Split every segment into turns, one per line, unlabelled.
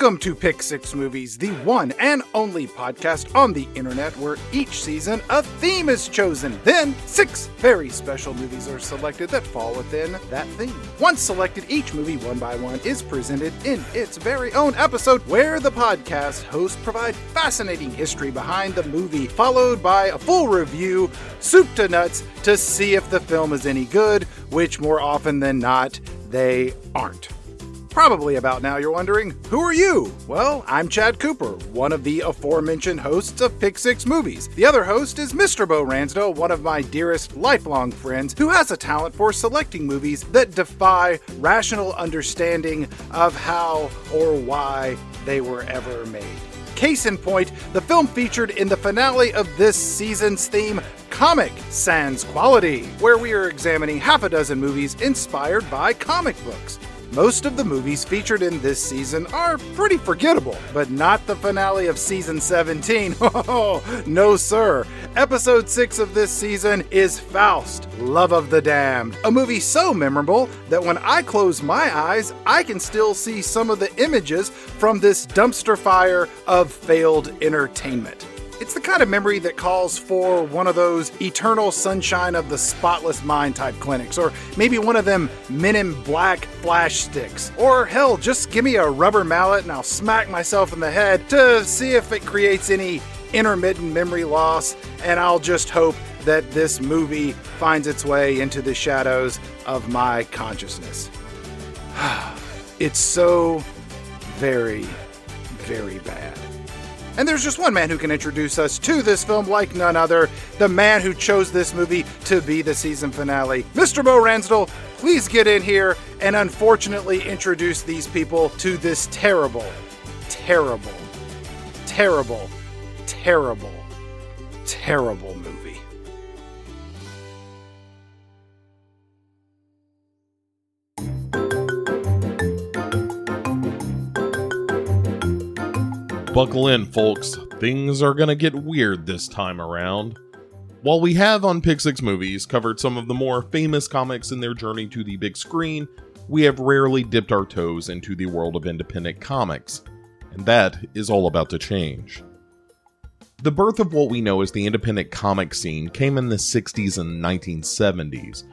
Welcome to Pick Six Movies, the one and only podcast on the internet where each season a theme is chosen. Then, six very special movies are selected that fall within that theme. Once selected, each movie one by one is presented in its very own episode where the podcast hosts provide fascinating history behind the movie, followed by a full review, soup to nuts, to see if the film is any good, which more often than not, they aren't. Probably about now you're wondering, who are you? Well, I'm Chad Cooper, one of the aforementioned hosts of Pick Six Movies. The other host is Mr. Bo Ransdell, one of my dearest lifelong friends who has a talent for selecting movies that defy rational understanding of how or why they were ever made. Case in point, the film featured in the finale of this season's theme, Comic Sans Quality, where we are examining half a dozen movies inspired by comic books. Most of the movies featured in this season are pretty forgettable, but not the finale of season 17. Oh, no, sir. Episode 6 of this season is Faust, Love of the Damned, a movie so memorable that when I close my eyes, I can still see some of the images from this dumpster fire of failed entertainment. It's the kind of memory that calls for one of those eternal sunshine of the spotless mind type clinics, or maybe one of them men in black flash sticks. Or hell, just give me a rubber mallet and I'll smack myself in the head to see if it creates any intermittent memory loss, and I'll just hope that this movie finds its way into the shadows of my consciousness. it's so very, very bad. And there's just one man who can introduce us to this film like none other, the man who chose this movie to be the season finale. Mr. Bo Ransdell, please get in here and unfortunately introduce these people to this terrible, terrible, terrible, terrible, terrible movie.
Buckle in, folks. Things are gonna get weird this time around. While we have on Pick Six Movies covered some of the more famous comics in their journey to the big screen, we have rarely dipped our toes into the world of independent comics, and that is all about to change. The birth of what we know as the independent comic scene came in the 60s and 1970s,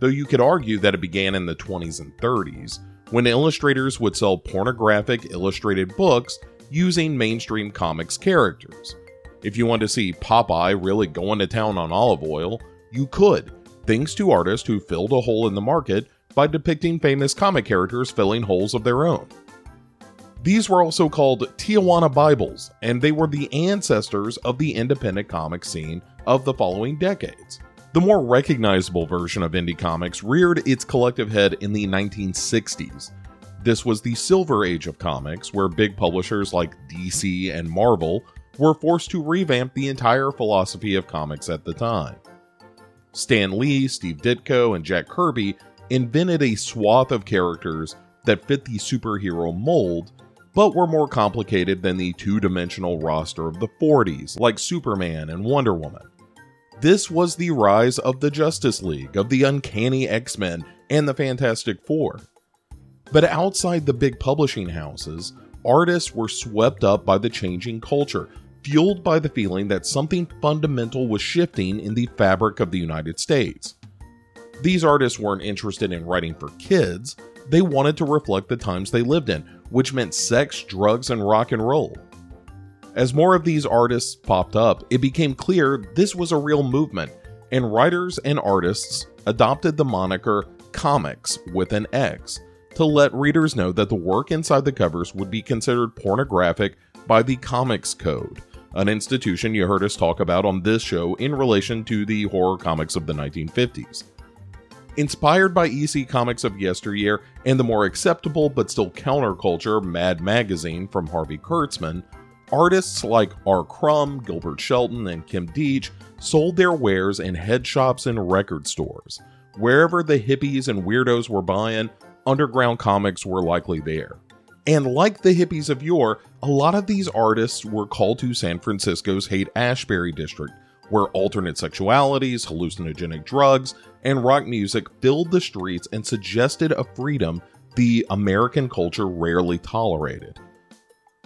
though you could argue that it began in the 20s and 30s, when illustrators would sell pornographic illustrated books using mainstream comics characters. If you want to see Popeye really going to town on Olive Oyl, you could, thanks to artists who filled a hole in the market by depicting famous comic characters filling holes of their own. These were also called Tijuana Bibles, and they were the ancestors of the independent comic scene of the following decades. The more recognizable version of indie comics reared its collective head in the 1960s, this was the silver age of comics, where big publishers like DC and Marvel were forced to revamp the entire philosophy of comics at the time. Stan Lee, Steve Ditko, and Jack Kirby invented a swath of characters that fit the superhero mold, but were more complicated than the two dimensional roster of the 40s, like Superman and Wonder Woman. This was the rise of the Justice League, of the Uncanny X Men, and the Fantastic Four. But outside the big publishing houses, artists were swept up by the changing culture, fueled by the feeling that something fundamental was shifting in the fabric of the United States. These artists weren't interested in writing for kids, they wanted to reflect the times they lived in, which meant sex, drugs, and rock and roll. As more of these artists popped up, it became clear this was a real movement, and writers and artists adopted the moniker comics with an X to let readers know that the work inside the covers would be considered pornographic by the Comics Code, an institution you heard us talk about on this show in relation to the horror comics of the 1950s. Inspired by EC comics of yesteryear and the more acceptable but still counterculture Mad Magazine from Harvey Kurtzman, artists like R. Crumb, Gilbert Shelton, and Kim Deitch sold their wares in head shops and record stores. Wherever the hippies and weirdos were buying, underground comics were likely there. And like the hippies of yore, a lot of these artists were called to San Francisco's Haight Ashbury district, where alternate sexualities, hallucinogenic drugs, and rock music filled the streets and suggested a freedom the American culture rarely tolerated.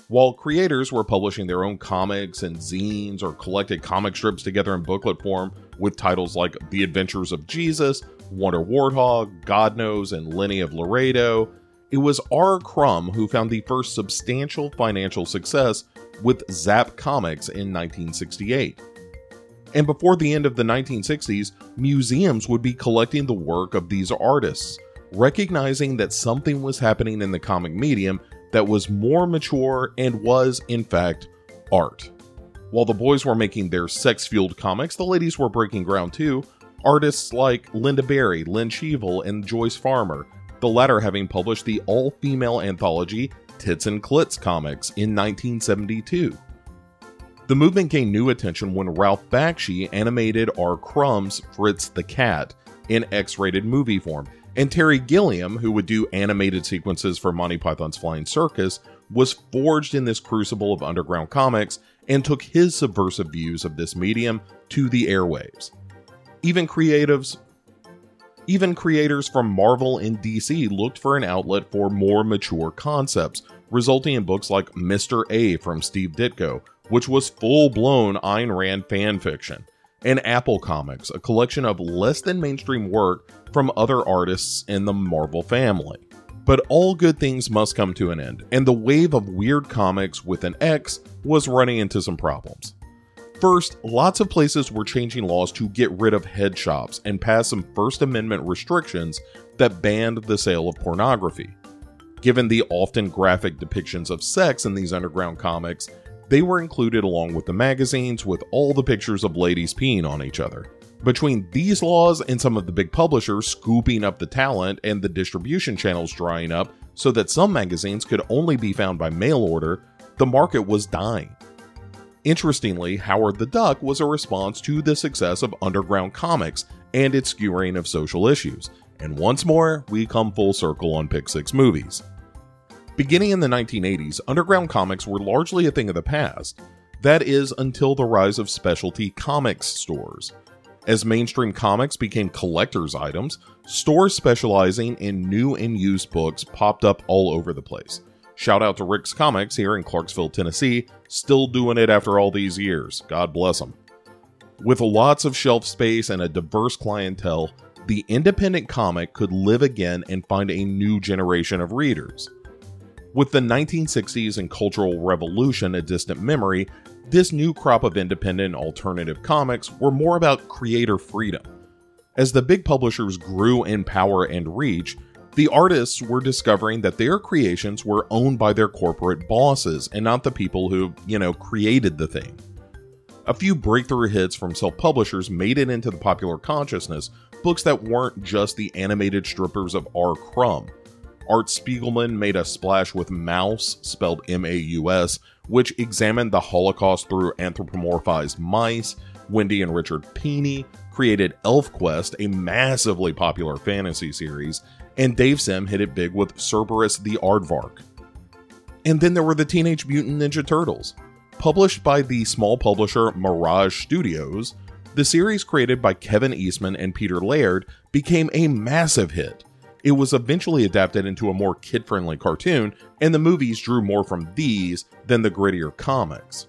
While creators were publishing their own comics and zines or collected comic strips together in booklet form with titles like The Adventures of Jesus, Wonder Warthog, God Nose, and Lenny of Laredo, it was R. Crumb who found the first substantial financial success with Zap Comics in 1968. And before the end of the 1960s, museums would be collecting the work of these artists, recognizing that something was happening in the comic medium that was more mature and was, in fact, art. While the boys were making their sex fueled comics, the ladies were breaking ground too. Artists like Lynda Barry, Lyn Chevli, and Joyce Farmer, the latter having published the all female anthology Tits and Clits comics in 1972. The movement gained new attention when Ralph Bakshi animated R. Crumb's Fritz the Cat in X rated movie form, and Terry Gilliam, who would do animated sequences for Monty Python's Flying Circus, was forged in this crucible of underground comics and took his subversive views of this medium to the airwaves. Even creatives even creators from Marvel and DC looked for an outlet for more mature concepts, resulting in books like Mr. A from Steve Ditko, which was full blown Ayn Rand fan fiction, and Apple Comics, a collection of less than mainstream work from other artists in the Marvel family. But all good things must come to an end, and the wave of weird comics with an X was running into some problems. First, lots of places were changing laws to get rid of head shops and pass some First Amendment restrictions that banned the sale of pornography. Given the often graphic depictions of sex in these underground comics, they were included along with the magazines with all the pictures of ladies peeing on each other. Between these laws and some of the big publishers scooping up the talent and the distribution channels drying up so that some magazines could only be found by mail order, the market was dying. Interestingly, Howard the Duck was a response to the success of underground comics and its skewering of social issues. And once more, we come full circle on Pick 6 movies. Beginning in the 1980s, underground comics were largely a thing of the past. That is, until the rise of specialty comics stores. As mainstream comics became collector's items, stores specializing in new and used books popped up all over the place. Shout out to Rick's Comics here in Clarksville, Tennessee, still doing it after all these years. God bless them. With lots of shelf space and a diverse clientele, the independent comic could live again and find a new generation of readers. With the 1960s and Cultural Revolution a distant memory, this new crop of independent alternative comics were more about creator freedom. As the big publishers grew in power and reach, the artists were discovering that their creations were owned by their corporate bosses and not the people who, you know, created the thing. A few breakthrough hits from self publishers made it into the popular consciousness, books that weren't just the animated strippers of R. Crumb. Art Spiegelman made a splash with Maus, spelled M A U S, which examined the Holocaust through anthropomorphized mice. Wendy and Richard Pini created ElfQuest, a massively popular fantasy series, and Dave Sim hit it big with Cerebus the Aardvark. And then there were the Teenage Mutant Ninja Turtles. Published by the small publisher Mirage Studios, the series created by Kevin Eastman and Peter Laird became a massive hit it was eventually adapted into a more kid friendly cartoon, and the movies drew more from these than the grittier comics.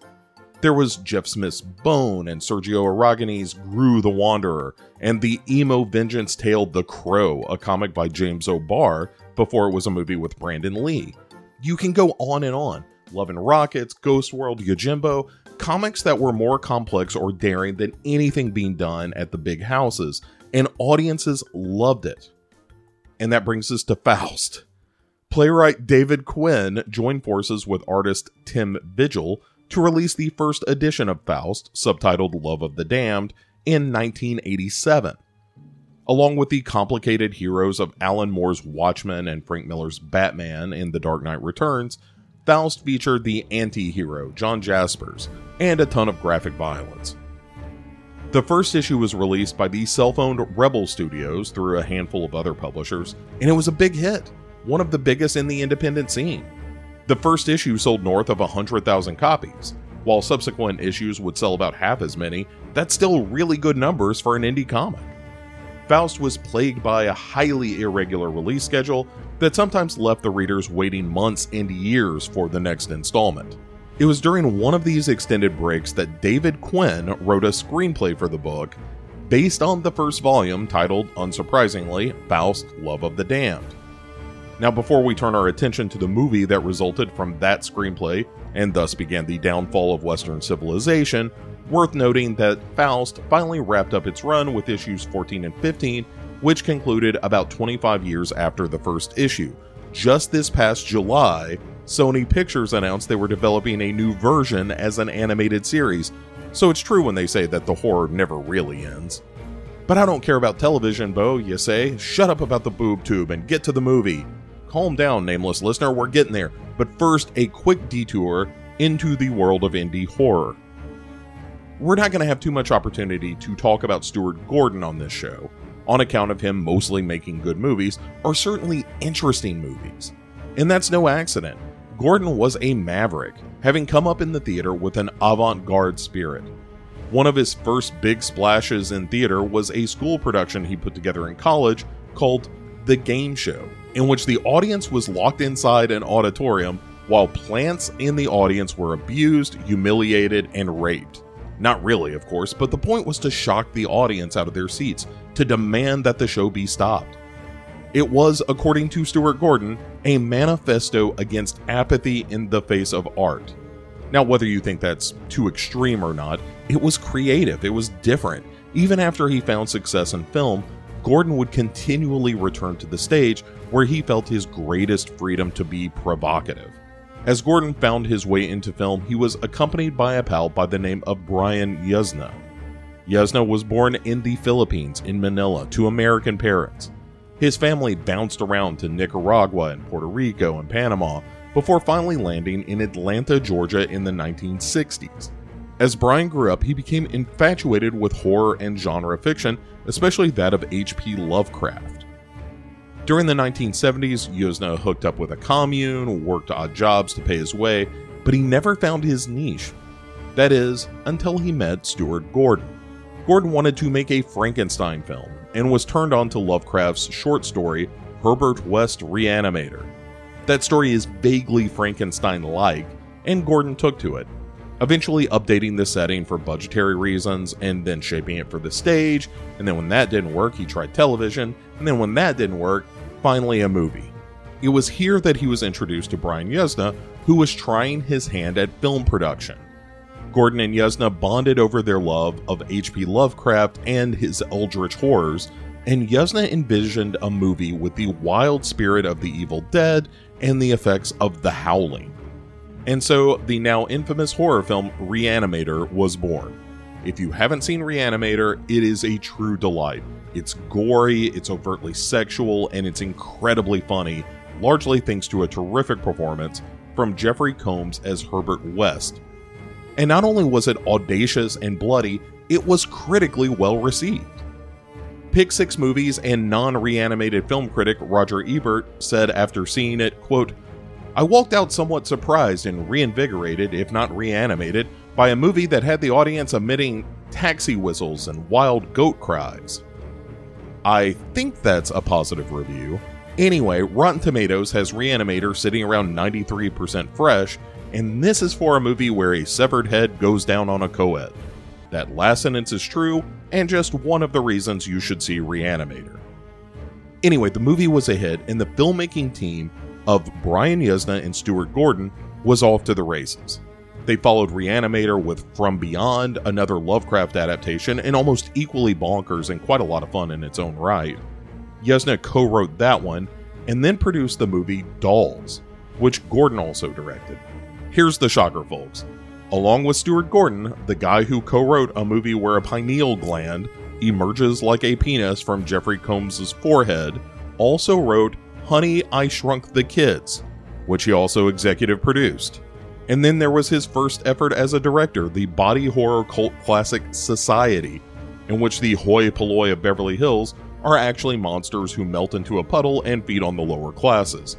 There was Jeff Smith's Bone and Sergio Aragonés's Groo the Wanderer, and the emo vengeance tale The Crow, a comic by James O'Barr before it was a movie with Brandon Lee. You can go on and on. Love and Rockets, Ghost World, Yojimbo, comics that were more complex or daring than anything being done at the big houses, and audiences loved it. And that brings us to Faust. Playwright David Quinn joined forces with artist Tim Vigil to release the first edition of Faust, subtitled Love of the Damned, in 1987. Along with the complicated heroes of Alan Moore's Watchmen and Frank Miller's Batman in The Dark Knight Returns, Faust featured the anti hero, John Jaspers, and a ton of graphic violence. The first issue was released by the self owned Rebel Studios through a handful of other publishers, and it was a big hit, one of the biggest in the independent scene. The first issue sold north of 100,000 copies. While subsequent issues would sell about half as many, that's still really good numbers for an indie comic. Faust was plagued by a highly irregular release schedule that sometimes left the readers waiting months and years for the next installment. It was during one of these extended breaks that David Quinn wrote a screenplay for the book based on the first volume titled, unsurprisingly, Faust Love of the Damned. Now, before we turn our attention to the movie that resulted from that screenplay and thus began the downfall of Western civilization, worth noting that Faust finally wrapped up its run with issues 14 and 15, which concluded about 25 years after the first issue. Just this past July, Sony Pictures announced they were developing a new version as an animated series, so it's true when they say that the horror never really ends. But I don't care about television, Bo, you say. Shut up about the boob tube and get to the movie. Calm down, nameless listener, we're getting there. But first, a quick detour into the world of indie horror. We're not going to have too much opportunity to talk about Stuart Gordon on this show, on account of him mostly making good movies, or certainly interesting movies. And that's no accident. Gordon was a maverick, having come up in the theater with an avant garde spirit. One of his first big splashes in theater was a school production he put together in college called The Game Show, in which the audience was locked inside an auditorium while plants in the audience were abused, humiliated, and raped. Not really, of course, but the point was to shock the audience out of their seats, to demand that the show be stopped. It was, according to Stuart Gordon, a manifesto against apathy in the face of art. Now, whether you think that's too extreme or not, it was creative, it was different. Even after he found success in film, Gordon would continually return to the stage where he felt his greatest freedom to be provocative. As Gordon found his way into film, he was accompanied by a pal by the name of Brian Yuzna. Yuzna was born in the Philippines, in Manila, to American parents. His family bounced around to Nicaragua and Puerto Rico and Panama before finally landing in Atlanta, Georgia in the 1960s. As Brian grew up, he became infatuated with horror and genre fiction, especially that of H.P. Lovecraft. During the 1970s, Yuzna hooked up with a commune, worked odd jobs to pay his way, but he never found his niche. That is, until he met Stuart Gordon. Gordon wanted to make a Frankenstein film and was turned on to Lovecraft's short story, Herbert West Reanimator. That story is vaguely Frankenstein like, and Gordon took to it, eventually updating the setting for budgetary reasons and then shaping it for the stage. And then when that didn't work, he tried television, and then when that didn't work, finally a movie. It was here that he was introduced to Brian Yuzna, who was trying his hand at film production. Gordon and Yuzna bonded over their love of H.P. Lovecraft and his eldritch horrors, and Yuzna envisioned a movie with the wild spirit of the Evil Dead and the effects of The Howling. And so the now infamous horror film Reanimator was born. If you haven't seen Reanimator, it is a true delight. It's gory, it's overtly sexual, and it's incredibly funny, largely thanks to a terrific performance from Jeffrey Combs as Herbert West. And not only was it audacious and bloody, it was critically well received. Pick Six Movies and non reanimated film critic Roger Ebert said after seeing it, quote, I walked out somewhat surprised and reinvigorated, if not reanimated, by a movie that had the audience emitting taxi whistles and wild goat cries. I think that's a positive review. Anyway, Rotten Tomatoes has Reanimator sitting around 93% fresh, and this is for a movie where a severed head goes down on a co-ed. That last sentence is true, and just one of the reasons you should see Reanimator. Anyway, the movie was a hit, and the filmmaking team of Brian Yuzna and Stuart Gordon was off to the races. They followed Reanimator with From Beyond, another Lovecraft adaptation, and almost equally bonkers and quite a lot of fun in its own right. Yuzna co wrote that one, and then produced the movie Dolls, which Gordon also directed. Here's the shocker, folks. Along with Stuart Gordon, the guy who co wrote a movie where a pineal gland emerges like a penis from Jeffrey Combs' forehead, also wrote Honey, I Shrunk the Kids, which he also executive produced. And then there was his first effort as a director, the body horror cult classic Society, in which the hoi polloi of Beverly Hills are actually monsters who melt into a puddle and feed on the lower classes.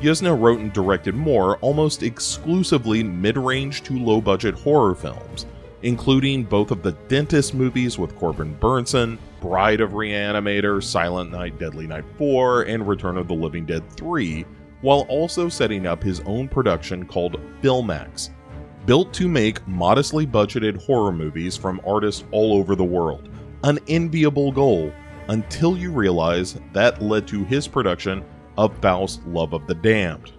Yuzna wrote and directed more, almost exclusively mid range to low budget horror films,
including both of the Dentist movies with Corbin Bernsen, Bride of Reanimator, Silent Night, Deadly Night 4, and Return of the Living Dead 3, while also setting up his own production called Filmax, built to make modestly budgeted horror movies from artists all over the world. An enviable goal until you realize that led to his production of Faust Love of the Damned.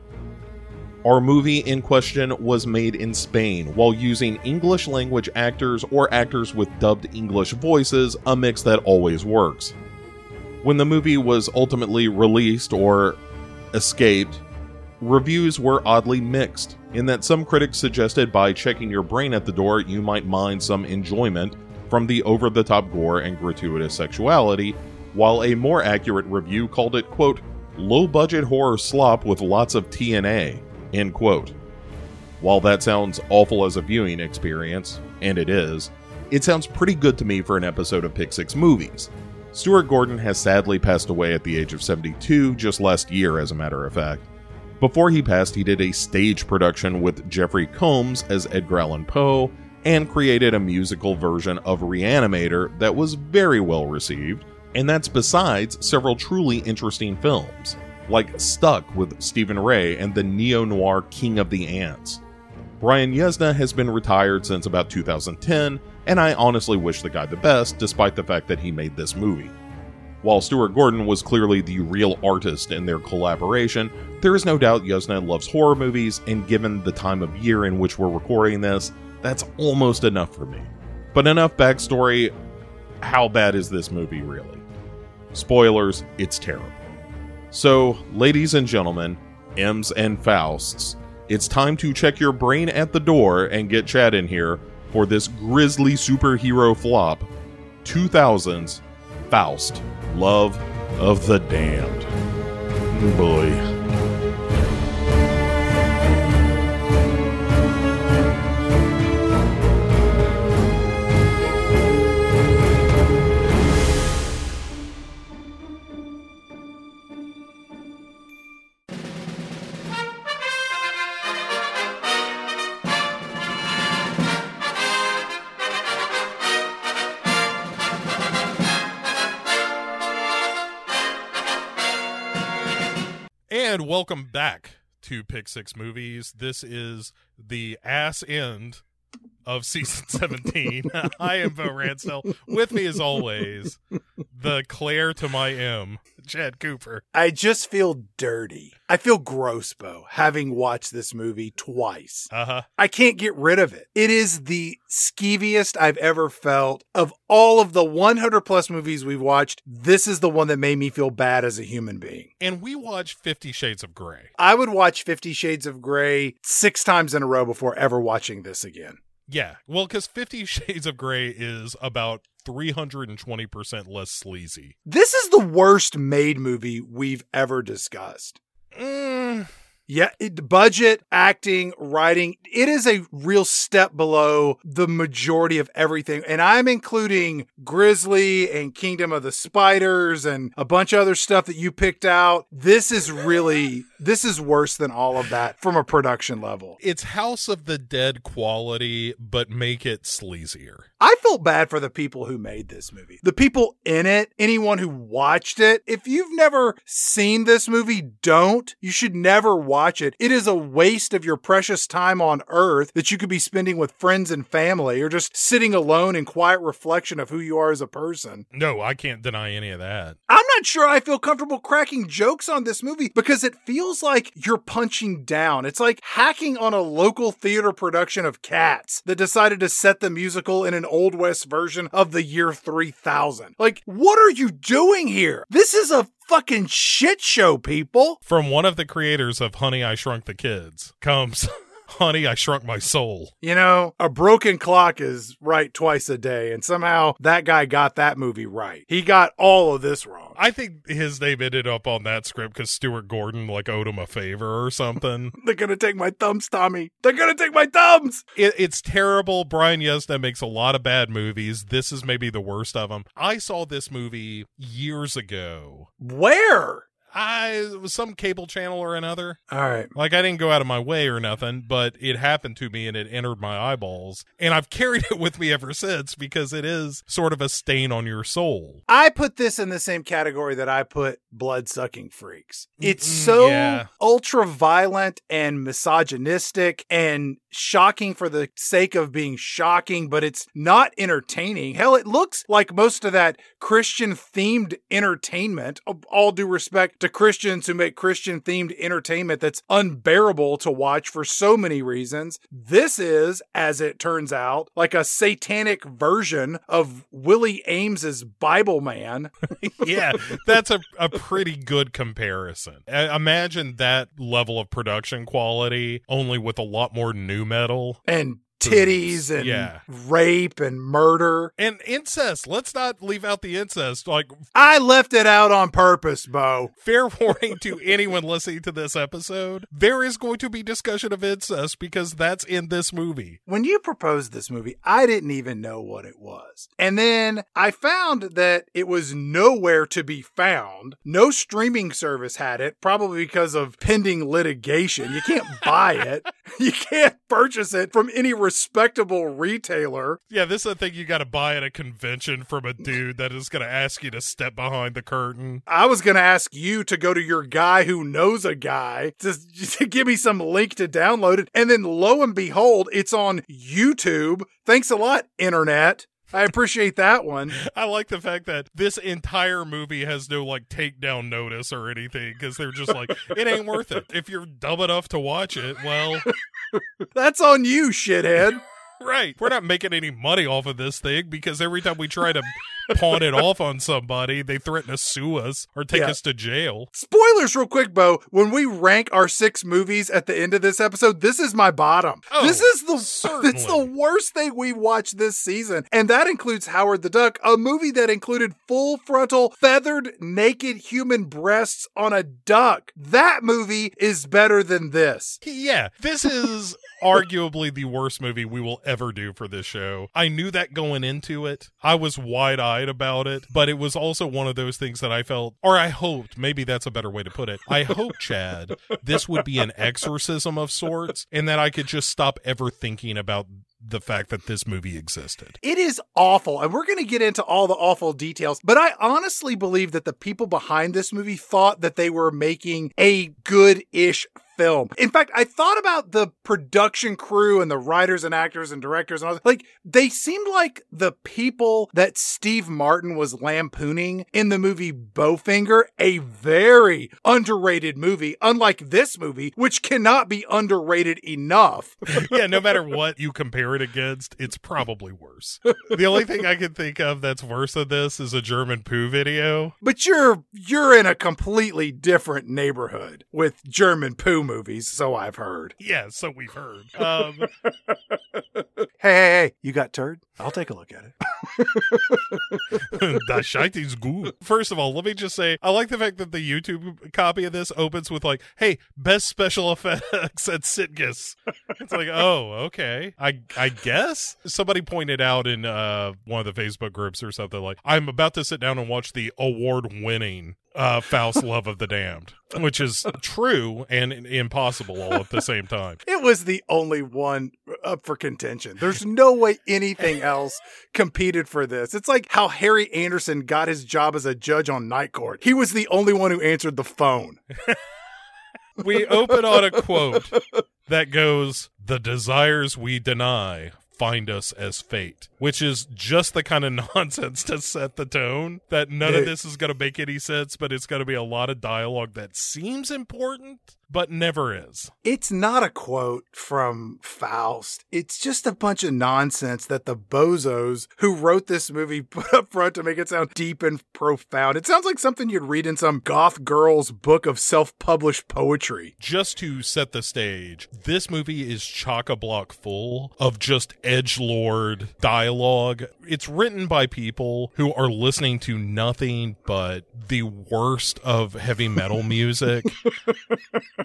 Our movie in question was made in Spain while using English language actors or actors with dubbed English voices, a mix that always works. When the movie was ultimately released or escaped, reviews were oddly mixed, in that some critics suggested by checking your brain at the door you might mine some enjoyment from the over the top gore and gratuitous sexuality, while a more accurate review called it, quote, low budget horror slop with lots of TNA. End quote. While that sounds awful as a viewing experience, and it is, it sounds pretty good to me for an episode of Pick 6 Movies. Stuart Gordon has sadly passed away at the age of 72 just last year, as a matter of fact. Before he passed, he did a stage production with Jeffrey Combs as Edgar Allan Poe and created a musical version of Reanimator that was very well received, and that's besides several truly interesting films like Stuck with Stephen Rea and the neo noir King of the Ants. Brian Yuzna has been retired since about 2010, and I honestly wish the guy the best, despite the fact that he made this movie. While Stuart Gordon was clearly the real artist in their collaboration, there is no doubt Yuzna loves horror movies, and given the time of year in which we're recording this, that's almost enough for me. But enough backstory. How bad is this movie really? Spoilers, it's terrible. So, ladies and gentlemen, M's and Fausts, it's time to check your brain at the door and get Chad in here for this grisly superhero flop 2000's Faust Love of the Damned. Boy.
Welcome back to Pick Six Movies. This is the ass end of season 17. I am Bo Ransdell. With me, as always, the Claire to my M, Chad Cooper.
I just feel dirty. I feel gross, Bo, having watched this movie twice.
Uh huh.
I can't get rid of it. It is the skeeviest I've ever felt. Of all of the 100 plus movies we've watched, this is the one that made me feel bad as a human being.
And we watched Fifty Shades of Grey.
I would watch Fifty Shades of Grey six times in a row before ever watching this again.
Yeah, well, because Fifty Shades of Grey is about 320% less sleazy.
This is the worst made movie we've ever discussed.
Mm,
Yeah, it, budget, acting, writing, it is a real step below the majority of everything. And I'm including Grizzly and Kingdom of the Spiders and a bunch of other stuff that you picked out. This is really, this is worse than all of that from a production level.
it's House of the Dead quality, but make it sleazier.
I felt bad for the people who made this movie. The people in it, anyone who watched it. If you've never seen this movie, don't. You should never watch it. It is a waste of your precious time on earth that you could be spending with friends and family or just sitting alone in quiet reflection of who you are as a person.
No, I can't deny any of that.
I'm not sure I feel comfortable cracking jokes on this movie because it feels like you're punching down. It's like hacking on a local theater production of Cats that decided to set the musical in an Old West version of the year 3000. Like, what are you doing here? This is a fucking shit show, people.
From one of the creators of Honey, I Shrunk the Kids comes Honey, I Shrunk My Soul.
You know, a broken clock is right twice a day, and somehow that guy got that movie right. He got all of this wrong.
I think his name ended up on that script because Stuart Gordon like owed him a favor or something.
They're gonna take my thumbs, Tommy. They're gonna take my thumbs.
it, it's terrible. Brian Yuzna makes a lot of bad movies. This is maybe the worst of them. I saw this movie years ago.
Where?
I it was some cable channel or another.
All right.
Like I didn't go out of my way or nothing, but it happened to me and it entered my eyeballs. And I've carried it with me ever since because it is sort of a stain on your soul.
I put this in the same category that I put blood sucking freaks. It's so
yeah.
ultra violent and misogynistic and shocking for the sake of being shocking, but it's not entertaining. Hell, it looks like most of that Christian themed entertainment. All due respect to Christians who make Christian themed entertainment that's unbearable to watch for so many reasons. This is, as it turns out, like a satanic version of Willie Aames's Bible Man.
yeah, that's a, a pretty good comparison. I- imagine that level of production quality, only with a lot more new metal.
and titties and
Yeah.
rape and murder.
And incest. Let's not leave out the incest. Like,
I left it out on purpose, Bo.
fair warning to anyone listening to this episode there is going to be discussion of incest because that's in this movie.
When you proposed this movie, I didn't even know what it was. And then I found that it was nowhere to be found. No streaming service had it, probably because of pending litigation. You can't buy it. You can't purchase it from any respectable retailer.
Yeah, this is a thing you got to buy at a convention from a dude that is going to ask you to step behind the curtain.
I was going to ask you to go to your guy who knows a guy to, to give me some link to download it. And then lo and behold, it's on YouTube. Thanks a lot, internet. I appreciate that one.
I like the fact that this entire movie has no like takedown notice or anything because they're just like, it ain't worth it. If you're dumb enough to watch it, well,
That's on you, shithead.
Right. We're not making any money off of this thing because every time we try to pawn it off on somebody, they threaten to sue us or take
Yeah.
us to jail.
Spoilers, real quick, Bo. When we rank our six movies at the end of this episode, this is my bottom.
Oh,
this is the
certainly.
it's the worst thing we watched this season, and that includes Howard the Duck, a movie that included full frontal, feathered, naked human breasts on a duck. That movie is better than this.
Yeah, this is arguably the worst movie we will ever do for this show. I knew that going into it. I was wide eyed about it, but it was also one of those things that I felt, or I hoped, maybe that's a better way to put it. I hope, Chad, this would be an exorcism of sorts and that I could just stop ever thinking about the fact that this movie existed.
It is awful, and we're going to get into all the awful details. But I honestly believe that the people behind this movie thought that they were making a good ish film. In fact, I thought about the production crew and the writers and actors and directors and all that. Like, they seemed like the people that Steve Martin was lampooning in the movie Bowfinger, a very underrated movie, unlike this movie, which cannot be underrated enough.
yeah, no matter what you compare it against, it's probably worse. The only thing I can think of that's worse than this is a German poo video.
But you're you're in a completely different neighborhood with German poo movies, so I've heard.
Yeah, so we've heard. Um,
Hey, hey, hey, you got turd? I'll take a look at it.
that shite is good. First of all, let me just say, I like the fact that the YouTube copy of this opens with like, "Hey, best special effects at Sitges." It's like, oh, okay. I I guess somebody pointed out in uh one of the Facebook groups or something like, "I'm about to sit down and watch the award-winning uh Faust Love of the Damned," which is true and impossible all at the same time.
It was the only one up for contention. There's no way anything else competed for this. It's like how Harry Anderson got his job as a judge on Night Court. He was the only one who answered the phone.
we open on a quote that goes, The desires we deny find us as fate, which is just the kind of nonsense to set the tone that none of this is going to make any sense, but it's going to be a lot of dialogue that seems important, but never is.
It's not a quote from Faust. It's just a bunch of nonsense that the bozos who wrote this movie put up front to make it sound deep and profound. It sounds like something you'd read in some goth girl's book of self published poetry.
Just to set the stage, this movie is chock a block full of just edge lord dialogue. It's written by people who are listening to nothing but the worst of heavy metal music.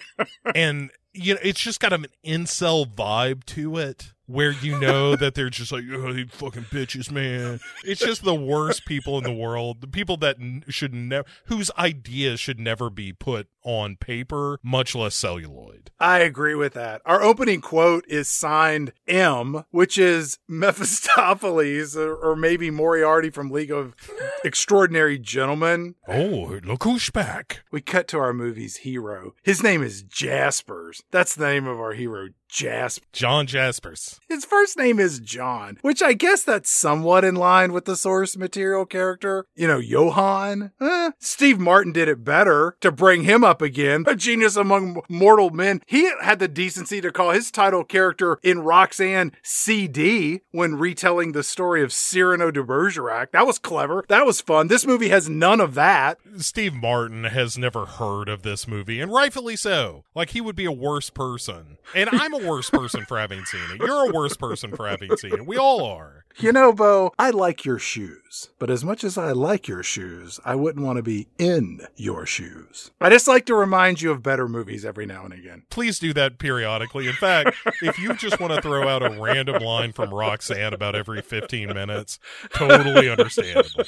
and you know, it's just got an incel vibe to it where you know that they're just like, oh, they fucking bitches, man. It's just the worst people in the world. The people that n- should never, whose ideas should never be put on paper, much less celluloid.
I agree with that. Our opening quote is signed M, which is Mephistopheles or, or maybe Moriarty from League of Extraordinary Gentlemen.
Oh, look who's back.
We cut to our movie's hero. His name is Jaspers. That's the name of our hero, Jasper.
John Jaspers.
His first name is John, which I guess that's somewhat in line with the source material character. You know, Johann. Eh, Steve Martin did it better to bring him up again. A genius among mortal men. He had the decency to call his title character in Roxanne CD when retelling the story of Cyrano de Bergerac. That was clever. That was fun. This movie has none of that.
Steve Martin has never heard of this movie, and rightfully so. Like, he would be a worse person. And I'm a worse person for having seen it. You're a worse person for having seen it. We all are.
You know, Bo, I like your shoes, but as much as I like your shoes, I wouldn't want to be in your shoes. I just like to remind you of better movies every now and again.
Please do that periodically. In fact, if you just want to throw out a random line from Roxanne about every 15 minutes, totally understandable.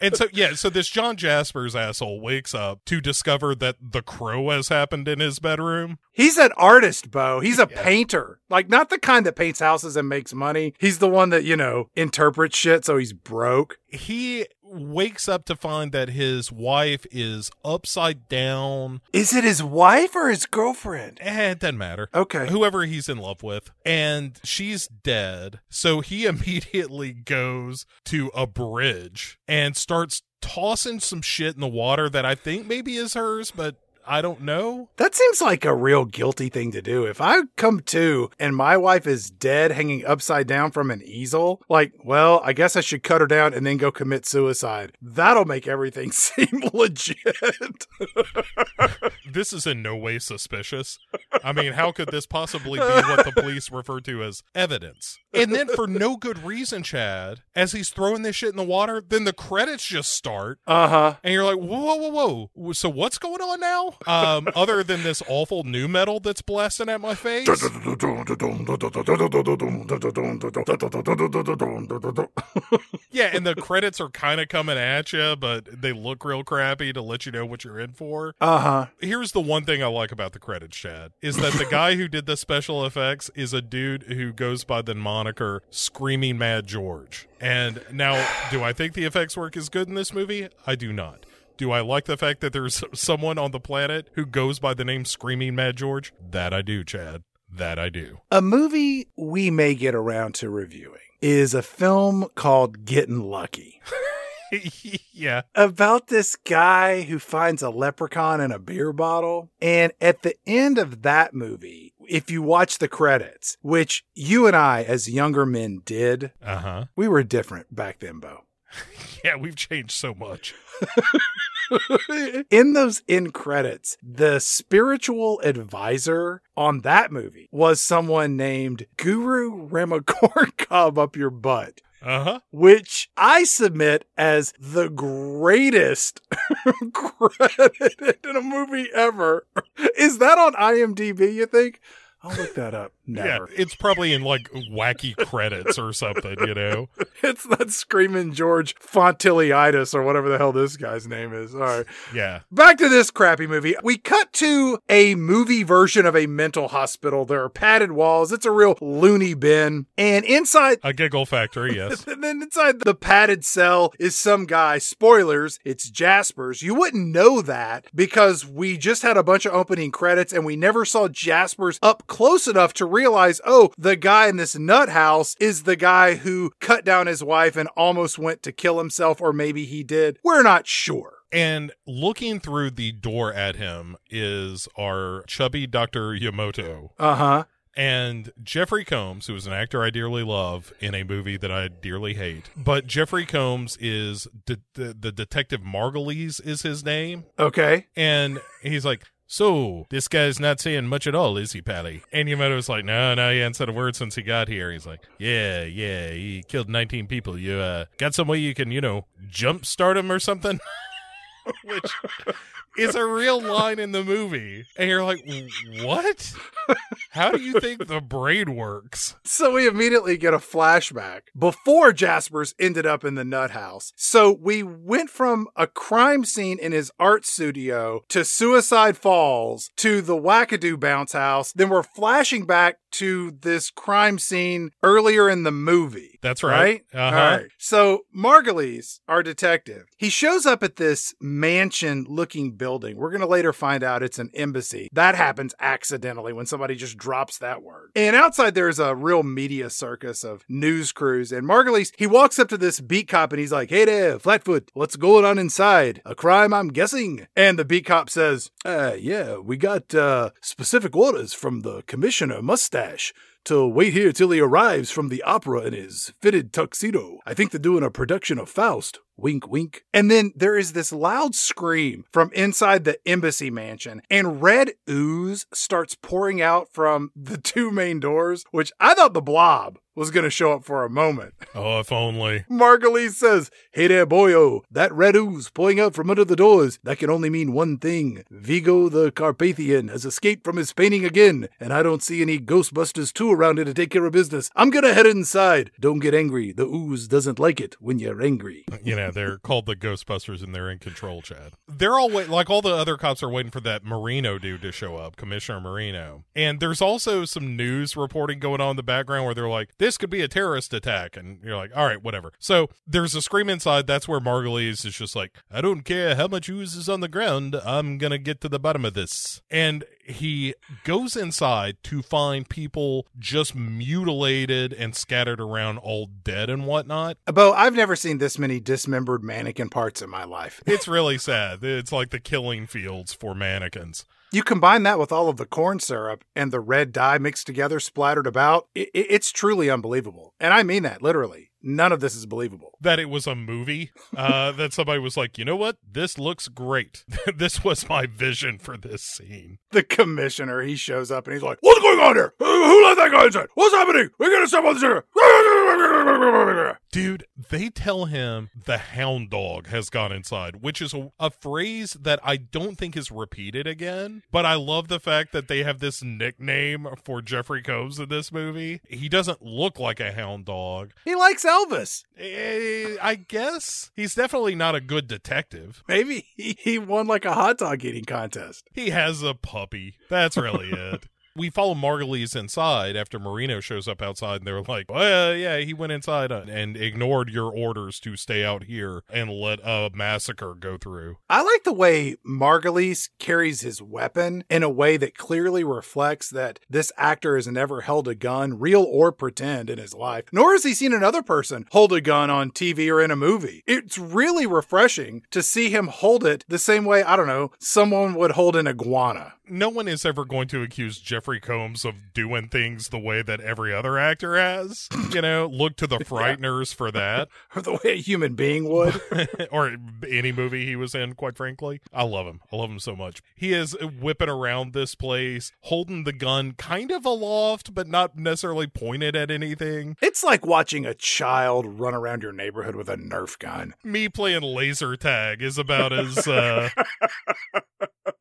And so, yeah, so this John Jaspers asshole wakes up to discover that the crow has happened in his bedroom.
He's an artist, Bo. He's a painter. Like, not the kind that paints houses and makes money. He's the one that, you know, interprets shit, so he's broke.
He wakes up to find that his wife is upside down.
Is it his wife or his girlfriend?
Eh, it doesn't matter.
Okay.
Whoever he's in love with. And she's dead. So he immediately goes to a bridge and starts tossing some shit in the water that I think maybe is hers, but I don't know.
That seems like a real guilty thing to do. If I come to and my wife is dead hanging upside down from an easel, like, well, I guess I should cut her down and then go commit suicide. That'll make everything seem legit.
This is in no way suspicious. I mean, how could this possibly be what the police refer to as evidence? And then, for no good reason, Chad, as he's throwing this shit in the water, then the credits just start.
Uh huh.
And you're like, whoa, whoa, whoa, whoa. So what's going on now? Um, other than this awful new metal that's blasting at my face? Yeah, and the credits are kind of coming at you, but they look real crappy to let you know what you're in for.
Uh huh.
Here's the one thing I like about the credits, Chad, is that the guy who did the special effects is a dude who goes by the moniker Screaming Mad George. And now, do I think the effects work is good in this movie? I do not. Do I like the fact that there's someone on the planet who goes by the name Screaming Mad George? That I do, Chad. That I do.
A movie we may get around to reviewing is a film called Getting Lucky.
yeah.
about this guy who finds a leprechaun in a beer bottle. And at the end of that movie, if you watch the credits, which you and I, as younger men, did,
Uh huh.
we were different back then, Bo.
Yeah, we've changed so much.
in those end credits, the spiritual advisor on that movie was someone named Guru Ramakorkab up your butt.
Uh huh.
which I submit as the greatest credit in a movie ever. Is that on IMDb, you think? I'll look that up. Never.
Yeah, it's probably in like wacky credits or something, you know?
It's that screaming George Fontiliitis or whatever the hell this guy's name is. All right.
Yeah.
Back to this crappy movie. We cut to a movie version of a mental hospital. There are padded walls. It's a real loony bin. And inside
A giggle factory, yes.
And then inside the padded cell is some guy. Spoilers, it's Jaspers. You wouldn't know that because we just had a bunch of opening credits and we never saw Jaspers up close enough to realize, oh, the guy in this nut house is the guy who cut down his wife and almost went to kill himself, or maybe he did. We're not sure.
And looking through the door at him is our chubby Dr. Yamoto.
Uh huh.
And Jeffrey Combs, who is an actor I dearly love in a movie that I dearly hate. But Jeffrey Combs is de- the, the detective Margulies is his name.
Okay.
And he's like, so this guy's not saying much at all, is he, Pally? And Yamamoto's like, no, no, he hasn't said a word since he got here. He's like, yeah, yeah, he killed 19 people. You uh, got some way you can, you know, jump start him or something? Which is a real line in the movie. And you're like, what? How do you think the brain works?
So we immediately get a flashback before Jaspers ended up in the nut house. So we went from a crime scene in his art studio to Suicide Falls to the Wackadoo bounce house. Then we're flashing back to this crime scene earlier in the movie.
That's right.
Right?
Uh-huh.
All right. So Margulies, our detective, he shows up at this mansion looking building. We're going to later find out it's an embassy. That happens accidentally when somebody just drops that word. And outside there's a real media circus of news crews. And Margulies, he walks up to this beat cop and he's like, Hey there, Flatfoot, what's going on inside? A crime, I'm guessing. And the beat cop says, uh, yeah, we got uh, specific orders from the commissioner Mustache to wait here till he arrives from the opera in his fitted tuxedo. I think they're doing a production of Faust. Wink, wink. And then there is this loud scream from inside the embassy mansion, and red ooze starts pouring out from the two main doors, which I thought the blob was going to show up for a moment.
Oh, if only.
Margulies says, Hey there, boyo. That red ooze pouring out from under the doors, that can only mean one thing. Vigo the Carpathian has escaped from his painting again, and I don't see any Ghostbusters 2 around here to take care of business. I'm gonna head inside. Don't get angry. The ooze doesn't like it when you're angry.
You know, they're called the Ghostbusters and they're in control, Chad. They're all wait like all the other cops are waiting for that Marino dude to show up, Commissioner Marino. And there's also some news reporting going on in the background where they're like, this could be a terrorist attack. And you're like, all right, whatever. So there's a scream inside. That's where Margulies is just like, I don't care how much ooze is on the ground. I'm going to get to the bottom of this. And he goes inside to find people just mutilated and scattered around all dead and whatnot.
Bo, I've never seen this many dismembered mannequin parts in my life.
It's really sad. It's like the killing fields for mannequins.
You combine that with all of the corn syrup and the red dye mixed together, splattered about, it's truly unbelievable. And I mean that literally. None of this is believable.
That it was a movie, uh, that somebody was like, you know what? This looks great. this was my vision for this scene.
The commissioner, he shows up and he's like, What's going on here? Who, who let that guy inside? What's happening? We gotta stop on this here.
Dude, they tell him the hound dog has gone inside, which is a, a phrase that I don't think is repeated again. But I love the fact that they have this nickname for Jeffrey Combs in this movie. He doesn't look like a hound dog.
He likes Elvis.
Eh, I guess he's definitely not a good detective.
Maybe he, he won like a hot dog eating contest.
He has a puppy. That's really it. We follow Margulies inside after Marino shows up outside, and they're like, "Well, yeah, he went inside and ignored your orders to stay out here and let a massacre go through."
I like the way Margulies carries his weapon in a way that clearly reflects that this actor has never held a gun, real or pretend, in his life, nor has he seen another person hold a gun on TV or in a movie. It's really refreshing to see him hold it the same way, I don't know, someone would hold an iguana.
No one is ever going to accuse Jeffrey Combs of doing things the way that every other actor has. You know, look to the Frighteners for that.
Or the way a human being would.
or any movie he was in, quite frankly. I love him. I love him so much. He is whipping around this place, holding the gun kind of aloft, but not necessarily pointed at anything.
It's like watching a child run around your neighborhood with a Nerf gun.
Me playing laser tag is about as uh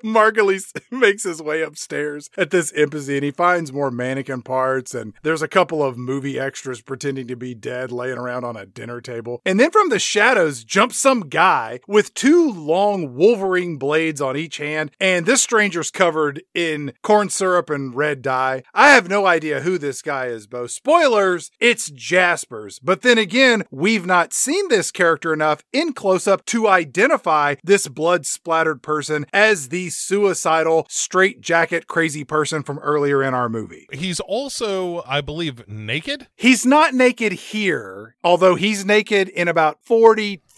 Margulies makes his way upstairs at this and he finds more mannequin parts and there's a couple of movie extras pretending to be dead laying around on a dinner table. And then from the shadows jumps some guy with two long wolverine blades on each hand and this stranger's covered in corn syrup and red dye. I have no idea who this guy is, Bo. Spoilers, it's Jaspers. But then again, we've not seen this character enough in close up to identify this blood splattered person as the suicidal, straight jacket crazy person from earlier in our movie.
he's also, I believe, naked.
He's not naked here, although he's naked in about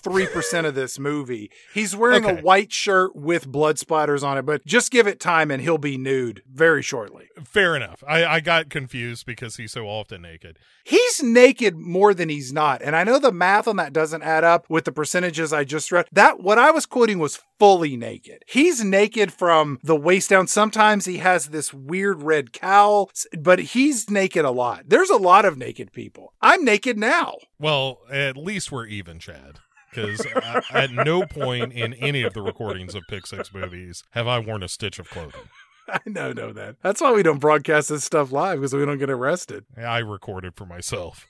43% of this movie. He's wearing
Okay.
a white shirt with blood splatters on it, but just give it time and he'll be nude very shortly.
Fair enough. I, I got confused because he's so often naked.
He's naked more than he's not. And I know the math on that doesn't add up with the percentages I just read. That what I was quoting was fully naked. He's naked from the waist down. Sometimes he has this weird red cowl, but he's naked a lot. There's a lot of naked people. I'm naked now.
Well, at least we're even, Chad. Because at no point in any of the recordings of Pick Six movies have I worn a stitch of clothing.
I know, know that. That's why we don't broadcast this stuff live because we don't get arrested.
I recorded for myself.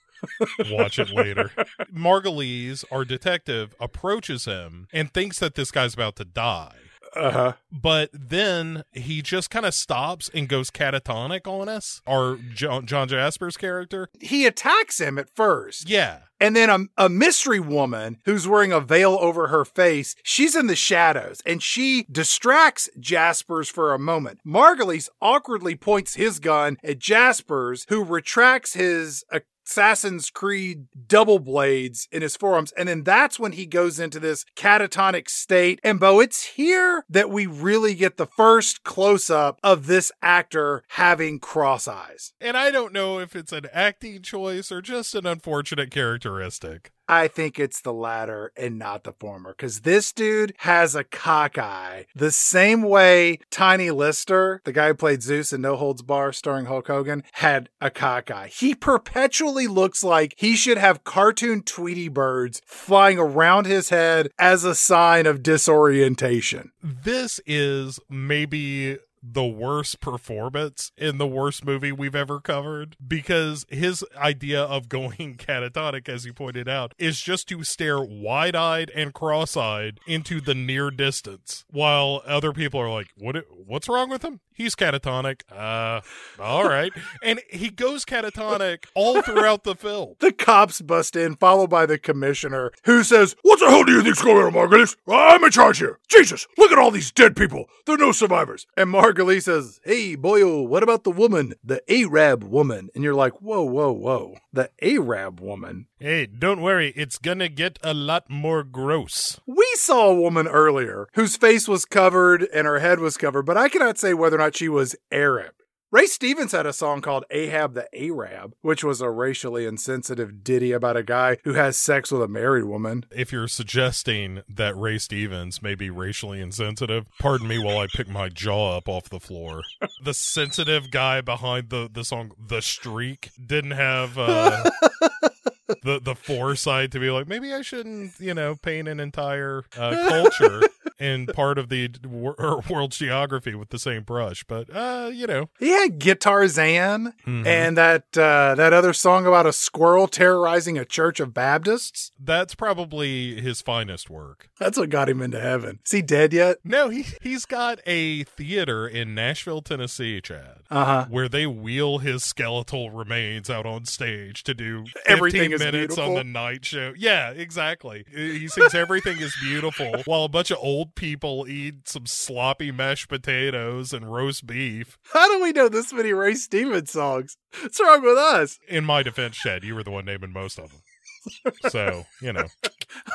Watch it later. Margulies, our detective, approaches him and thinks that this guy's about to die.
Uh huh.
But then he just kind of stops and goes catatonic on us. Our John, John Jasper's character.
He attacks him at first.
Yeah.
And then a, a mystery woman who's wearing a veil over her face, she's in the shadows and she distracts Jaspers for a moment. Margulies awkwardly points his gun at Jaspers, who retracts his Assassin's Creed double blades in his forearms. And then that's when he goes into this catatonic state. And Bo, it's here that we really get the first close up of this actor having cross eyes.
And I don't know if it's an acting choice or just an unfortunate characteristic.
I think it's the latter and not the former because this dude has a cockeye the same way Tiny Lister, the guy who played Zeus in No Holds Barred starring Hulk Hogan, had a cockeye. He perpetually looks like he should have cartoon Tweety birds flying around his head as a sign of disorientation.
This is maybe the worst performance in the worst movie we've ever covered because his idea of going catatonic, as you pointed out, is just to stare wide eyed and cross eyed into the near distance while other people are like, what, what's wrong with him? He's catatonic. Uh, all right. and he goes catatonic all throughout the film.
The cops bust in, followed by the commissioner, who says, What the hell do you think's going on, Margulies? I'm in charge here. Jesus, look at all these dead people. There are no survivors. And Margulies says, Hey, boyo, what about the woman, the Arab woman? And you're like, Whoa, whoa, whoa. The Arab woman?
Hey, don't worry. It's gonna get a lot more gross.
We saw a woman earlier whose face was covered and her head was covered, but I cannot say whether or not she was Arab. Ray Stevens had a song called Ahab the Arab, which was a racially insensitive ditty about a guy who has sex with a married woman.
If you're suggesting that Ray Stevens may be racially insensitive, pardon me while I pick my jaw up off the floor. the sensitive guy behind the, the song The Streak didn't have uh, the, the foresight to be like, maybe I shouldn't, you know, paint an entire uh, culture in part of the wor- world's geography with the same brush. But uh, you know,
he had Guitarzan mm-hmm. and that uh, that other song about a squirrel terrorizing a church of Baptists.
That's probably his finest work.
That's what got him into heaven. Is he dead yet?
No, he he's got a theater in Nashville, Tennessee, Chad,
uh-huh.
where they wheel his skeletal remains out on stage to do everything minutes on the night show. Yeah, exactly. He sings everything is beautiful while a bunch of old people eat some sloppy mashed potatoes and roast beef.
How do we know this many Ray Stevens songs? What's wrong with us?
In my defense, Shed, you were the one naming most of them. so you know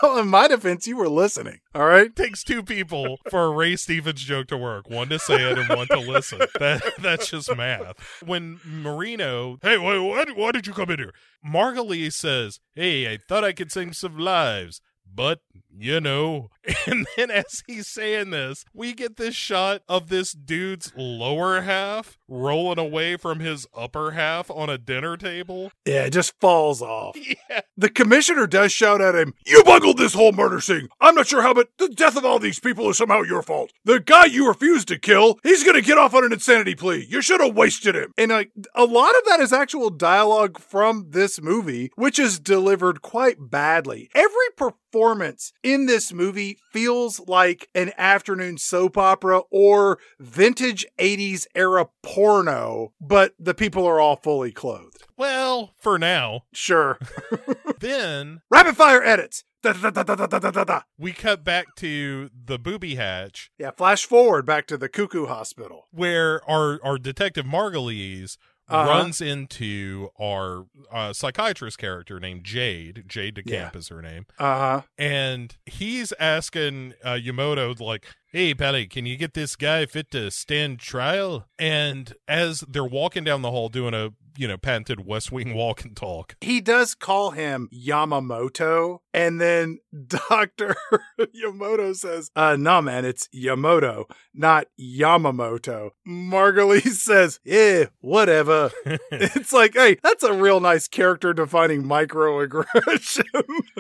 well in my defense you were listening all right
it takes two people for a ray stevens joke to work one to say it and one to listen that that's just math when marino hey why, why, why did you come in here margulies says hey i thought i could sing some lives but you know. And then as he's saying this, we get this shot of this dude's lower half rolling away from his upper half on a dinner table.
Yeah, it just falls off.
Yeah.
The commissioner does shout at him, You bungled this whole murder scene. I'm not sure how, but the death of all these people is somehow your fault. The guy you refused to kill, he's gonna get off on an insanity plea. You should have wasted him. And like a lot of that is actual dialogue from this movie, which is delivered quite badly. Every performance in this movie feels like an afternoon soap opera or vintage 80s era porno, but the people are all fully clothed.
Well, for now.
Sure.
then
rapid fire edits. Da, da, da,
we cut back to the booby hatch.
Yeah, flash forward back to the cuckoo hospital.
Where our, our detective Margulies uh-huh. runs into our uh, psychiatrist character named Jade. Jade DeCamp yeah. is her name.
Uh huh.
And he's asking uh, Yamoto, like, Hey, Pally, can you get this guy fit to stand trial? And as they're walking down the hall doing a, you know, patented West Wing walk and talk,
He does call him Yamamoto, and then Dr. Yamoto says, uh, no, man, it's Yamoto, not Yamamoto. Margulies says, yeah, whatever. it's like, hey, that's a real nice character defining microaggression.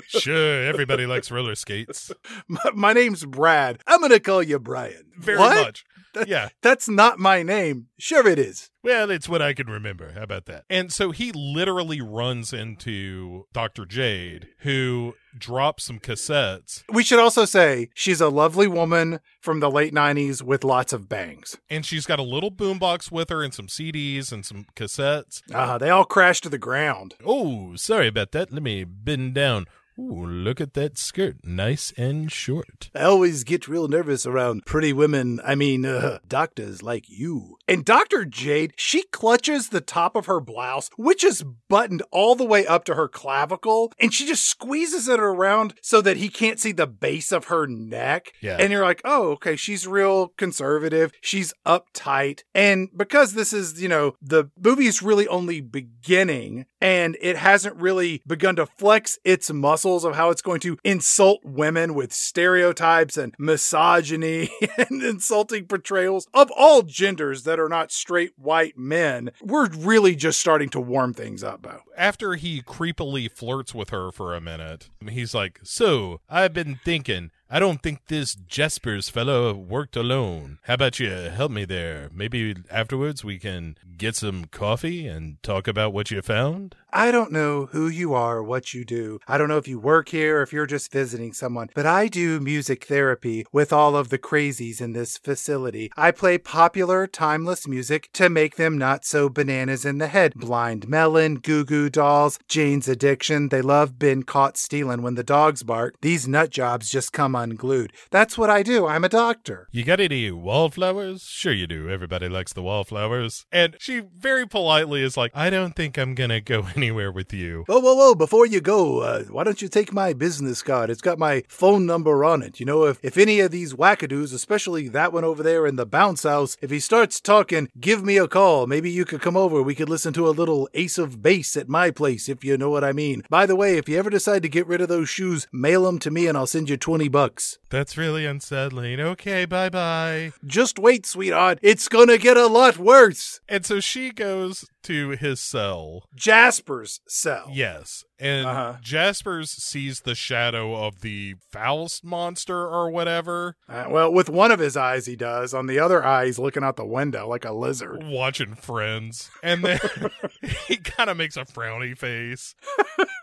sure, everybody likes roller skates.
my, my name's Brad. I'm going to call you Brian.
Very
What?
much. Yeah.
That's not my name. Sure, it is.
Well, it's what I can remember. How about that? And so he literally runs into Dr. Jade, who drops some cassettes,
We should also say she's a lovely woman from the late 90s with lots of bangs.
and she's got a little boombox with her and some CDs and some cassettes.
Ah, they all crash to the ground.
Oh, sorry about that. Let me bend down. Ooh, look at that skirt. Nice and short.
I always get real nervous around pretty women. I mean, uh, doctors like you. And Dr. Jade, she clutches the top of her blouse, which is buttoned all the way up to her clavicle, and she just squeezes it around so that he can't see the base of her neck.
Yeah.
And you're like, oh, okay, she's real conservative. She's uptight. And because this is, you know, the movie is really only beginning and it hasn't really begun to flex its muscles of how it's going to insult women with stereotypes and misogyny and insulting portrayals of all genders that are not straight white men. We're really just starting to warm things up, Bo.
After he creepily flirts with her for a minute, he's like, So, I've been thinking. I don't think this Jaspers fellow worked alone. How about you help me there? Maybe afterwards we can get some coffee and talk about what you found?
I don't know who you are what you do. I don't know if you work here or if you're just visiting someone, but I do music therapy with all of the crazies in this facility. I play popular, timeless music to make them not so bananas in the head. Blind Melon, Goo Goo Dolls, Jane's Addiction. They love been caught stealing when the dogs bark. These nut jobs just come unglued. That's what I do. I'm a doctor.
You got any wallflowers? Sure you do. Everybody likes the wallflowers. And she very politely is like, I don't think I'm gonna go anywhere with you.
Whoa, whoa, whoa, before you go, uh, why don't you take my business card? It's got my phone number on it. You know, if, if any of these wackadoos, especially that one over there in the bounce house, if he starts talking, give me a call. Maybe you could come over. We could listen to a little ace of base at my place, if you know what I mean. By the way, if you ever decide to get rid of those shoes, mail them to me and I'll send you 20 bucks.
That's really unsettling. Okay, bye bye.
Just wait, sweetheart. It's gonna get a lot worse.
And so she goes to his cell.
Jasper's cell.
Yes. And
Uh-huh.
Jaspers sees the shadow of the Faust monster or whatever
Uh, well, with one of his eyes, he does. On the other eye, he's looking out the window like a lizard.
watching Friends. And then he kind of makes a frowny face.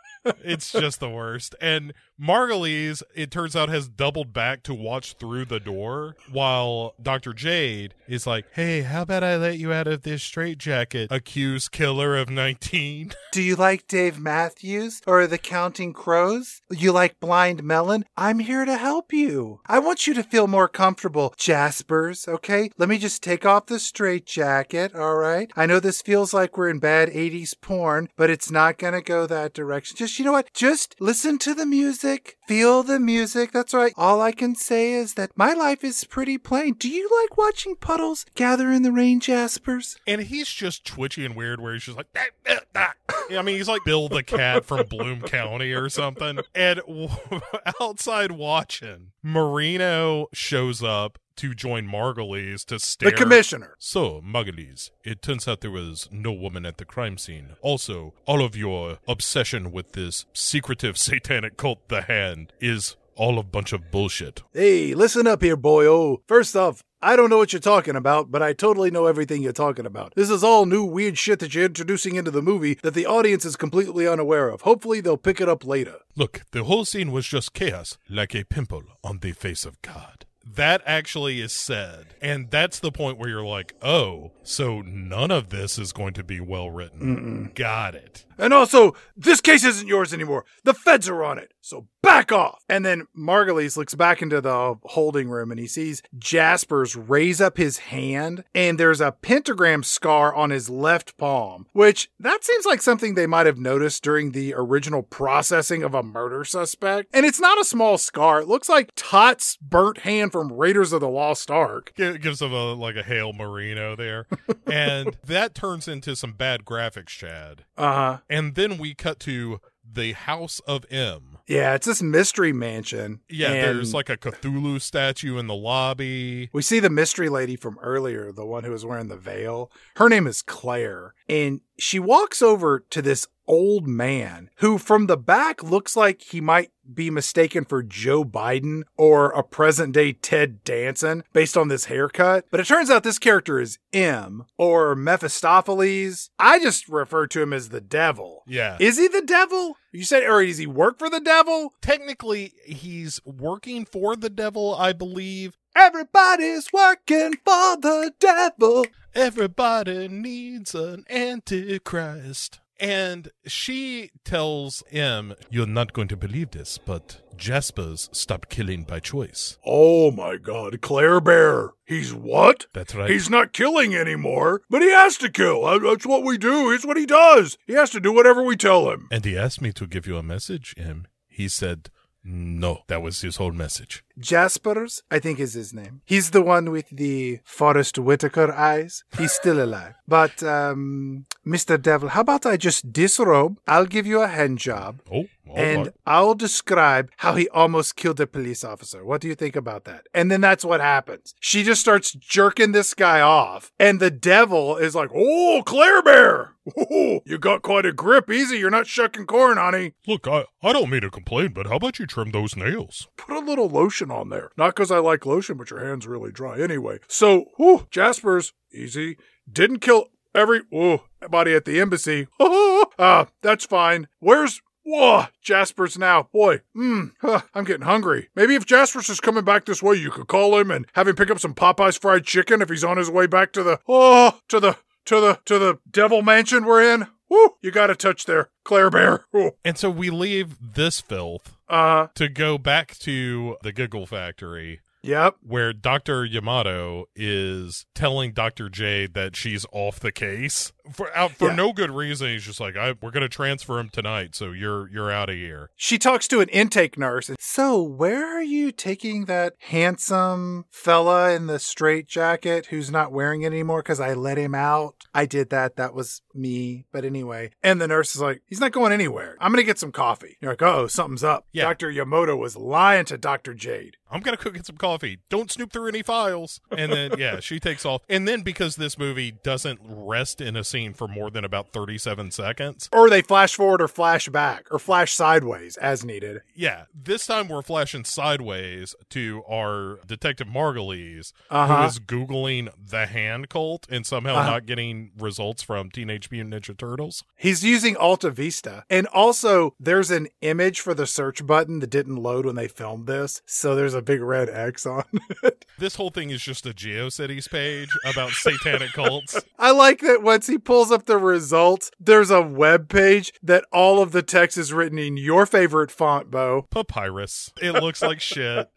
It's just the worst. And Margulies, it turns out, has doubled back to watch through the door while Dr. Jade is like, Hey, how about I let you out of this straitjacket, accused killer of 19?
Do you like Dave Matthews or the Counting Crows? You like Blind Melon? I'm here to help you. I want you to feel more comfortable, Jaspers, okay? Let me just take off the straitjacket, all right? I know this feels like we're in bad 80s porn, but it's not gonna go that direction. Just, you know what? Just listen to the music, feel the music. That's right. All I can say is that my life is pretty plain. Do you like watching puddles gather in the rain, Jaspers?
And he's just twitchy and weird, where he's just like, "Ah, ah, ah." I mean, he's like Bill the cat from Bloom County or something. And outside watching, Marino shows up to join Margulies to stare.
The commissioner.
So, Margulies, it turns out there was no woman at the crime scene. Also, all of your obsession with this secretive satanic cult, the Hand, is all a bunch of bullshit.
Hey, listen up here, boyo. First off, I don't know what you're talking about, but I totally know everything you're talking about. This is all new weird shit that you're introducing into the movie that the audience is completely unaware of. Hopefully, they'll pick it up later.
Look, the whole scene was just chaos, like a pimple on the face of God. That actually is said. And that's the point where you're like, oh, so none of this is going to be well written. Got it.
And also, this case isn't yours anymore. The feds are on it. So back off. And then Margulies looks back into the holding room and he sees Jaspers raise up his hand and there's a pentagram scar on his left palm, which that seems like something they might have noticed during the original processing of a murder suspect. And it's not a small scar. It looks like Toht's burnt hand from Raiders of the Lost Ark.
Gi- gives him a like a hail marino there, and that turns into some bad graphics, Chad.
Uh huh.
And then we cut to the House of M.
Yeah, it's this mystery mansion.
Yeah, there's like a Cthulhu statue in the lobby.
We see the mystery lady from earlier, the one who was wearing the veil. Her name is Claire. And she walks over to this old man who, from the back, looks like he might be mistaken for Joe Biden or a present day Ted Danson based on this haircut. But it turns out this character is M or Mephistopheles. I just refer to him as the devil.
Yeah.
Is he the devil? You said, or does he work for the devil?
Technically, he's working for the devil, I believe.
Everybody's working for the devil.
Everybody needs an antichrist. And she tells M, You're not going to believe this, but Jaspers stopped killing by choice.
Oh my god, Claire Bear. He's what?
That's right.
He's not killing anymore, but he has to kill. Uh, That's what we do. It's what he does. He has to do whatever we tell him.
and he asked me to give you a message, M. He said, No. That was his whole message.
Jaspers, I think is his name. He's the one with the Forest Whitaker eyes. He's still alive. But, um, Mr. Devil, how about I just disrobe? I'll give you a hand job.
Oh,
and. I'll describe how he almost killed a police officer. What do you think about that? And then that's what happens. She just starts jerking this guy off, and the devil is like, "Oh, Claire Bear, oh, you got quite a grip. Easy, you're not shucking corn, honey.
Look, I, I don't mean to complain, but how about you trim those nails?
Put a little lotion on there. Not because I like lotion, but your hand's really dry anyway. So, whew, Jasper's easy. Didn't kill every whoa, body at the embassy. Ah, that's fine. Where's Whoa, Jasper's now. Boy, mmm, huh, I'm getting hungry. Maybe if Jasper's is coming back this way, you could call him and have him pick up some Popeye's fried chicken if he's on his way back to the, oh, to the, to the, to the devil mansion we're in. Woo, you got a touch there, Claire Bear. Ooh.
And so we leave this filth
Uh,
to go back to the Giggle Factory
yep.
where Dr. Yamoto is telling Dr. Jade that she's off the case for out for
Yeah.
no good reason. He's just like, I, "We're going to transfer him tonight, so you're you're out of here."
She talks to an intake nurse. And, so, where are you taking that handsome fella in the straight jacket who's not wearing it anymore because I let him out? I did that. That was me. But anyway. And the nurse is like, he's not going anywhere. I'm going to get some coffee. You're like, oh, something's up.
Yeah.
Dr. Yamoto was lying to Dr. Jade.
I'm gonna go get some coffee. Don't snoop through any files. And then yeah, she takes off. And then because this movie doesn't rest in a scene for more than about 37 seconds,
Or they flash forward or flash back or flash sideways as needed.
yeah, this time we're flashing sideways to our detective Margulies,
Uh-huh.
who is googling the hand cult and somehow
Uh-huh.
not getting results from Teenage Mutant Ninja Turtles.
He's using Alta Vista. And also, there's an image for the search button that didn't load when they filmed this. So there's a big red X on it.
This whole thing is just a GeoCities page about satanic cults.
I like that once he pulls up the results, there's a web page that all of the text is written in your favorite font, Bo.
papyrus. It looks like shit.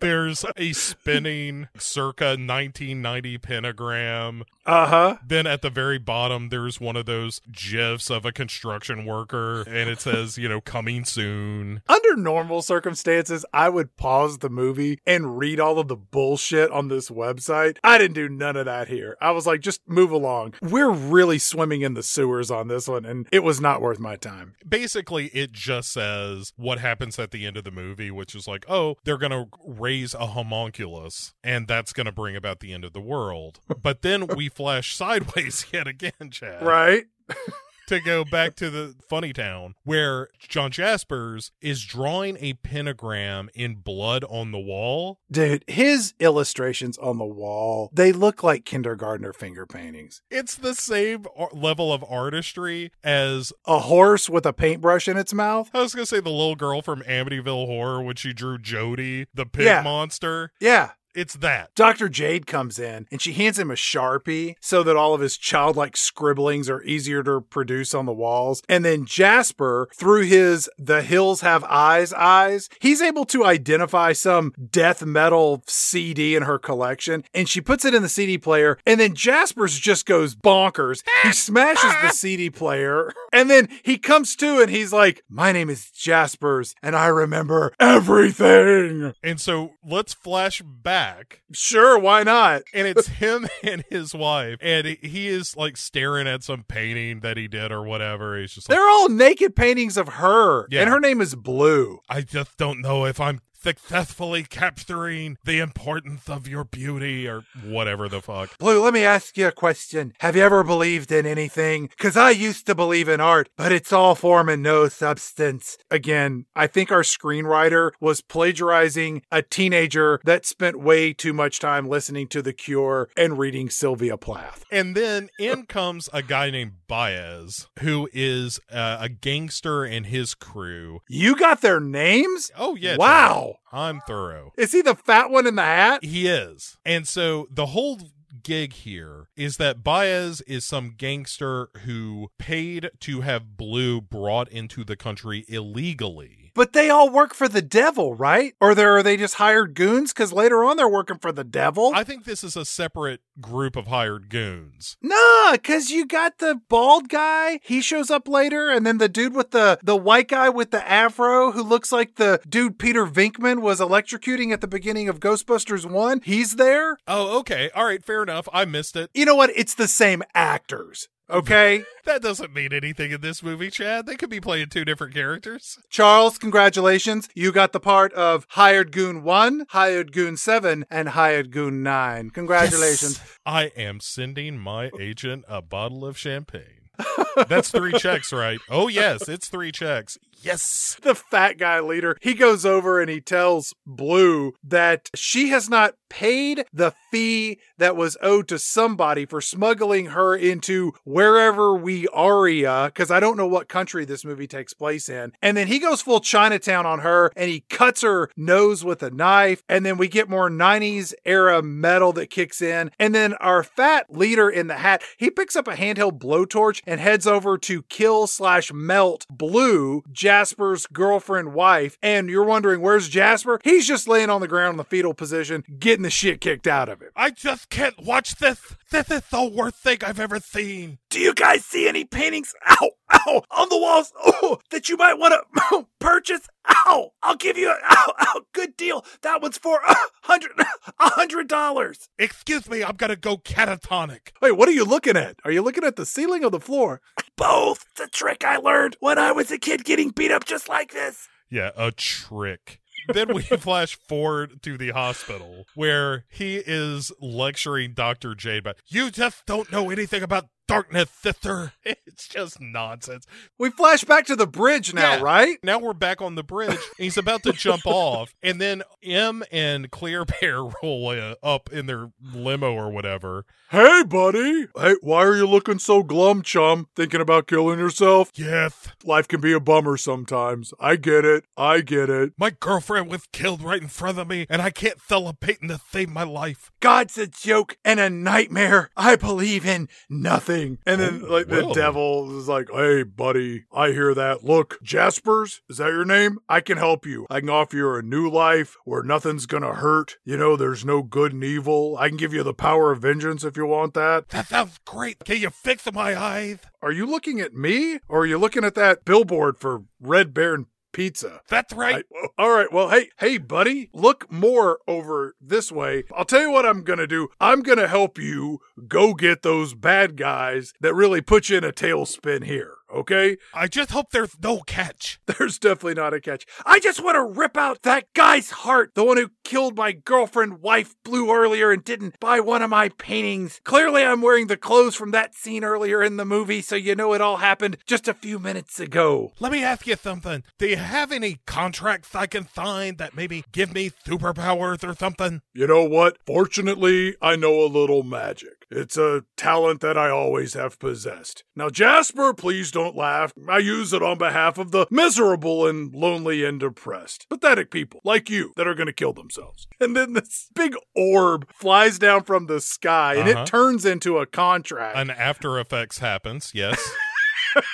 There's a spinning circa 1990 pentagram.
Uh huh.
Then at the very bottom, there's one of those gifs of a construction worker, and it says, you know, coming soon.
Under normal circumstances, I would pause the movie and read all of the bullshit on this website. I didn't do none of that here. I was like, just move along. We're really swimming in the sewers on this one, and it was not worth my time.
Basically, it just says what happens at the end of the movie, which is like, oh, they're going to raise a homunculus, and that's going to bring about the end of the world. But then we flash sideways yet again, Chad.
Right?
to go back to the funny town where John Jaspers is drawing a pentagram in blood on the wall.
Dude, his illustrations on the wall, they look like kindergartner finger paintings.
It's the same level of artistry as
A horse with a paintbrush in its mouth?
I was gonna say the little girl from Amityville Horror when she drew Jody, the pig
Yeah.
monster.
Yeah.
It's that.
Dr. Jade comes in and she hands him a Sharpie so that all of his childlike scribblings are easier to produce on the walls. And then Jasper, through his The Hills Have Eyes eyes, he's able to identify some death metal CD in her collection and she puts it in the CD player. And then Jasper's just goes bonkers. He smashes the CD player and then he comes to and he's like, My name is Jaspers and I remember everything.
And so let's flash back.
Sure, why not?
And it's him and his wife. And he is like staring at some painting that he did or whatever. He's just like,
They're all naked paintings of her,
Yeah.
and her name is Blue.
I just don't know if I'm successfully capturing the importance of your beauty or whatever the fuck.
Blue, let me ask you a question. Have you ever believed in anything? Because I used to believe in art, but it's all form and no substance. Again, I think our screenwriter was plagiarizing a teenager that spent way too much time listening to The Cure and reading Sylvia Plath.
And then in comes a guy named Baez, who is uh, a gangster and his crew.
You got their names?
Oh, yeah.
Wow.
I'm thorough.
Is he the fat one in the hat?
He is. And so the whole gig here is that Baez is some gangster who paid to have Blue brought into the country illegally.
But they all work for the devil, right? Or are they just hired goons? Because later on they're working for the devil.
I think this is a separate group of hired goons.
Nah, because you got the bald guy. He shows up later, and then the dude with the the white guy with the afro, who looks like the dude Peter Venkman was electrocuting at the beginning of Ghostbusters One. He's there.
Oh, okay. All right, fair enough. I missed it.
You know what? It's the same actors. Okay,
That doesn't mean anything in this movie, Chad. They could be playing two different characters.
Charles, congratulations. You got the part of Hired Goon 1, Hired Goon 7, and Hired Goon 9. Congratulations.
I am sending my agent a bottle of champagne. That's three checks, right? Oh, yes, it's three checks. Yes.
the fat guy leader, he goes over and he tells Blue that she has not paid the fee that was owed to somebody for smuggling her into wherever we aria, because I don't know what country this movie takes place in. And then he goes full Chinatown on her and he cuts her nose with a knife. And then we get more 90s era metal that kicks in. And then our fat leader in the hat, he picks up a handheld blowtorch and heads over to kill slash melt Blue, Jasper's girlfriend wife. And you're wondering, where's Jasper? He's just laying on the ground in the fetal position, getting the shit kicked out of him.
I just can't watch this. This is the worst thing I've ever seen.
Do you guys see any paintings? Ow, ow, on the walls oh, that you might want to purchase? Ow, I'll give you a ow, ow, good deal. That one's for a hundred, a hundred dollars.
Excuse me, I'm gonna go catatonic.
Wait, what are you looking at? Are you looking at the ceiling or the floor? Both. It's a trick I learned when I was a kid getting beat up just like this.
Yeah, a trick. then we flash forward to the hospital where he is lecturing Dr. Jade about, you just don't know anything about darkness, sister. It's just nonsense.
We flash back to the bridge now,
Yeah.
right?
Now we're back on the bridge. and he's about to jump off, and then M and Claire Bear roll uh, up in their limo or whatever.
Hey, buddy. Hey, why are you looking so glum, chum? Thinking about killing yourself?
Yes,
Life can be a bummer sometimes. I get it. I get it.
my girlfriend was killed right in front of me, and I can't sell a patent to save my life.
God's a joke and a nightmare. I believe in nothing. And then,
Oh,
like, the devil is like, hey, buddy, I hear that. Look, Jaspers, is that your name? I can help you. I can offer you a new life where nothing's gonna hurt. You know, there's no good and evil. I can give you the power of vengeance if you want that.
That sounds great. Can you fix my eyes?
Are you looking at me or are you looking at that billboard for Red Baron Pizza?
That's right.
I- oh, all right. Well, hey, hey, buddy, look more over this way. I'll tell you what I'm going to do. I'm going to help you go get those bad guys that really put you in a tailspin here. Okay?
I just hope there's no catch.
There's definitely not a catch. I just want to rip out that guy's heart, the one who killed my girlfriend, wife, Blue earlier and didn't buy one of my paintings. Clearly, I'm wearing the clothes from that scene earlier in the movie, so you know it all happened just a few minutes ago.
Let me ask you something. Do you have any contracts I can sign that maybe give me superpowers or something?
You know what? Fortunately, I know a little magic. It's a talent that I always have possessed. Now, Jasper, please don't laugh. I use it on behalf of the miserable and lonely and depressed. Pathetic people like you that are going to kill themselves. And then this big orb flies down from the sky and
Uh-huh.
it turns into a contract.
An After Effects happens, yes.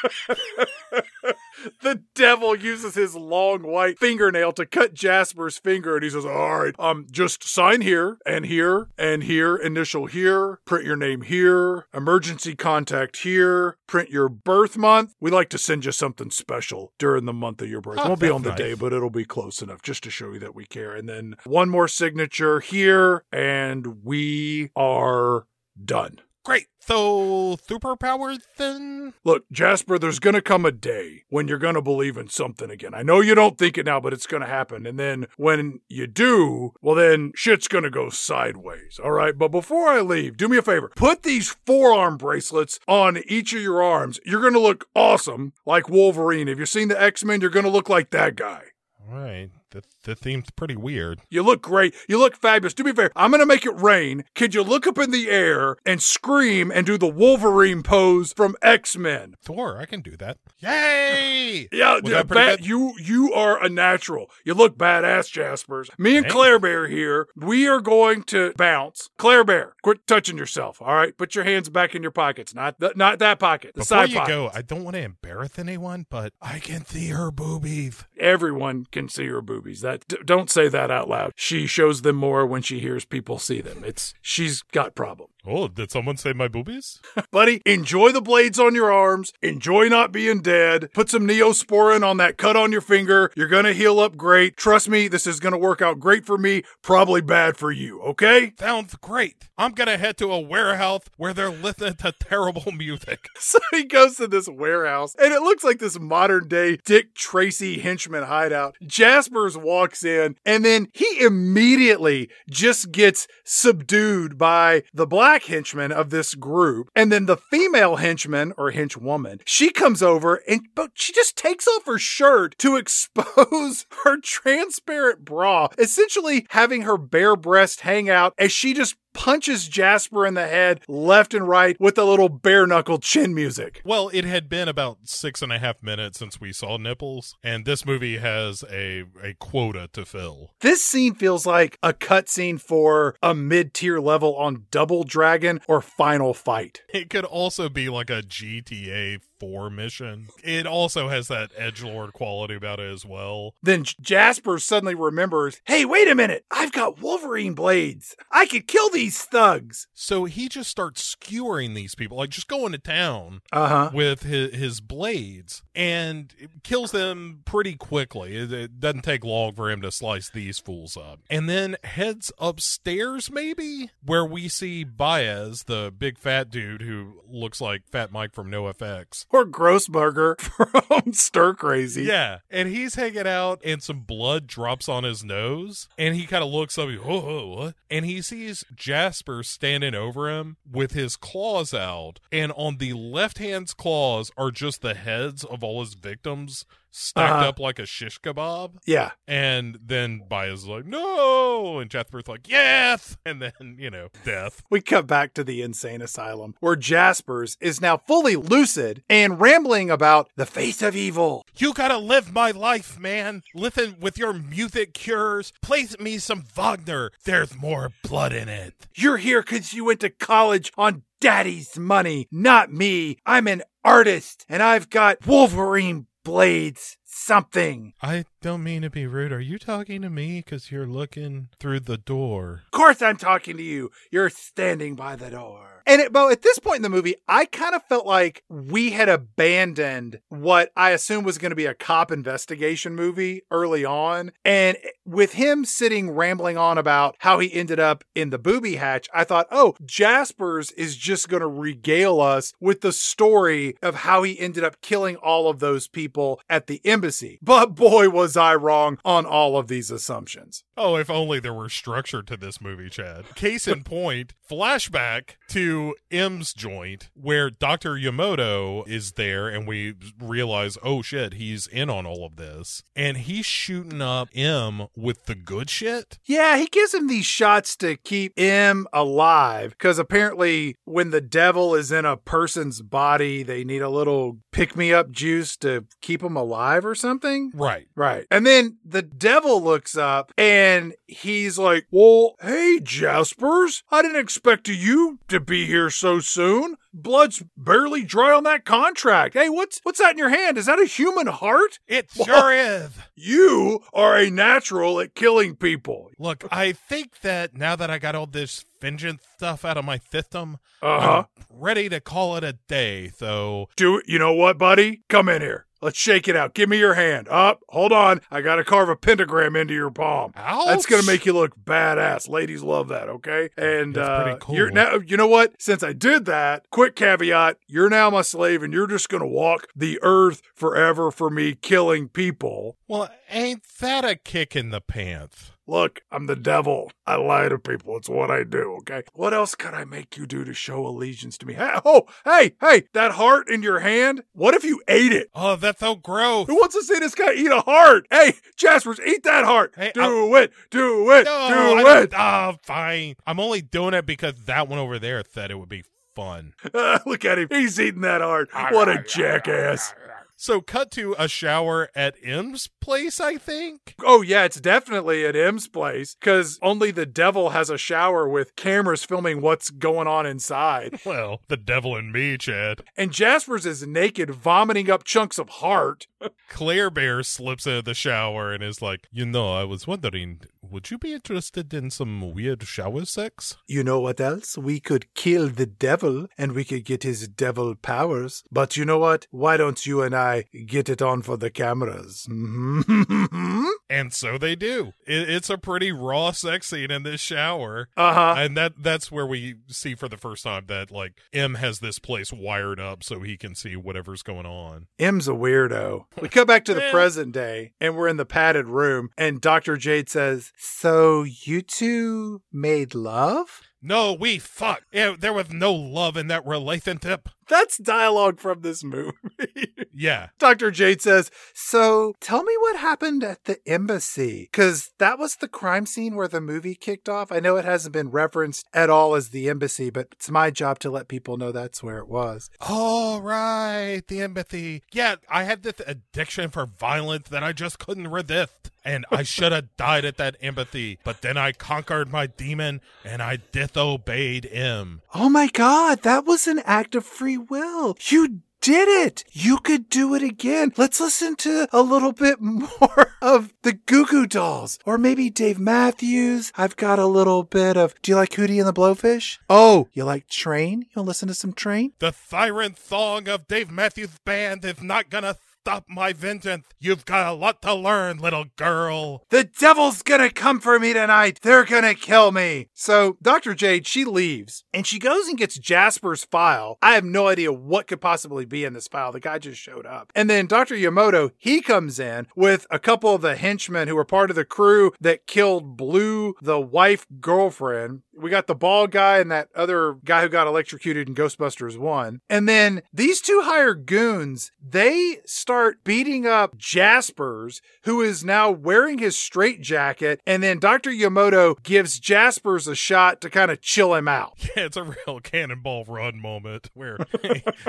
the devil uses his long white fingernail to cut Jasper's finger, and he says, "All right, um, just sign here and here and here, initial here, print your name here, emergency contact here, print your birth month. We like to send you something special during the month of your birth.
Oh,
it won't be on the
nice.
day, but it'll be close enough just to show you that we care. And then one more signature here, and we are done."
Great. So, superpower then?
Look, Jasper, there's going to come a day when you're going to believe in something again. I know you don't think it now, but it's going to happen. And then when you do, well, then shit's going to go sideways. All right. But before I leave, do me a favor. Put these forearm bracelets on each of your arms. You're going to look awesome like Wolverine. If you've seen the X Men, you're going to look like that guy.
All right. The, the theme's pretty weird.
You look great. You look fabulous. Do me a favor. I'm going to make it rain. Could you look up in the air and scream and do the Wolverine pose from X Men?
Thor, I can do that. Yay!
Yeah, bat- you you are a natural. You look badass, Jaspers. Me and
Thanks.
Claire Bear here. We are going to bounce. Claire Bear, quit touching yourself. All right, put your hands back in your pockets. Not th- not that pocket. The
Before
side
you
pocket.
go, I don't want to embarrass anyone, but I can see her boobies.
Everyone can see her boobies. That d- don't say that out loud. She shows them more when she hears people see them. It's she's got problem.
Oh, did someone say my boobies?
Buddy, enjoy the blades on your arms. Enjoy not being dead. Put some neosporin on that cut on your finger. You're going to heal up great. Trust me, this is going to work out great for me, probably bad for you, okay?
Sounds great. I'm gonna head to a warehouse where they're listening to terrible music.
So he goes to this warehouse, and it looks like this modern day Dick Tracy henchman hideout. Jaspers walks in, and then he immediately just gets subdued by the black henchman of this group. And then the female henchman or henchwoman, she comes over and but she just takes off her shirt to expose her transparent bra, essentially having her bare breast hang out as she just punches Jasper in the head left and right with a little bare knuckle chin music.
Well, it had been about six and a half minutes since we saw nipples, and this movie has a a quota to fill.
This scene feels like a cutscene for a mid tier level on Double Dragon or Final Fight.
It could also be like a GTA 4 mission. It also has that edge lord quality about it as well.
Then Jasper suddenly remembers, hey, wait a minute, I've got Wolverine blades. I could kill these thugs.
So he just starts skewering these people, like just going to town
Uh huh.
with his, his blades and kills them pretty quickly. It, it doesn't take long for him to slice these fools up. And then heads upstairs, maybe, where we see Baez, the big fat dude who looks like Fat Mike from NoFX.
Or Grossberger from Stir Crazy.
Yeah, and he's hanging out, and some blood drops on his nose, and he kind of looks up, oh, oh? And he sees Jasper standing over him with his claws out, and on the left hand's claws are just the heads of all his victims stacked
Uh-huh.
up like a shish kebab.
Yeah.
And then Baez is like, no, and Jasper's like, yes, and then you know, death.
We cut back to the insane asylum where Jaspers is now fully lucid and rambling about the face of evil.
You gotta live my life, man. Listen with your music cures. Play me some Wagner. There's more blood in it.
You're here because you went to college on daddy's money, not me. I'm an artist and I've got Wolverine blades something.
I don't mean to be rude. Are you talking to me because you're looking through the door?
Of course I'm talking to you. You're standing by the door. And it, Bo, at this point in the movie, I kind of felt like we had abandoned what I assumed was going to be a cop investigation movie early on. And with him sitting rambling on about how he ended up in the booby hatch, I thought, oh, Jaspers is just going to regale us with the story of how he ended up killing all of those people at the embassy. But boy, was I wrong on all of these assumptions.
Oh, if only there were structure to this movie, Chad. Case in point, flashback to to M's joint where Dr. Yamoto is there and we realize, oh shit, he's in on all of this. And he's shooting up M with the good shit.
Yeah, he gives him these shots to keep M alive because apparently, when the devil is in a person's body, they need a little pick me up juice to keep them alive or something.
Right.
Right. And then the devil looks up and he's like, Well, hey, Jaspers, I didn't expect you to be here so soon. Blood's barely dry on that contract. Hey, what's what's that in your hand? Is that a human heart?
It sure is.
You are a natural at killing people.
Look, I think that now that I got all this vengeance stuff out of my system,
Uh-huh.
I'm ready to call it a day. So
Do. You know what, buddy? Come in here. Let's shake it out. Give me your hand. Up. hold on. I got to carve a pentagram into your palm.
Ouch.
That's gonna make you look badass. Ladies love that. Okay. And
That's
uh,
pretty cool.
You're now. You know what? Since I did that, quick caveat: you're now my slave, and you're just gonna walk the earth forever for me killing people.
Well, ain't that a kick in the pants?
Look, I'm the devil. I lie to people. It's what I do, okay? What else could I make you do to show allegiance to me? Hey, oh, hey, hey, that heart in your hand? What if you ate it?
Oh, that's so gross.
Who wants to see this guy eat a heart? Hey, Jaspers, eat that heart.
Hey,
do it, do it,
No,
do
I
it.
Oh, fine. I'm only doing it because that one over there said it would be fun.
Look at him. He's eating that heart. What a jackass.
So, cut to a shower at M's place, I think.
Oh, yeah, it's definitely at M's place because only the devil has a shower with cameras filming what's going on inside.
Well, the devil and me, Chad.
And Jaspers is naked, vomiting up chunks of heart.
Claire Bear slips into the shower and is like, You know, I was wondering, would you be interested in some weird shower sex?
You know what else? We could kill the devil and we could get his devil powers. But you know what? Why don't you and I get it on for the cameras? Mm-hmm.
And so they do. It, it's a pretty raw sex scene in this shower.
uh huh.
and that that's where we see for the first time that like M has this place wired up so he can see whatever's going on.
M's a weirdo. We come back to the present day and we're in the padded room, and Dr. Jade says, So you two made love?
No, we fuck. Yeah, there was no love in that relationship.
That's dialogue from this movie.
Yeah.
Dr. Jade says, So tell me what happened at the embassy. Because that was the crime scene where the movie kicked off. I know it hasn't been referenced at all as the embassy, but it's my job to let people know that's where it was.
All right, the empathy. Yeah, I had this addiction for violence that I just couldn't resist. And I should have died at that empathy, but then I conquered my demon and I disobeyed him.
Oh my God, that was an act of free will. You did it. You could do it again. Let's listen to a little bit more of the Goo Goo Dolls or maybe Dave Matthews. I've got a little bit of, do you like Hootie and the Blowfish? Oh, you like Train? You'll listen to some Train?
The siren song of Dave Matthews Band is not gonna stop my vengeance. You've got a lot to learn, little girl.
The devil's gonna come for me tonight. They're gonna kill me. So Dr. Jade, she leaves and she goes and gets Jasper's file. I have no idea what could possibly be in this file. The guy just showed up. And then Dr. Yamoto, he comes in with a couple of the henchmen who were part of the crew that killed Blue, the wife girlfriend. We got the bald guy and that other guy who got electrocuted in Ghostbusters 1. And then these two hired goons, they start beating up Jaspers, who is now wearing his straitjacket. And then Dr. Yamoto gives Jaspers a shot to kind of chill him out.
Yeah, it's a real cannonball run moment where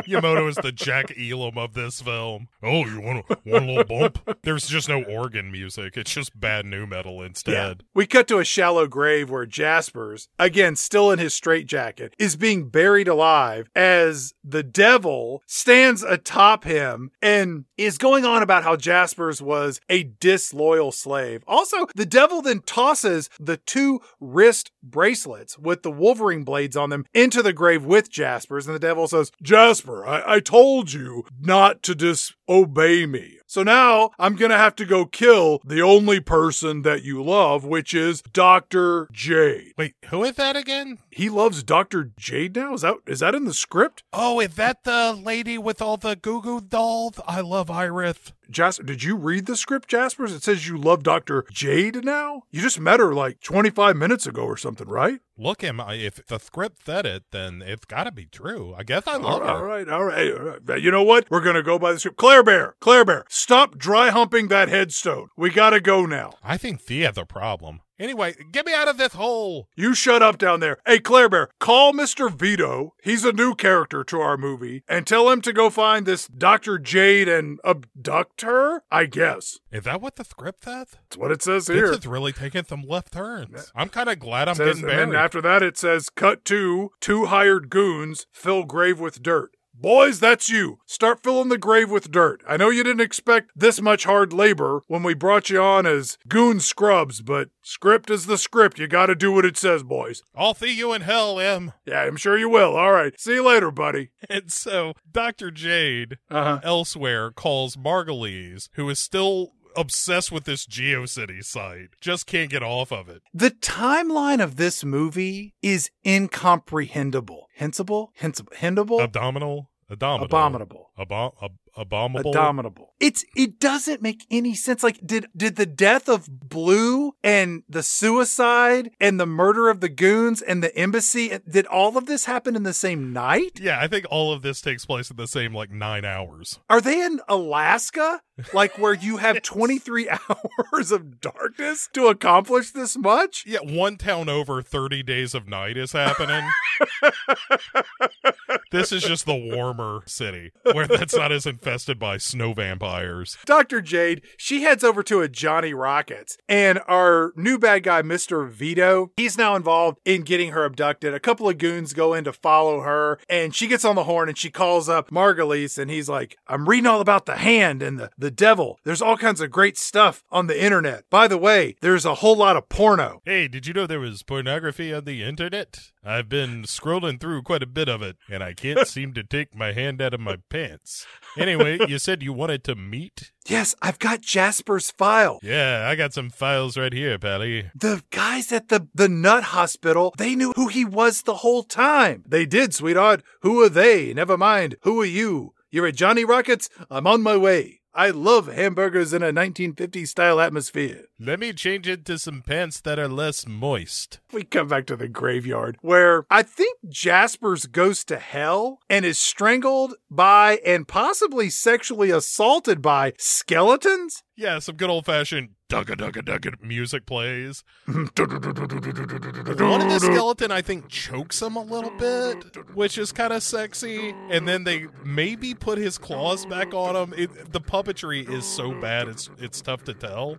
Yamoto is the Jack Elam of this film. Oh, you want a, a little bump? There's just no organ music. It's just bad nu metal instead.
We cut to a shallow grave where Jaspers, again still in his straitjacket, is being buried alive as the devil stands atop him and is going on about how Jaspers was a disloyal slave. Also, the devil then tosses the two wrist bracelets with the Wolverine blades on them into the grave with Jaspers, and the devil says, Jasper, I, I told you not to disobey me. So now I'm gonna have to go kill the only person that you love, which is Dr. Jade.
Wait, who is that again?
He loves Dr. Jade now? Is that is that in the script?
Oh, is that the lady with all the Goo Goo dolls? I love Iris.
Jasper, did you read the script, Jaspers? It says you love Dr. Jade now? You just met her like 25 minutes ago or something, right?
Look, am I, if the script said it, then it's got to be true. I guess I love
right, all
her.
right, all right, all right. You know what? We're going to go by the script. Claire Bear, Claire Bear, stop dry humping that headstone. We got to go now.
I think Thea has a problem. Anyway, get me out of this hole.
You shut up down there. Hey, Claire Bear, call Mr. Vito. He's a new character to our movie and tell him to go find this Dr. Jade and abduct her, I guess.
Is that what the script says?
That's what it says here.
This is really taking some left turns. I'm kind of glad I'm
says-
getting
and after that, it says, cut to two hired goons fill grave with dirt. Boys, that's you. Start filling the grave with dirt. I know you didn't expect this much hard labor when we brought you on as goon scrubs, but script is the script. You gotta do what it says, boys.
I'll see you in hell, Em.
Yeah, I'm sure you will. All right. See you later, buddy.
And so Dr. Jade
Uh huh.
elsewhere calls Margulies, who is still obsessed with this GeoCities site, just can't get off of it.
The timeline of this movie is incomprehensible. Hensible? Hensible? Hindable?
Abdominal? Abominable.
Abominable.
Abo- ab- abominable?
Abominable. It's it doesn't make any sense. Like, did did the death of Blue and the suicide and the murder of the goons and the embassy did all of this happen in the same night?
yeah, I think all of this takes place in the same like nine hours.
Are they in Alaska? Like where you have 23 hours of darkness to accomplish this much?
Yeah, one town over 30 days of night is happening. this is just the warmer city where that's not as infested by snow vampires.
Dr. Jade, she heads over to a Johnny Rockets, and our new bad guy, Mr. Vito, he's now involved in getting her abducted. A couple of goons go in to follow her, and she gets on the horn and she calls up Margulies, and he's like, I'm reading all about the hand and the, the devil. There's all kinds of great stuff on the internet. By the way, there's a whole lot of porno.
Hey, did you know there was pornography on the internet? I've been scrolling through quite a bit of it, and I can't seem to take my hand out of my pants. Anyway, you said you wanted to meet?
Yes, I've got Jasper's file.
Yeah, I got some files right here, Pally.
The guys at the, the nut hospital, they knew who he was the whole time. They did, sweetheart. Who are they? Never mind. Who are you? You're at Johnny Rockets? I'm on my way. I love hamburgers in a 1950s style atmosphere.
Let me change it to some pants that are less moist.
We come back to the graveyard where I think Jaspers goes to hell and is strangled by and possibly sexually assaulted by skeletons.
Yeah, some good old fashioned dugga dugga dugga music plays. One of the skeleton, I think, chokes him a little bit, which is kind of sexy. And then they maybe put his claws back on him. It, the puppetry is so bad; it's it's tough to tell.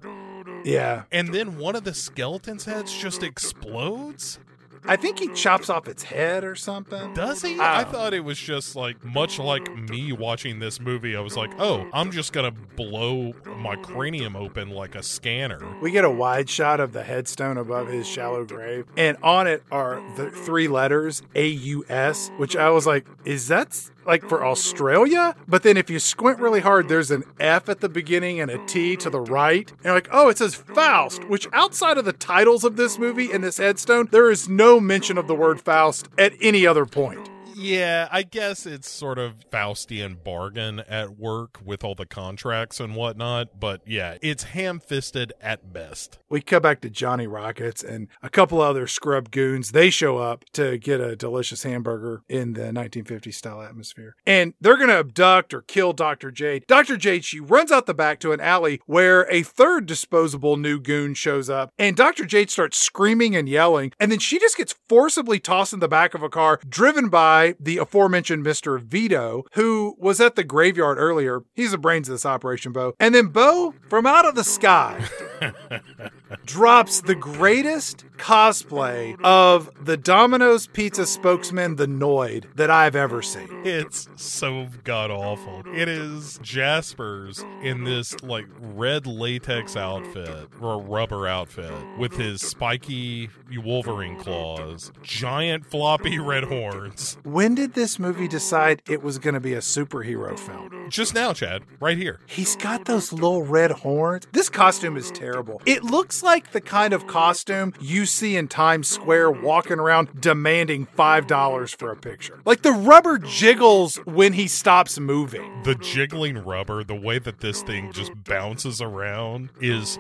Yeah.
And then one of the skeleton's heads just explodes.
I think he chops off its head or something.
Does he?
I
I thought it was just like much like me watching this movie. I was like, oh, I'm just gonna blow my cranium open like a scanner.
We get a wide shot of the headstone above his shallow grave, and on it are the three letters A U S, which I was like, is that like for Australia? But then if you squint really hard, there's an F at the beginning and a T to the right. And like, oh, it says Faust, which outside of the titles of this movie and this headstone, there is no mention of the word Faust at any other point.
Yeah, I guess it's sort of Faustian bargain at work with all the contracts and whatnot, but yeah, it's ham fisted at best.
We cut back to Johnny Rockets and a couple other scrub goons. They show up to get a delicious hamburger in the 1950s style atmosphere. And they're going to abduct or kill Dr. Jade. Dr. Jade, she runs out the back to an alley where a third disposable new goon shows up. And Dr. Jade starts screaming and yelling. And then she just gets forcibly tossed in the back of a car driven by the aforementioned Mr. Vito, who was at the graveyard earlier. He's the brains of this operation, Bo. And then Bo, from out of the sky, drops the greatest cosplay of the Domino's Pizza spokesman, the Noid, that I've ever seen.
It's so god awful. It is Jasper's in this like red latex outfit or rubber outfit with his spiky Wolverine claws, giant floppy red horns.
When did this movie decide it was going to be a superhero film?
Just now, Chad, right here.
He's got those little red horns. This costume is terrible. It looks like the kind of costume you see in Times Square walking around demanding $5 for a picture. Like the rubber jiggles when he stops moving.
The jiggling rubber, the way that this thing just bounces around is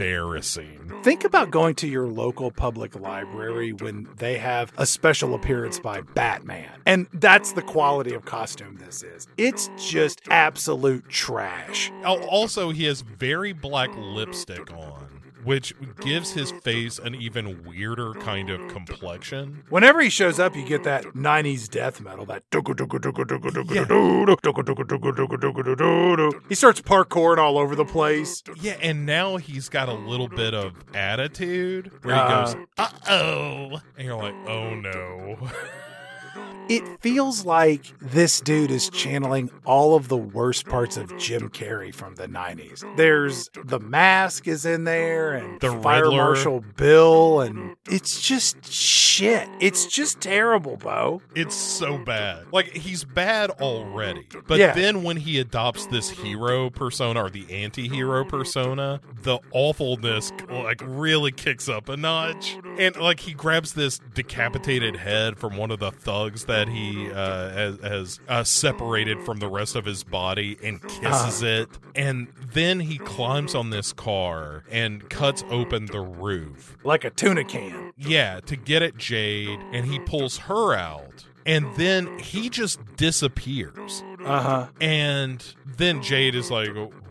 embarrassing.
Think about going to your local public library when they have a special appearance by Batman. And that's the quality of costume this is. It's just absolute trash.
Oh, also, he has very black lipstick on, which gives his face an even weirder kind of complexion.
Whenever he shows up, you get that 90s death metal, that he starts parkouring all over the place.
Yeah, and now he's got a little bit of attitude where he
Uh.
goes, uh oh. And you're like, oh no.
It feels like this dude is channeling all of the worst parts of Jim Carrey from the 90s. There's the mask is in there and
The
Fire
Riddler.
Marshal Bill and it's just shit. It's just terrible, Bo.
It's so bad. Like, he's bad already. But
Yeah.
then when he adopts this hero persona or the anti hero persona, the awfulness, like, really kicks up a notch. And, like, he grabs this decapitated head from one of the thugs that he uh, has, has uh, separated from the rest of his body and kisses it. And then he climbs on this car and cuts open the roof.
Like a tuna can.
Yeah, to get at Jade, and he pulls her out. And then he just disappears.
Uh-huh.
And then Jade is like,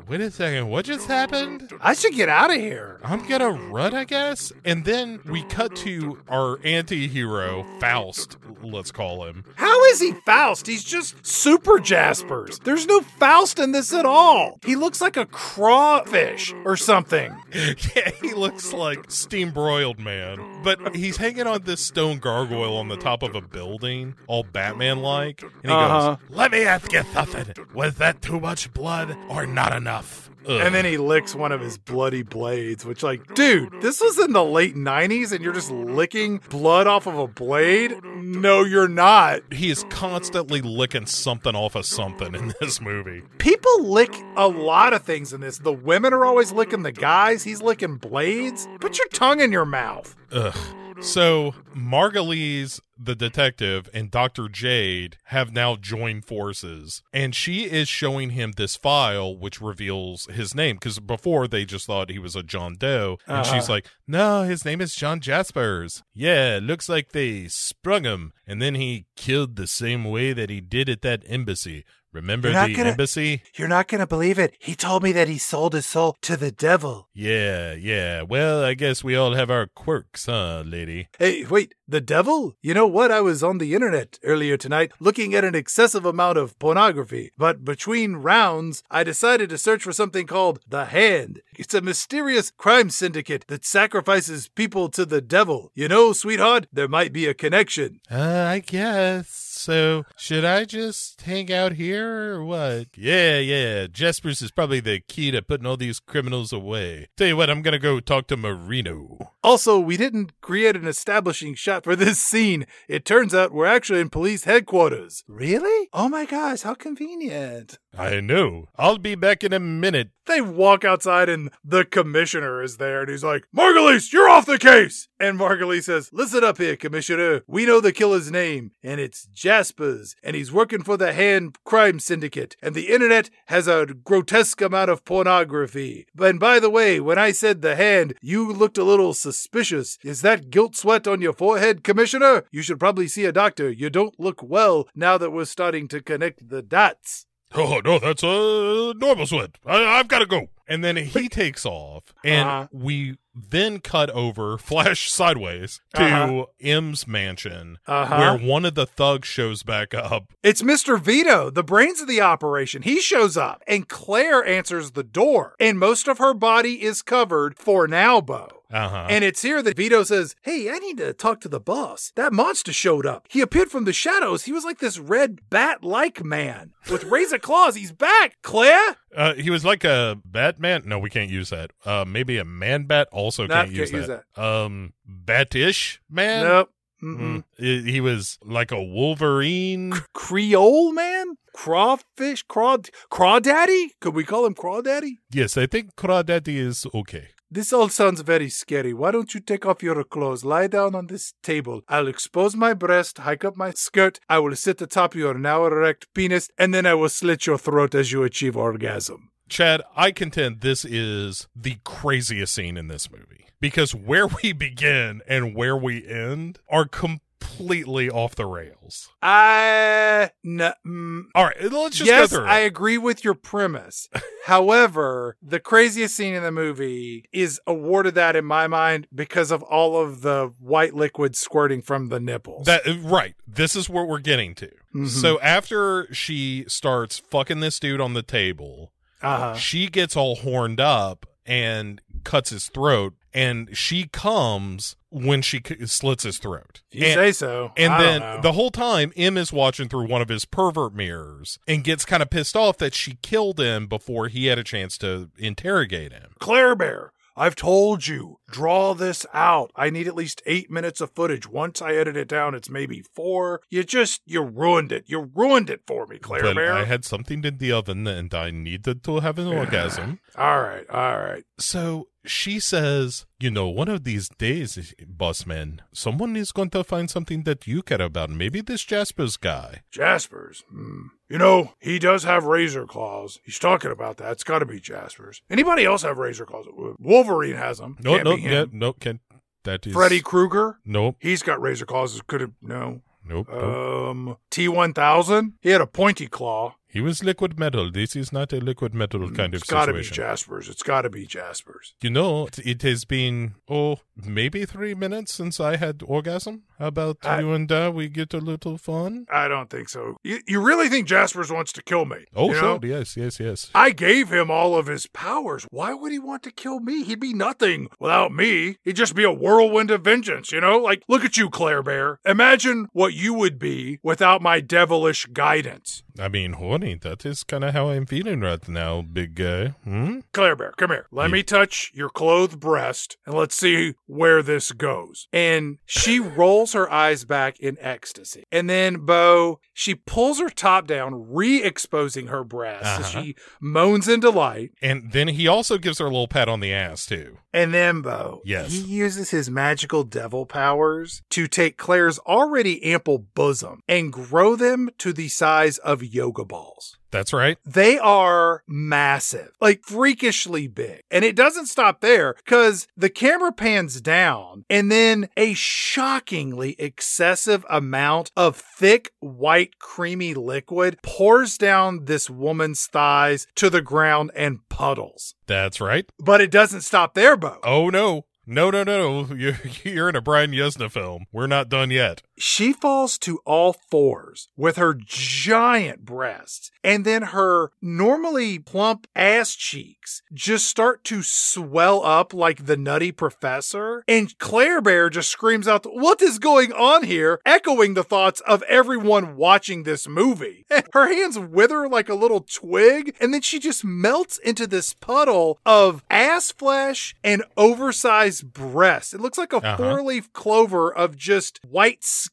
wait a second, what just happened?
I should get out of here.
I'm gonna run, I guess. And then we cut to our anti hero, Faust, let's call him.
How is he Faust? He's just super Jaspers. There's no Faust in this at all. He looks like a crawfish or something.
yeah, he looks like steam broiled man. But he's hanging on this stone gargoyle on the top of a building, all Batman like. And he
Uh-huh.
goes, Let me ask you something. Was that too much blood or not enough? Ugh.
And then he licks one of his bloody blades, which, like, dude, this was in the late 90s and you're just licking blood off of a blade? No, you're not.
he is constantly licking something off of something in this movie.
People lick a lot of things in this. The women are always licking the guys, he's licking blades. Put your tongue in your mouth.
Ugh. So Margulies, the detective, and Dr. Jade have now joined forces, and she is showing him this file which reveals his name. Because before they just thought he was a John Doe, and
Uh-huh.
she's like, "No, his name is John Jaspers. Yeah, looks like they sprung him, and then he killed the same way that he did at that embassy. Remember the
gonna-
embassy?
You're not going to believe it. He told me that he sold his soul to the devil.
Yeah, yeah. Well, I guess we all have our quirks, huh, lady?
Hey, wait, the devil? You know what? I was on the internet earlier tonight looking at an excessive amount of pornography, but between rounds, I decided to search for something called The Hand. It's a mysterious crime syndicate that sacrifices people to the devil. You know, sweetheart, there might be a connection.
Uh, I guess. So, should I just hang out here or what? Yeah, yeah. Jaspers is probably the key to putting all these criminals away. Tell you what, I'm gonna go talk to Marino.
Also, we didn't create an establishing shot for this scene. It turns out we're actually in police headquarters. Really? Oh my gosh, how convenient.
I know. I'll be back in a minute.
They walk outside and the commissioner is there and he's like, Margulies, you're off the case. And Margulies says, Listen up here, commissioner. We know the killer's name and it's Jaspers and he's working for the Hand Crime Syndicate and the internet has a grotesque amount of pornography. And by the way, when I said the hand, you looked a little suspicious. Is that guilt sweat on your forehead, commissioner? You should probably see a doctor. You don't look well now that we're starting to connect the dots.
Oh no, that's a normal sweat. I, I've got to go. And then he takes off, and
Uh-huh.
we then cut over, flash sideways to
Uh-huh.
M's mansion,
Uh-huh.
where one of the thugs shows back up.
It's Mr. Vito, the brains of the operation. He shows up, and Claire answers the door, and most of her body is covered for now, Bo.
Uh huh.
And it's here that Vito says, Hey, I need to talk to the boss. That monster showed up. He appeared from the shadows. He was like this red bat like man with razor claws. He's back, Claire.
Uh, he was like a Batman. No, we can't use that. Uh, maybe a man bat also
Nope,
can't, use,
can't use
that. Um, batish man.
Nope. Mm-hmm.
He he was like a Wolverine.
Creole man? Crawfish? Craw Crawdaddy? Could we call him Crawdaddy?
Yes, I think Crawdaddy is okay.
This all sounds very scary. Why don't you take off your clothes? Lie down on this table. I'll expose my breast, hike up my skirt. I will sit atop your now erect penis, and then I will slit your throat as you achieve orgasm.
Chad, I contend this is the craziest scene in this movie because where we begin and where we end are completely off the rails.
I. n- mm,
All right, let's just
yes,
go through. it.
I agree with your premise. However, the craziest scene in the movie is awarded that in my mind because of all of the white liquid squirting from the nipples.
That right. This is what we're getting to.
Mhm.
So after she starts fucking this dude on the table,
uh-huh.
she gets all horned up and cuts his throat, and she comes when she slits his throat.
If you
and,
say so.
and
I
then the whole time, M is watching through one of his pervert mirrors and gets kind of pissed off that she killed him before he had a chance to interrogate him.
Claire Bear, I've told you, draw this out. I need at least eight minutes of footage. Once I edit it down, it's maybe four. You just, you ruined it. You ruined it for me, Claire
Well,
Bear.
I had something in the oven and I needed to have an orgasm.
all right, all right.
So she says, You know, one of these days, boss man, someone is going to find something that you care about. Maybe this Jasper's guy.
Jaspers. Hmm. You know, he does have razor claws. He's talking about that. It's got to be Jaspers. Anybody else have razor claws? Wolverine has them.
No,
Can't
no, yeah,
him.
no, can that is
Freddy Krueger.
Nope,
He's got razor claws. Could have no.
nope, nope.
Um, T one thousand. He had a pointy claw.
He was liquid metal. This is not a liquid metal kind of
Mm, it's got to be
situation.
Jaspers. It's got to be Jaspers.
You know, it has been oh maybe three minutes since I had orgasm. How about
I-
you and uh, we get a little fun?
I don't think so. You, you really think Jaspers wants to kill me?
Oh, sure,
know?
yes, yes, yes.
I gave him all of his powers. Why would he want to kill me? He'd be nothing without me. He'd just be a whirlwind of vengeance, you know? Like, look at you, Claire Bear. Imagine what you would be without my devilish guidance.
I mean, honey, that is kind of how I'm feeling right now, big guy. Hmm?
Claire Bear, come here. Let
Yeah.
me touch your clothed breast and let's see where this goes. And she rolls her eyes back in ecstasy. And then, Bo, she pulls her top down, re exposing her breast
Uh-huh.
she moans in delight.
And then he also gives her a little pat on the ass too.
And then, Bo,
Yes.
he uses his magical devil powers to take Claire's already ample bosom and grow them to the size of yoga balls.
That's right.
They are massive, like freakishly big. And it doesn't stop there because the camera pans down and then a shockingly excessive amount of thick, white, creamy liquid pours down this woman's thighs to the ground and puddles.
That's right.
But it doesn't stop there, Bo.
Oh no. No, no, no. You're, you're in a Brian Yuzna film. We're not done yet.
She falls to all fours with her giant breasts, and then her normally plump ass cheeks just start to swell up like the nutty professor. And Claire Bear just screams out, What is going on here? echoing the thoughts of everyone watching this movie. Her hands wither like a little twig, and then she just melts into this puddle of ass flesh and oversized breasts. It looks like a
Uh-huh.
four leaf clover of just white skin.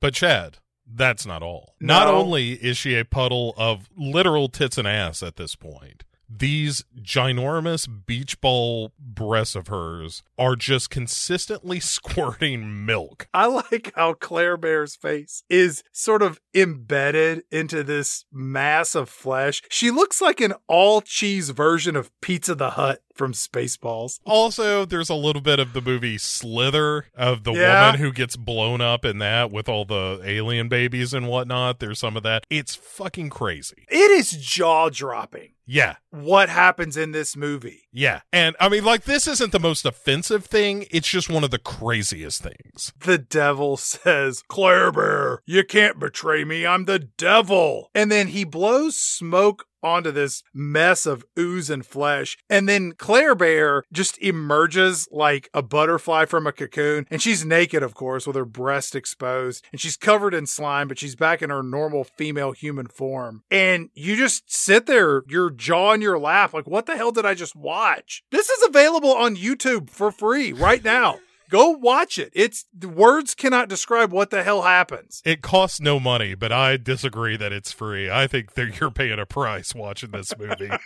But Chad, that's not all. Not only is she a puddle of literal tits and ass at this point, these ginormous beach ball breasts of hers are just consistently squirting milk.
I like how Claire Bear's face is sort of embedded into this mass of flesh. She looks like an all cheese version of Pizza the Hut from Spaceballs.
Also, there's a little bit of the movie Slither of the
Yeah.
woman who gets blown up in that with all the alien babies and whatnot. There's some of that. It's fucking crazy.
It is jaw dropping
Yeah.
what happens in this movie.
Yeah. And I mean, like, this isn't the most offensive thing. It's just one of the craziest things.
The devil says, Claire Bear, you can't betray me. I'm the devil. And then he blows smoke onto this mess of ooze and flesh. And then Claire Bear just emerges like a butterfly from a cocoon. And she's naked, of course, with her breast exposed. And she's covered in slime, but she's back in her normal female human form. And you just sit there, your jaw in your lap, like, what the hell did I just watch? This is available on YouTube for free right now. Go watch it. It's words cannot describe what the hell happens.
It costs no money, but I disagree that it's free. I think that you're paying a price watching this movie.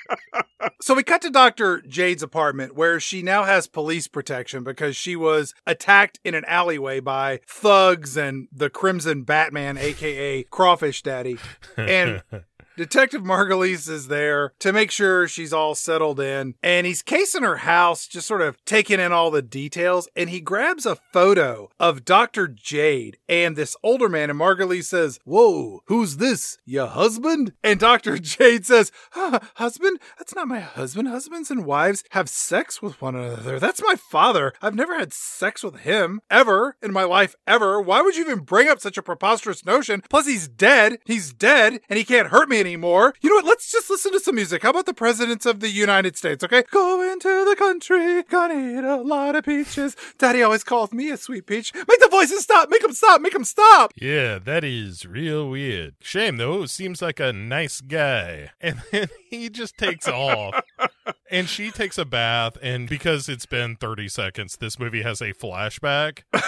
So we cut to Dr. Jade's apartment where she now has police protection because she was attacked in an alleyway by thugs and the Crimson Batman, aka Crawfish Daddy. And Detective Margulies is there to make sure she's all settled in, and he's casing her house, just sort of taking in all the details, and he grabs a photo of Dr. Jade and this older man, and Margulies says, Whoa, who's this? Your husband? And Dr. Jade says, huh, Husband? That's not my husband. Husbands and wives have sex with one another. That's my father. I've never had sex with him, ever, in my life, ever. Why would you even bring up such a preposterous notion? Plus, he's dead. He's dead, and he can't hurt me anymore. You know what? Let's just listen to some music. How about the presidents of the United States, okay? Go into the country, gonna eat a lot of peaches. Daddy always calls me a sweet peach. Make the voices stop. Make them stop. Make them stop.
yeah, that is real weird. Shame though, seems like a nice guy. And then he just takes off. And she takes a bath, and because it's been 30 seconds, this movie has a flashback.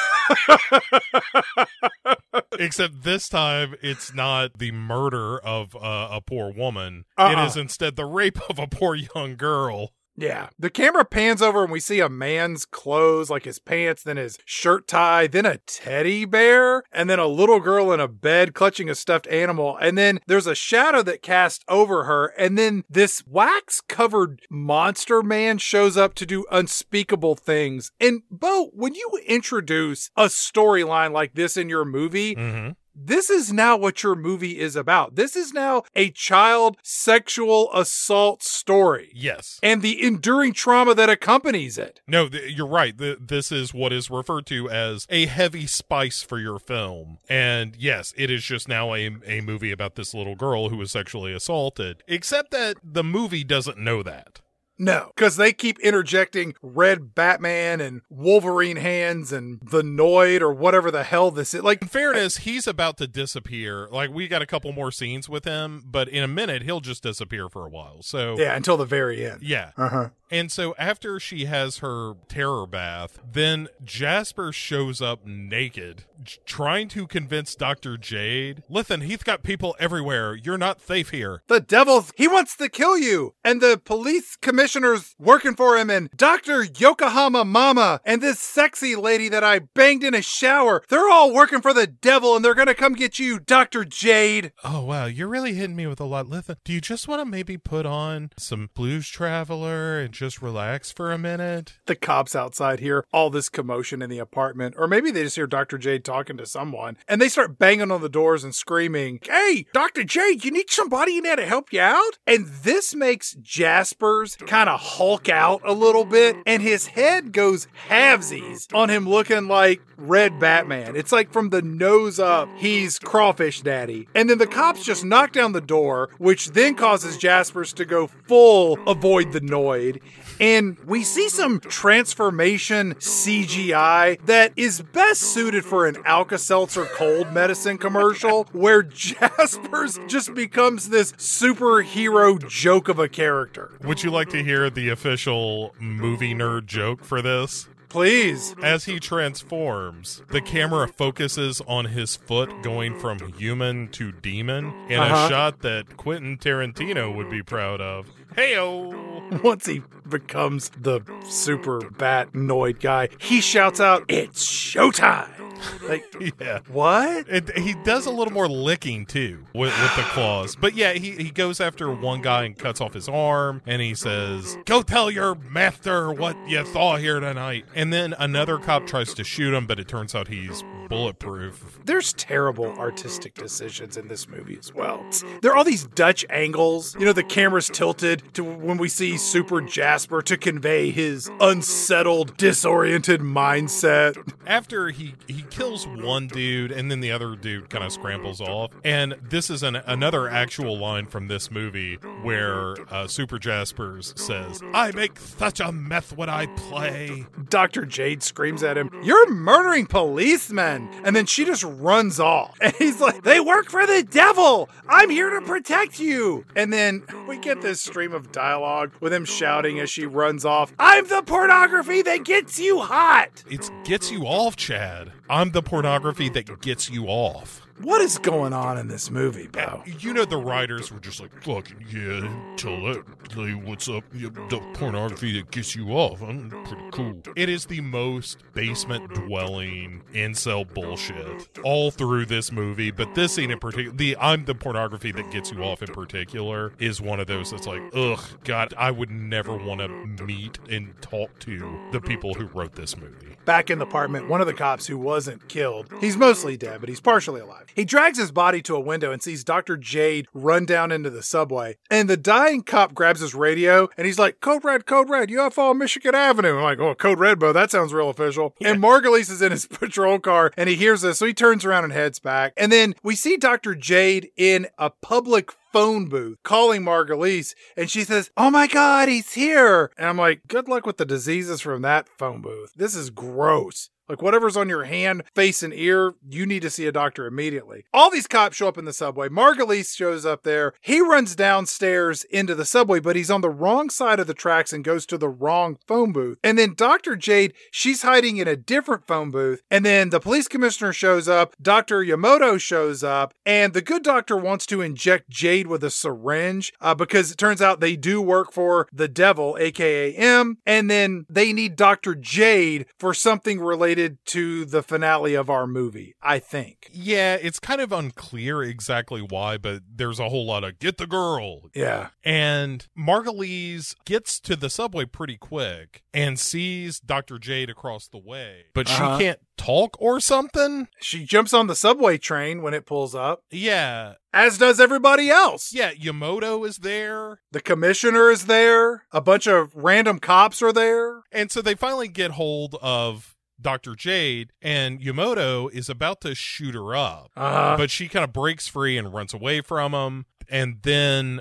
Except this time, it's not the murder of uh, a poor woman. It
Uh-uh.
is instead the rape of a poor young girl.
Yeah. The camera pans over and we see a man's clothes, like his pants, then his shirt tie, then a teddy bear, and then a little girl in a bed clutching a stuffed animal. And then there's a shadow that casts over her. And then this wax covered monster man shows up to do unspeakable things. And Bo, when you introduce a storyline like this in your movie,
Mm-hmm.
This is now what your movie is about. This is now a child sexual assault story
Yes.
and the enduring trauma that accompanies it.
No, th- you're right. Th- this is what is referred to as a heavy spice for your film. And yes, it is just now a, a movie about this little girl who was sexually assaulted, except that the movie doesn't know that.
No, because they keep interjecting red Batman and Wolverine hands and the Noid or whatever the hell this is. Like,
In fairness, he's about to disappear. Like, we got a couple more scenes with him, but in a minute, he'll just disappear for a while. So,
yeah, until the very end.
yeah.
Uh huh.
And so after she has her terror bath, then Jasper shows up naked, trying to convince Dr. Jade, listen, he's got people everywhere. You're not safe here.
The devil's, he wants to kill you. And the police commissioner's working for him, and Dr. Yokohama Mama and this sexy lady that I banged in a shower, they're all working for the devil and they're gonna come get you, Dr. Jade.
Oh, wow. You're really hitting me with a lot. Listen, do you just want to maybe put on some Blues Traveler and just relax for a minute?
the cops outside hear all this commotion in the apartment, or maybe they just hear Dr. Jade talking to someone, and they start banging on the doors and screaming, Hey, Dr. Jade, you need somebody in there to help you out? And this makes Jasper's kind of hulk out a little bit, and his head goes halvesies on him looking like Red Batman. It's like from the nose up, he's Crawfish Daddy. And then the cops just knock down the door, which then causes Jaspers to go full avoid the Noid. And we see some transformation CGI that is best suited for an Alka Seltzer cold medicine commercial where Jaspers just becomes this superhero joke of a character.
Would you like to hear the official movie nerd joke for this?
Please.
As he transforms, the camera focuses on his foot going from human to demon in
Uh-huh.
a shot that Quentin Tarantino would be proud of. Heyo!
Once he becomes the super bat noid guy, he shouts out, It's showtime! Like,
Yeah.
what?
It, he does a little more licking too with, with the claws. But yeah, he, he goes after one guy and cuts off his arm and he says, Go tell your master what you saw here tonight. And then another cop tries to shoot him, but it turns out he's bulletproof.
There's terrible artistic decisions in this movie as well. There are all these Dutch angles. You know, the camera's tilted to when we see Super Jasper to convey his unsettled, disoriented mindset.
After he, he kills one dude and then the other dude kind of scrambles off. And this is an, another actual line from this movie where uh, Super Jaspers says, I make such a meth when I play.
Dr. Jade screams at him, You're murdering policemen! And then she just runs off. And he's like, They work for the devil. I'm here to protect you. And then we get this stream of dialogue with him shouting as she runs off, I'm the pornography that gets you hot.
It gets you off, Chad. I'm the pornography that gets you off.
What is going on in this movie, Bo?
Uh, you know, the writers were just like, fucking, yeah, tell that lady what's up. Yeah, the pornography that gets you off. I'm pretty cool. It is the most basement dwelling incel bullshit all through this movie, but this scene in particular, the I'm the pornography that gets you off in particular, is one of those that's like, ugh, God, I would never want to meet and talk to the people who wrote this movie.
Back in the apartment, one of the cops who wasn't killed, he's mostly dead, but he's partially alive. He drags his body to a window and sees Dr. Jade run down into the subway. And the dying cop grabs his radio and he's like, Code Red, Code Red, UFO on Michigan Avenue. I'm like, oh, Code Red, bro, that sounds real official. And Margulies is in his patrol car and he hears this, so he turns around and heads back. And then we see Dr. Jade in a public phone booth calling Margulies and she says, Oh my God, he's here. And I'm like, Good luck with the diseases from that phone booth. This is gross. Like whatever's on your hand, face, and ear, you need to see a doctor immediately. All these cops show up in the subway. Margulies shows up there. He runs downstairs into the subway, but he's on the wrong side of the tracks and goes to the wrong phone booth. And then Dr. Jade, she's hiding in a different phone booth. And then the police commissioner shows up. Dr. Yamoto shows up. And the good doctor wants to inject Jade with a syringe uh, because it turns out they do work for the devil, aka M. And then they need Dr. Jade for something related to the finale of our movie, I think.
Yeah, it's kind of unclear exactly why, but there's a whole lot of get the girl.
Yeah.
And Margulies gets to the subway pretty quick and sees Dr. Jade across the way, but
Uh-huh.
she can't talk or something.
She jumps on the subway train when it pulls up,
Yeah.
as does everybody else.
Yeah, Yamoto is there.
The commissioner is there. A bunch of random cops are there.
And so they finally get hold of Dr. Jade, and Yamoto is about to shoot her up.
Uh,
but she kind of breaks free and runs away from him. And then,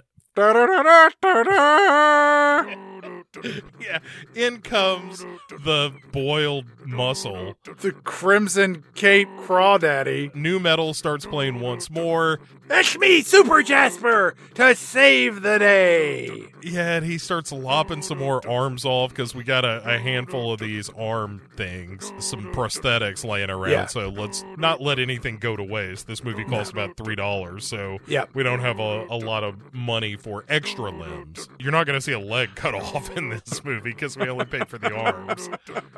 yeah, in comes the boiled muscle.
the Crimson Cape Crawdaddy.
Nu metal starts playing once more.
It's me, Super Jasper, to save the day.
Yeah, and he starts lopping some more arms off because we got a, a handful of these arm things, some prosthetics laying around.
Yeah.
So let's not let anything go to waste. This movie costs about three dollars, so
Yep.
we don't have a, a lot of money for extra limbs. You're not going to see a leg cut off in this movie because we only paid for the arms.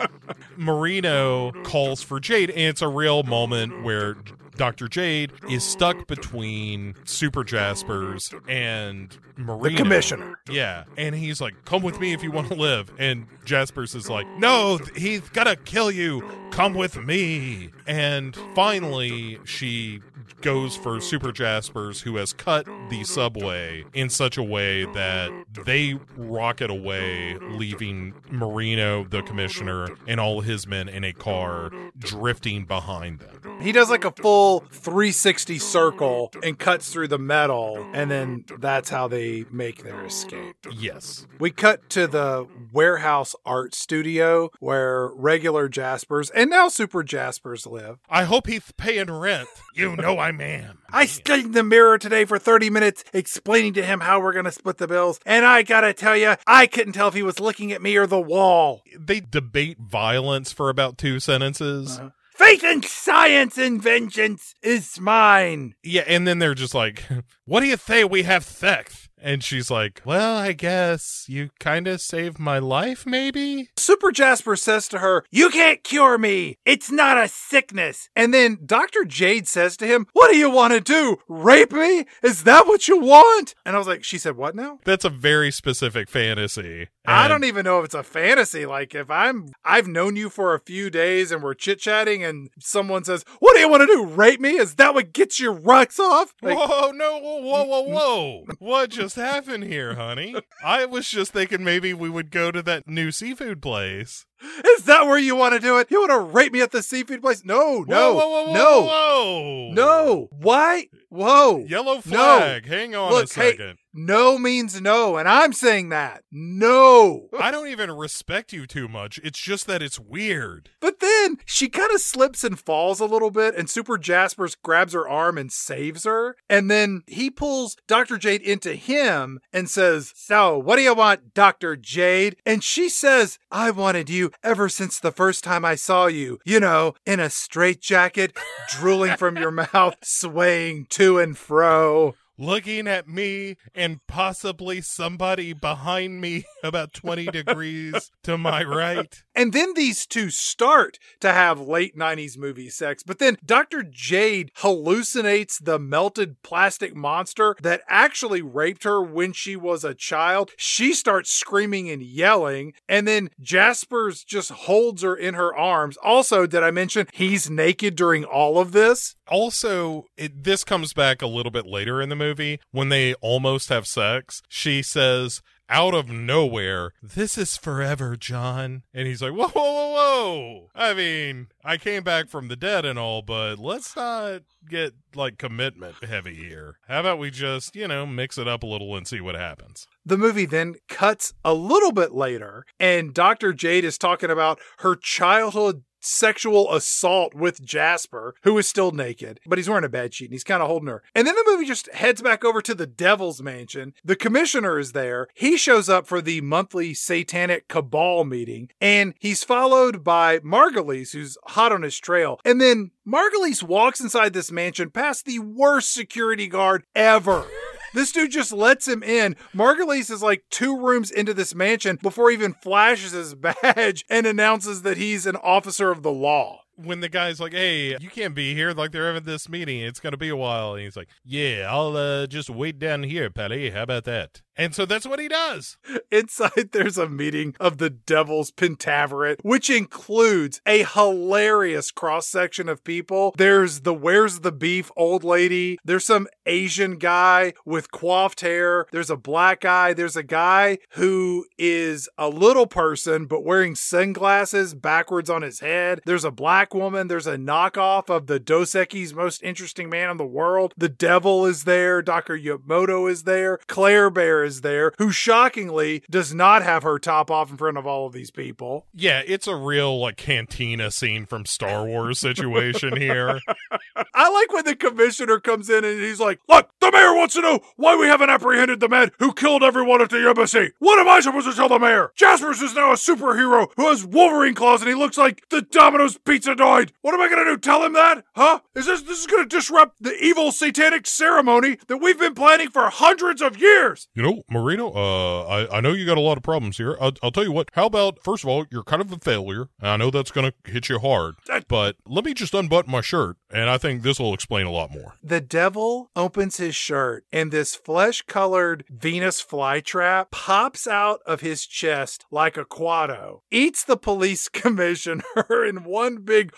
Marino calls for Jade, and it's a real moment where Dr. Jade is stuck between Super Jaspers and Marino.
The commissioner.
Yeah. And he's like, come with me if you want to live. And Jaspers is like, no, he's gonna kill you. Come with me. And finally, she goes for Super Jaspers, who has cut the subway in such a way that they rocket away, leaving Marino, the commissioner, and all his men in a car drifting behind them.
He does like a full 360 circle and cuts through the metal, and then that's how they make their escape.
Yes.
We cut to the warehouse art studio where regular Jaspers and now Super Jaspers live.
I hope he's paying rent. You know I am.
I stood in the mirror today for 30 minutes explaining to him how we're going to split the bills, and I gotta tell you, I couldn't tell if he was looking at me or the wall.
They debate violence for about two sentences.
Uh-huh. Faith in science and vengeance is mine.
Yeah, and then they're just like, "What do you say we have sex?" And she's like, "Well, I guess you kind of saved my life, maybe."
Super Jasper says to her, You can't cure me. It's not a sickness. And then Dr. Jade says to him, What do you want to do? Rape me? Is that what you want? And I was like, She said, What now?
That's a very specific fantasy.
I don't even know if it's a fantasy. Like if I'm I've known you for a few days and we're chit-chatting and someone says, What do you want to do? Rape me? Is that what gets your rocks off? Like,
Whoa, no, whoa, whoa, whoa, whoa. what just happened here, honey? I was just thinking maybe we would go to that new seafood place.
is that where you want to do it? You want to rape me at the seafood place? No, no,
whoa, whoa, whoa,
no,
whoa.
no. Why? Whoa.
Yellow
No.
flag. Hang on
Look,
a
hey,
second.
No means no, and I'm saying that. No.
I don't even respect you too much. It's just that it's weird.
But then she kind of slips and falls a little bit, and Super Jaspers grabs her arm and saves her. And then he pulls Dr. Jade into him and says, So, what do you want, Dr. Jade? And she says, I wanted you ever since the first time I saw you. You know, in a straitjacket, drooling from your mouth, swaying to and fro
looking at me and possibly somebody behind me about 20 degrees to my right.
And then these two start to have late 90s movie sex, but then Dr. Jade hallucinates the melted plastic monster that actually raped her when she was a child. She starts screaming and yelling, and then Jaspers just holds her in her arms. Also, did I mention he's naked during all of this?
Also, it, this comes back a little bit later in the movie when they almost have sex. She says, out of nowhere, this is forever, John. And he's like, whoa, whoa, whoa, whoa. I mean, I came back from the dead and all, but let's not get like commitment heavy here. How about we just, you know, mix it up a little and see what happens?
The movie then cuts a little bit later, and Dr. Jade is talking about her childhood sexual assault with Jasper, who is still naked, but he's wearing a bed sheet and he's kind of holding her. And then the movie just heads back over to the Devil's Mansion. The commissioner is there. He shows up for the monthly satanic cabal meeting, and he's followed by Margulies, who's hot on his trail. And then Margulies walks inside this mansion past the worst security guard ever. This dude just lets him in. Margulies is like two rooms into this mansion before he even flashes his badge and announces that he's an officer of the law
when the guy's like, "Hey, you can't be here," like they're having this meeting, it's gonna be a while, and he's like, "Yeah, I'll uh, just wait down here, Patty. How about that?" And so that's what he does.
Inside, there's a meeting of the Devil's Pentaverate, which includes a hilarious cross section of people. There's the Where's the Beef old lady. There's some Asian guy with coiffed hair. There's a black guy. There's a guy who is a little person, but wearing sunglasses backwards on his head. There's a black woman. There's a knockoff of the Dos Equis most interesting man in the world. The devil is there. Dr. Yamoto is there. Claire Bear is there, who shockingly does not have her top off in front of all of these people.
Yeah, it's a real like cantina scene from Star Wars situation here.
I like when the commissioner comes in and he's like, Look, the mayor wants to know why we haven't apprehended the man who killed everyone at the embassy. What am I supposed to tell the mayor? Jaspers is now a superhero who has Wolverine claws and he looks like the Domino's pizza died. What am I gonna do? Tell him that? Huh? Is this this is gonna disrupt the evil satanic ceremony that we've been planning for hundreds of years?
You know, Marino, uh, I, I know you got a lot of problems here. I'll, I'll tell you what. How about first of all, you're kind of a failure. I know that's gonna hit you hard, but let me just unbutton my shirt, and I think this will explain a lot more.
The devil opens his shirt, and this flesh-colored Venus flytrap pops out of his chest like a quado, eats the police commissioner in one big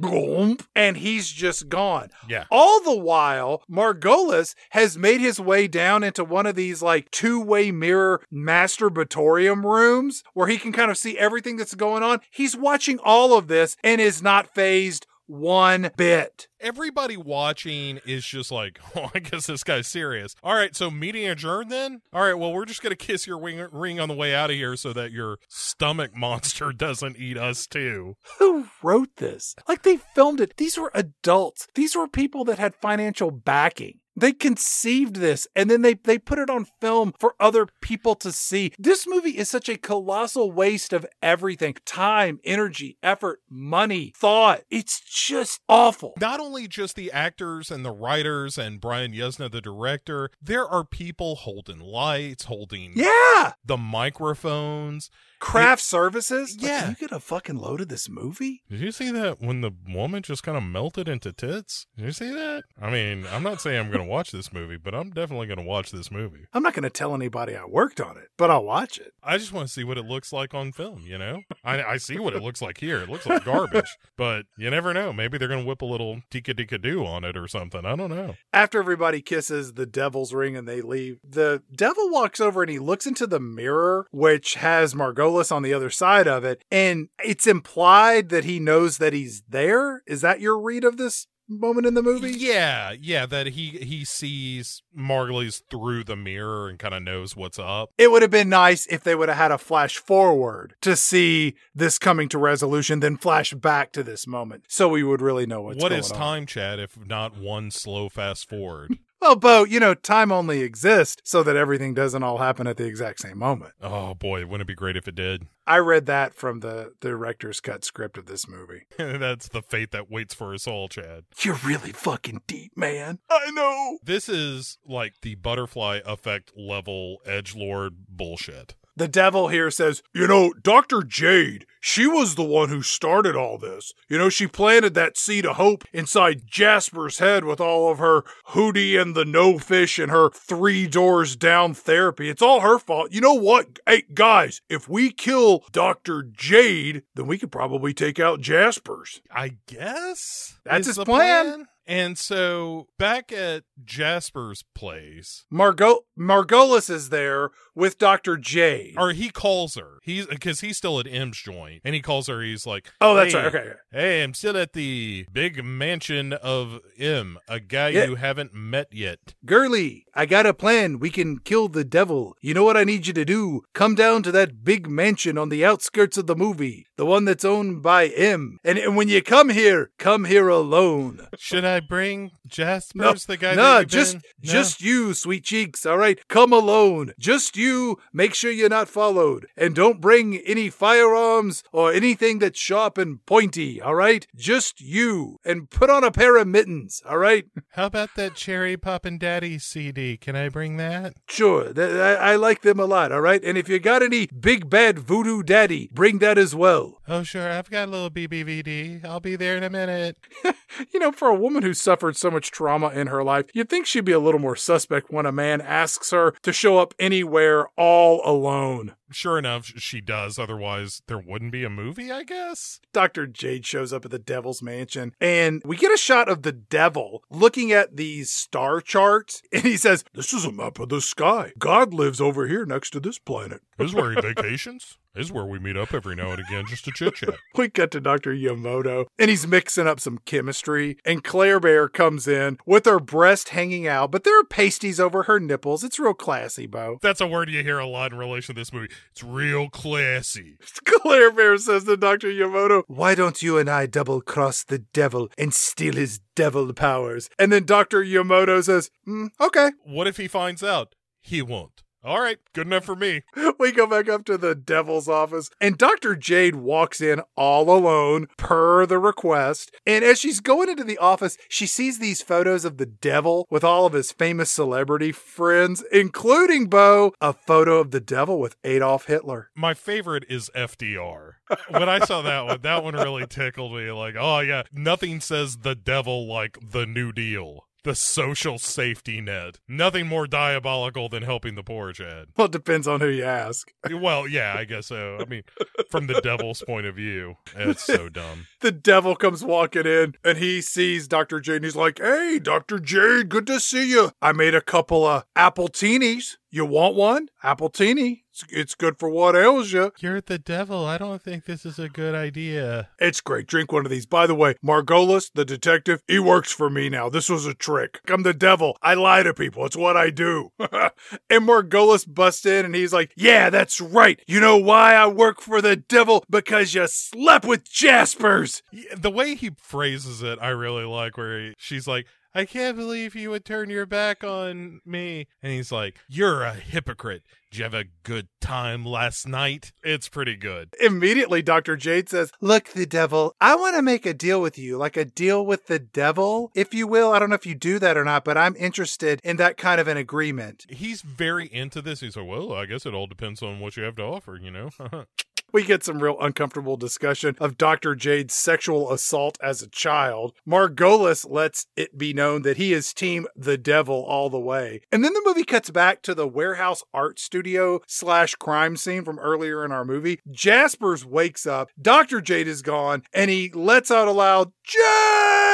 gulp, and he's just gone.
Yeah.
All the while, Margolis has made his way down into one of these like two-way mirror masturbatorium rooms where he can kind of see everything that's going on. He's watching all of this and is not phased one bit.
Everybody watching is just like, oh, I guess this guy's serious. All right, so meeting adjourned then? All right, well, we're just going to kiss your wing- ring on the way out of here so that your stomach monster doesn't eat us too.
Who wrote this? Like they filmed it. These were adults. These were people that had financial backing. They conceived this and then they, they put it on film for other people to see. This movie is such a colossal waste of everything time, energy, effort, money, thought. It's just awful.
Not only just the actors and the writers and Brian Yuzna, the director, there are people holding lights, holding
Yeah.
the microphones.
Craft services? Like,
Yeah.
can you get a fucking load of this movie?
Did you see that when the woman just kind of melted into tits? Did you see that? I mean, I'm not saying I'm going to watch this movie, but I'm definitely going to watch this movie.
I'm not going to tell anybody I worked on it, but I'll watch it.
I just want to see what it looks like on film, you know? I, I see what it looks like here. It looks like garbage, but you never know. Maybe they're going to whip a little tika tika doo on it or something. I don't know.
After everybody kisses the devil's ring and they leave, the devil walks over and he looks into the mirror, which has On the other side of it. And it's implied that he knows that he's there. Is that your read of this moment in the movie?
Yeah, yeah, that he he sees Margulies through the mirror and kind of knows what's up.
It would have been nice if they would have had a flash forward to see this coming to resolution, then flash back to this moment, so we would really know what's
What is
on.
time, Chad, if not one slow fast forward?
Well, Bo, you know, time only exists so that everything doesn't all happen at the exact same moment.
oh boy, wouldn't it be great if it did?
I read that from the director's cut script of this movie.
That's the fate that waits for us all, Chad.
You're really fucking deep, man. I know.
This is like the butterfly effect level edge lord bullshit.
The devil here says, You know, Dr. Jade, she was the one who started all this. You know, she planted that seed of hope inside Jasper's head with all of her Hootie and the Blowfish and her three doors down therapy. It's all her fault. You know what? Hey, guys, if we kill Dr. Jade, then we could probably take out Jasper's.
I guess
That's his
the
plan.
And so back at Jasper's place,
Margot Margolis is there with Dr. J.
or he calls her. He's because he's still at M's joint, and he calls her. He's like,
oh, that's
"Hey,
right. Okay.
Hey, I'm still at the big mansion of M, a guy
Yeah.
you haven't met yet.
Girly, I got a plan. We can kill the devil. You know what I need you to do? Come down to that big mansion on the outskirts of the movie, the one that's owned by M. And, and when you come here, come here alone.
Should I bring Jasper's the guy?
no, just
been- No?
just you, sweet cheeks. All right, come alone. Just you. You make sure you're not followed, and don't bring any firearms or anything that's sharp and pointy. All right, just you, and put on a pair of mittens. All right.
How about that Cherry Poppin' Daddies CD? Can I bring that?
Sure, I, I like them a lot, all right? And if you got any big bad voodoo daddy, bring that as well.
Oh, sure. I've got a little BBVD. I'll be there in a minute.
You know, for a woman who suffered so much trauma in her life, you'd think she'd be a little more suspect when a man asks her to show up anywhere all alone.
Sure enough, she does. Otherwise, there wouldn't be a movie, I guess.
Dr. Jade shows up at the devil's mansion, and we get a shot of the devil looking at these star charts, and he says, This is a map of the sky. God lives over here next to this planet.
This is where he vacations. This is where we meet up every now and again just to chit chat.
We cut to Dr. Yamoto, and he's mixing up some chemistry. And Claire Bear comes in with her breast hanging out, but there are pasties over her nipples. It's real classy, Bo.
That's a word you hear a lot in relation to this movie. It's real classy.
Claire Bear says to Dr. Yamoto, Why don't you and I double cross the devil and steal his devil powers? And then Dr. Yamoto says, "Mm, Okay.
What if he finds out? He won't. All right, good enough for me.
We go back up to the devil's office, and Dr. Jade walks in all alone, per the request. And as she's going into the office, she sees these photos of the devil with all of his famous celebrity friends, including Bo, a photo of the devil with Adolf Hitler.
My favorite is FDR. When I saw that one, that one really tickled me. Like, oh yeah, nothing says the devil like the New Deal. The social safety net. Nothing more diabolical than helping the poor, Chad.
Well, it depends on who you ask.
Well, yeah, I guess so. I mean, from the devil's point of view, it's so dumb.
The devil comes walking in and he sees Dr. Jade and he's like, Hey, Dr. Jade, good to see you. I made a couple of apple teenies. You want one? Apple teeny. It's, it's good for what ails you.
You're the devil. I don't think this is a good idea.
It's great. Drink one of these. By the way, Margolis, the detective, he works for me now. This was a trick. I'm the devil. I lie to people. It's what I do. and Margolis busts in and he's like, Yeah, that's right. You know why I work for the devil? Because you slept with Jaspers.
The way he phrases it, I really like. Where he, she's like, "I can't believe you would turn your back on me," and he's like, "You're a hypocrite. Did you have a good time last night?" It's pretty good.
Immediately, Dr. Jade says, Look, the devil, I want to make a deal with you, like a deal with the devil, if you will. I don't know if you do that or not, but I'm interested in that kind of an agreement.
He's very into this. He's like, "Well, I guess it all depends on what you have to offer," you know.
We get some real uncomfortable discussion of Dr. Jade's sexual assault as a child. Margolis lets it be known that he is team the devil all the way. And then the movie cuts back to the warehouse art studio slash crime scene from earlier in our movie. Jaspers wakes up, Dr. Jade is gone, and he lets out a loud, Jade!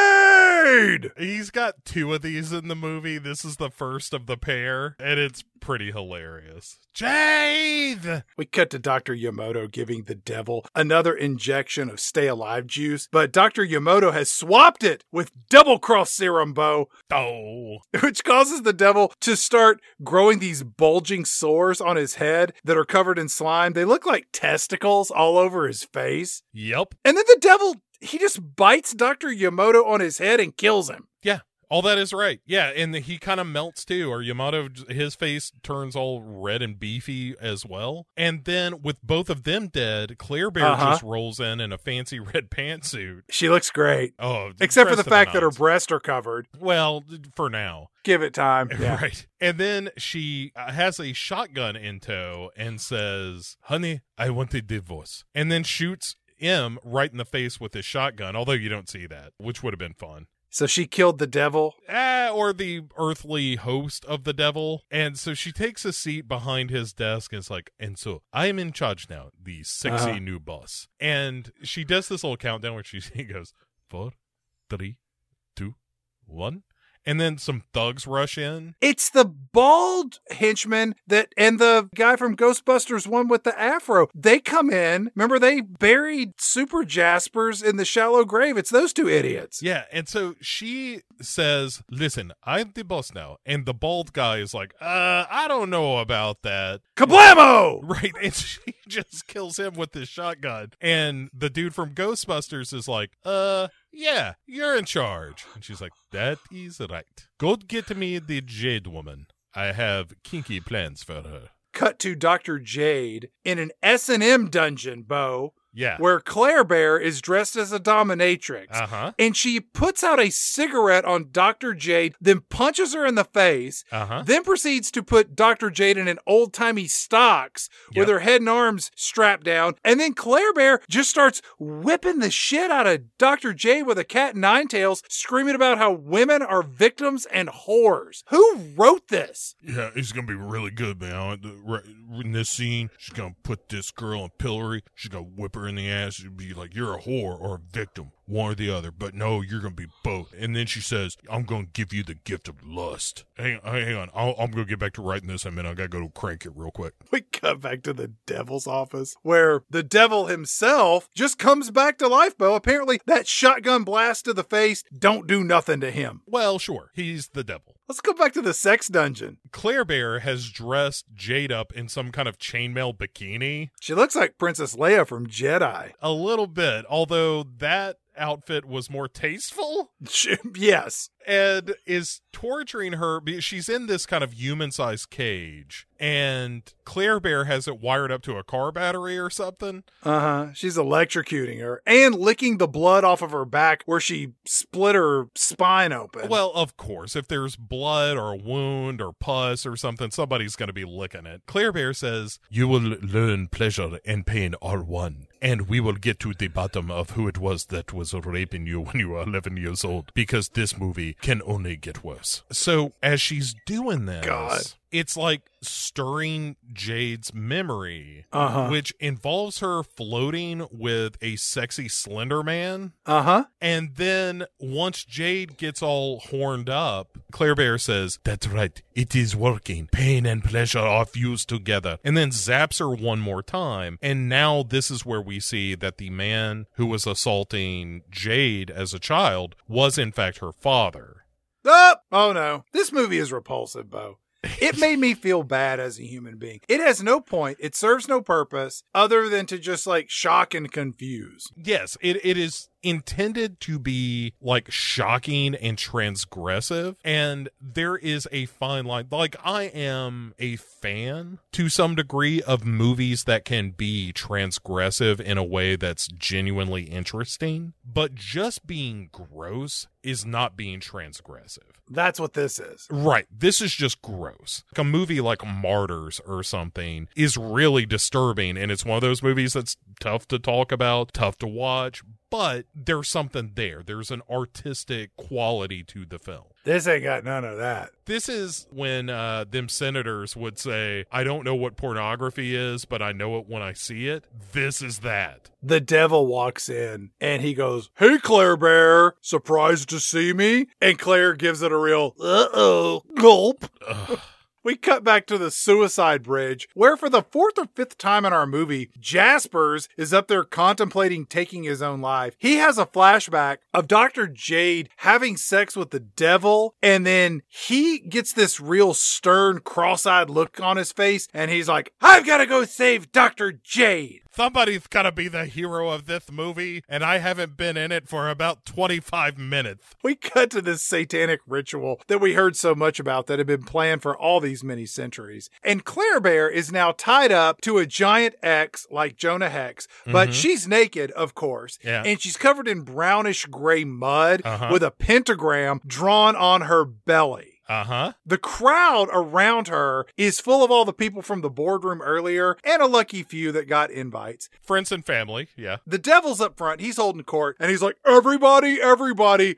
He's got two of these in the movie. This is the first of the pair, and it's pretty hilarious. Jade!
We cut to Dr. Yamoto giving the devil another injection of stay alive juice, but Dr. Yamoto has swapped it with double cross serum, Bo,
Oh.
which causes the devil to start growing these bulging sores on his head that are covered in slime. They look like testicles all over his face.
Yep.
And then the devil, he just bites Dr. Yamoto on his head and kills him. Yeah.
All that is right. Yeah, and he kind of melts too, or Yamoto, his face turns all red and beefy as well. And then with both of them dead, Claire Bear
Uh-huh.
just rolls in in a fancy red pantsuit.
She looks great.
Oh,
Except for the fact that her breasts are covered.
well, for now,
Give it time. Yeah.
right. And then she uh, has a shotgun in tow and says, "Honey, I want a divorce," and then shoots M right in the face with his shotgun. Although you don't see that, which would have been fun.
So she killed the devil.
Ah, or the earthly host of the devil. And so she takes a seat behind his desk and is like, and so I am in charge now, the sexy
Uh-huh.
new boss. And she does this little countdown where she goes, four, three, two, one. And then some thugs rush in.
It's the bald henchman that and the guy from Ghostbusters one with the afro. They come in. Remember they buried Super Jaspers in the shallow grave. It's those two idiots.
Yeah. And so she says, listen, I'm the boss now. And the bald guy is like, uh, I don't know about that.
Kablamo!
Right. And she just kills him with this shotgun. And the dude from Ghostbusters is like, uh, yeah, you're in charge. And she's like, that is right. Go get me the Jade Woman. I have kinky plans for her.
Cut to Dr. Jade in an S&M dungeon, Bo,
Yeah.
where Claire Bear is dressed as a dominatrix.
Uh huh.
and she puts out a cigarette on Dr. Jade, then punches her in the face,
Uh huh.
then proceeds to put Dr. Jade in an old timey stocks with her head and arms strapped down. And then Claire Bear just starts whipping the shit out of Dr. Jade with a cat nine tails, screaming about how women are victims and whores. Who wrote this?
Yeah, it's gonna be really good, man. In this scene, she's gonna put this girl in pillory. She's gonna whip her in the ass. you'd be like, "You're a whore or a victim, one or the other." But no, you're gonna be both. And then she says, "I'm gonna give you the gift of lust." Hang, hang on, I'll, I'm gonna get back to writing this in a minute. I gotta go crank it real quick.
We cut back to the devil's office where the devil himself just comes back to life, Bo. Apparently, that shotgun blast to the face don't do nothing to him.
Well, sure, he's the devil.
Let's go back to the sex dungeon.
Claire Bear has dressed Jade up in some kind of chainmail bikini.
She looks like Princess Leia from Jedi.
A little bit, although that outfit was more tasteful.
Yes.
and is torturing her she's in this kind of human sized cage and Claire Bear has it wired up to a car battery or something.
Uh huh. She's electrocuting her and licking the blood off of her back where she split her spine open.
Well, of course, if there's blood or a wound or pus or something, somebody's going to be licking it. Claire Bear says, You will learn pleasure and pain are one, and we will get to the bottom of who it was that was raping you when you were 11 years old, because this movie can only get worse. So, as she's doing this,
God.
It's like stirring Jade's memory,
uh huh.
which involves her floating with a sexy Slender Man.
Uh huh.
And then once Jade gets all horned up, Claire Bear says, That's right, it is working. Pain and pleasure are fused together. And then zaps her one more time. And now this is where we see that the man who was assaulting Jade as a child was in fact her father.
Oh, oh no. This movie is repulsive, Bo. It made me feel bad as a human being. It has no point. It serves no purpose other than to just like shock and confuse.
Yes, it, it is intended to be like shocking and transgressive and there is a fine line like i am a fan to some degree of movies that can be transgressive in a way that's genuinely interesting but just being gross is not being transgressive
That's what this is.
Right. This is just gross. Like a movie like Martyrs or something is really disturbing, and it's one of those movies that's tough to talk about, tough to watch, but there's something there. There's an artistic quality to the film.
This ain't got none of that.
This is when uh, them senators would say, I don't know what pornography is, but I know it when I see it. This is that.
The devil walks in and he goes, Hey, Claire Bear, surprised to see me? And Claire gives it a real, uh oh, gulp. We cut back to the suicide bridge, where for the fourth or fifth time in our movie, Jaspers is up there contemplating taking his own life. He has a flashback of Dr. Jade having sex with the devil, and then he gets this real stern, cross eyed look on his face, and he's like, I've got to go save Dr. Jade.
Somebody's got to be the hero of this movie, and I haven't been in it for about 25 minutes.
We cut to this satanic ritual that we heard so much about that had been planned for all these many centuries. And Claire Bear is now tied up to a giant X like Jonah Hex, but
Mhm.
she's naked, of course.
Yeah.
And she's covered in brownish gray mud
Uh-huh.
with a pentagram drawn on her belly.
Uh huh.
The crowd around her is full of all the people from the boardroom earlier and a lucky few that got invites.
Friends and family. Yeah.
The devil's up front. He's holding court and he's like, Everybody, everybody.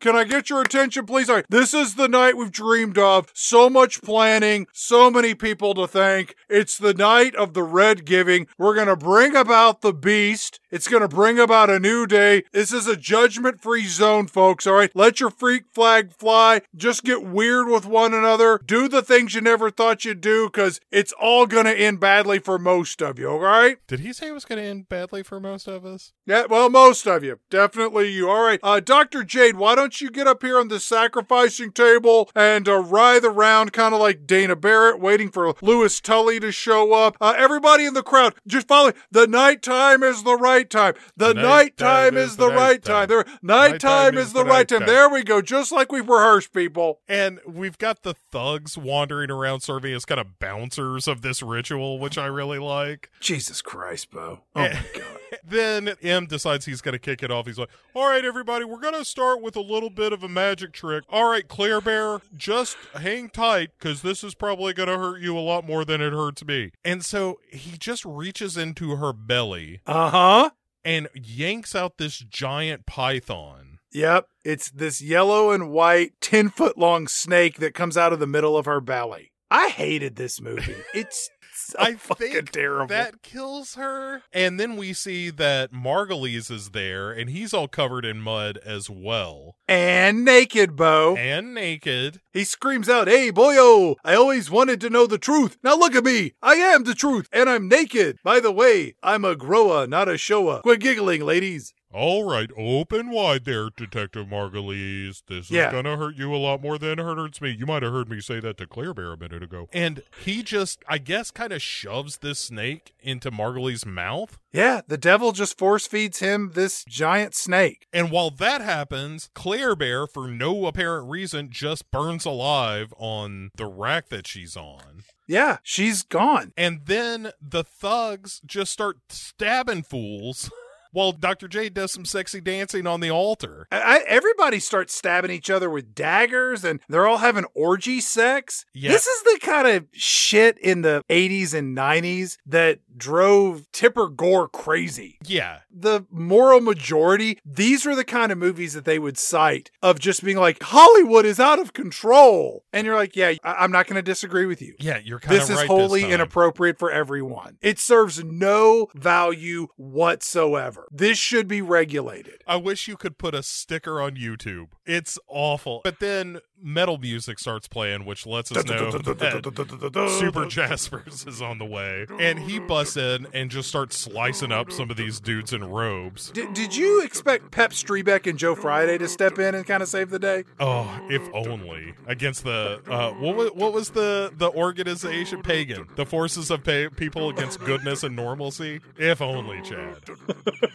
Can I get your attention, please? All right, this is the night we've dreamed of. So much planning, so many people to thank. It's the night of the red giving. We're going to bring about the beast. It's going to bring about a new day. This is a judgment free zone, folks. All right, let your freak flag fly. Just get weird with one another. Do the things you never thought you'd do because it's all going to end badly for most of you, all right?
Did he say it was going to end badly for most of us?
Yeah, well, most of you. Definitely you. All right. Uh, Dr. Jade, why don't you get up here on the sacrificing table and uh, writhe around kind of like Dana Barrett waiting for Louis Tully to show up? Uh, everybody in the crowd, just follow. The nighttime is the right time. The nighttime is the right time. There, nighttime is the right time. There we go. Just like we've rehearsed, people.
And we've got the thugs wandering around serving as kind of bouncers of this ritual, which I really like.
Jesus Christ, Bo. Oh
Eh.
my God.
Then M decides he's going to kick it off. He's like, All right, everybody, we're going to start with a little bit of a magic trick. All right, Claire Bear, just hang tight because this is probably going to hurt you a lot more than it hurts me. And so he just reaches into her belly
Uh huh.
and yanks out this giant python.
Yep. It's this yellow and white, 10 foot long snake that comes out of the middle of her belly. I hated this movie. It's so
I think
terrible.
That kills her. And then we see that Margulies is there and he's all covered in mud as well.
and naked, Bo.
And naked.
He screams out, Hey, boyo, I always wanted to know the truth. Now look at me. I am the truth, and I'm naked. By the way, I'm a grower, not a shower. Quit giggling, ladies.
All right, open wide there, Detective Margulies. This
Yeah.
is gonna hurt you a lot more than it hurts me. You might have heard me say that to Claire Bear a minute ago. And he just, I guess, kind of shoves this snake into Margulies' mouth.
Yeah, the devil just force feeds him this giant snake.
And while that happens, Claire Bear, for no apparent reason, just burns alive on the rack that she's on.
Yeah, she's gone.
And then the thugs just start stabbing fools while Dr. J does some sexy dancing on the altar.
I, everybody starts stabbing each other with daggers and they're all having orgy sex.
Yeah.
This is the kind of shit in the 80s and 90s that drove Tipper Gore crazy.
Yeah.
The moral majority, these are the kind of movies that they would cite of just being like, Hollywood is out of control. And you're like, yeah, I- I'm not going to disagree with you.
Yeah, you're kind of
This is
right
wholly
time.
inappropriate for everyone. It serves no value whatsoever. This should be regulated.
I wish you could put a sticker on YouTube. It's awful. But then metal music starts playing, which lets us know that Super Jaspers is on the way. And he busts in and just starts slicing up some of these dudes in robes.
Did, did you expect Pep Streebek and Joe Friday to step in and kind of save the day?
Oh, if only against the uh, what was what was the the organization pagan the forces of pa- people against goodness and normalcy. If only, Chad.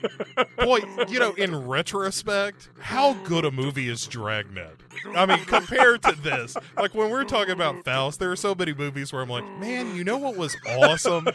Boy, you know, in retrospect, how good a movie is Dragnet? I mean, compared to this, like when we're talking about Faust, there are so many movies where I'm like, man, you know what was awesome?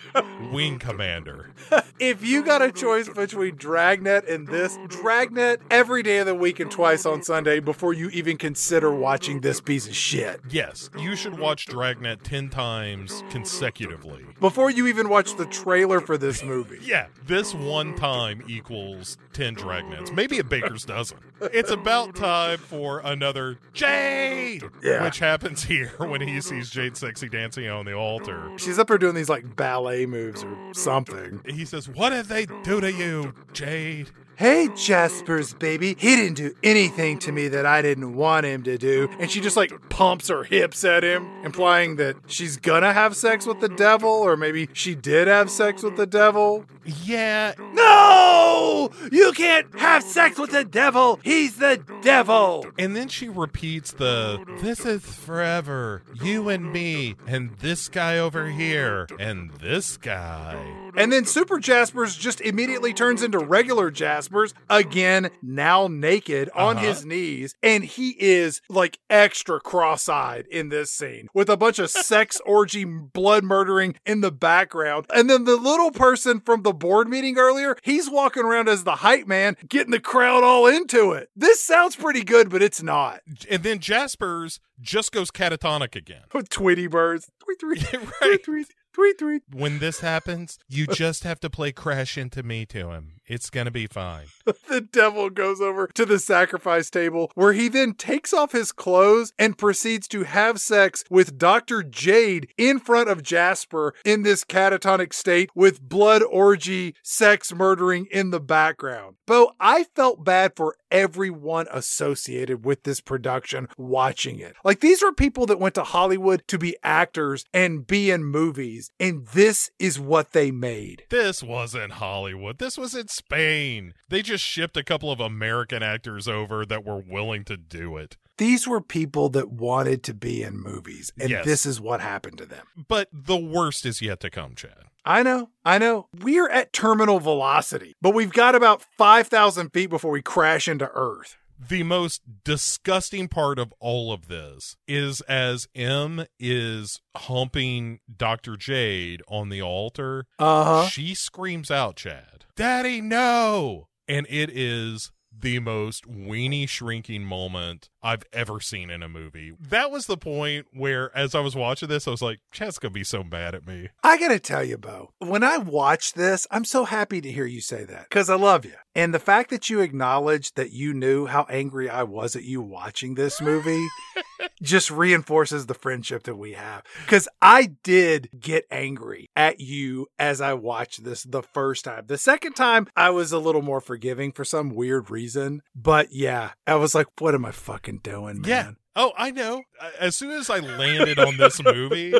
Wing Commander.
If you got a choice between Dragnet and this, Dragnet every day of the week and twice on Sunday before you even consider watching this piece of shit.
Yes, you should watch Dragnet 10 times consecutively.
Before you even watch the trailer for this movie.
Yeah, this one time equals 10 Dragnets, maybe a baker's dozen. It's about time for another Jade,
Yeah.
which happens here when he sees Jade sexy dancing on the altar.
She's up there doing these like ballet moves or something.
He says, What did they do to you, Jade?
Hey, Jaspers, baby. He didn't do anything to me that I didn't want him to do. And she just like pumps her hips at him, implying that she's gonna have sex with the devil, or maybe she did have sex with the devil.
Yeah,
No! You can't have sex with the devil! He's the devil!
And then she repeats the this is forever, you and me, and this guy over here, and this guy.
And then Super Jaspers just immediately turns into regular Jaspers, again, now naked on
Uh-huh.
his knees. And he is like extra cross eyed in this scene with a bunch of sex orgy blood murdering in the background. And then the little person from the board meeting earlier, he's walking around as the hype man, getting the crowd all into it. This sounds pretty good, but it's not.
And then Jaspers just goes catatonic again.
With Tweety birds. Tweet, tweet,
right.
tweet, tweet, tweet, tweet.
When this happens, you just have to play Crash Into Me to him. It's gonna be fine.
the devil goes over to the sacrifice table where he then takes off his clothes and proceeds to have sex with Dr. Jade in front of Jasper in this catatonic state with blood orgy sex murdering in the background. Bo, I felt bad for everyone associated with this production watching it. Like these are people that went to Hollywood to be actors and be in movies, and this is what they made.
This wasn't Hollywood. This was in Spain. They just shipped a couple of American actors over that were willing to do it.
These were people that wanted to be in movies, and
Yes.
this is what happened to them.
But the worst is yet to come, Chad.
I know, I know. We're at terminal velocity, but we've got about 5,000 feet before we crash into Earth.
The most disgusting part of all of this is as M is humping Dr. Jade on the altar,
Uh huh.
she screams out, Chad, Daddy, no! And it is the most weenie shrinking moment I've ever seen in a movie. That was the point where, as I was watching this, I was like, Chad's gonna be so mad at me.
I gotta tell you, Bo, when I watch this, I'm so happy to hear you say that because I love you. And the fact that you acknowledged that you knew how angry I was at you watching this movie just reinforces the friendship that we have. Because I did get angry at you as I watched this the first time. The second time, I was a little more forgiving for some weird reason. But yeah, I was like, what am I fucking doing, man?
Yeah. Oh, I know. As soon as I landed on this movie,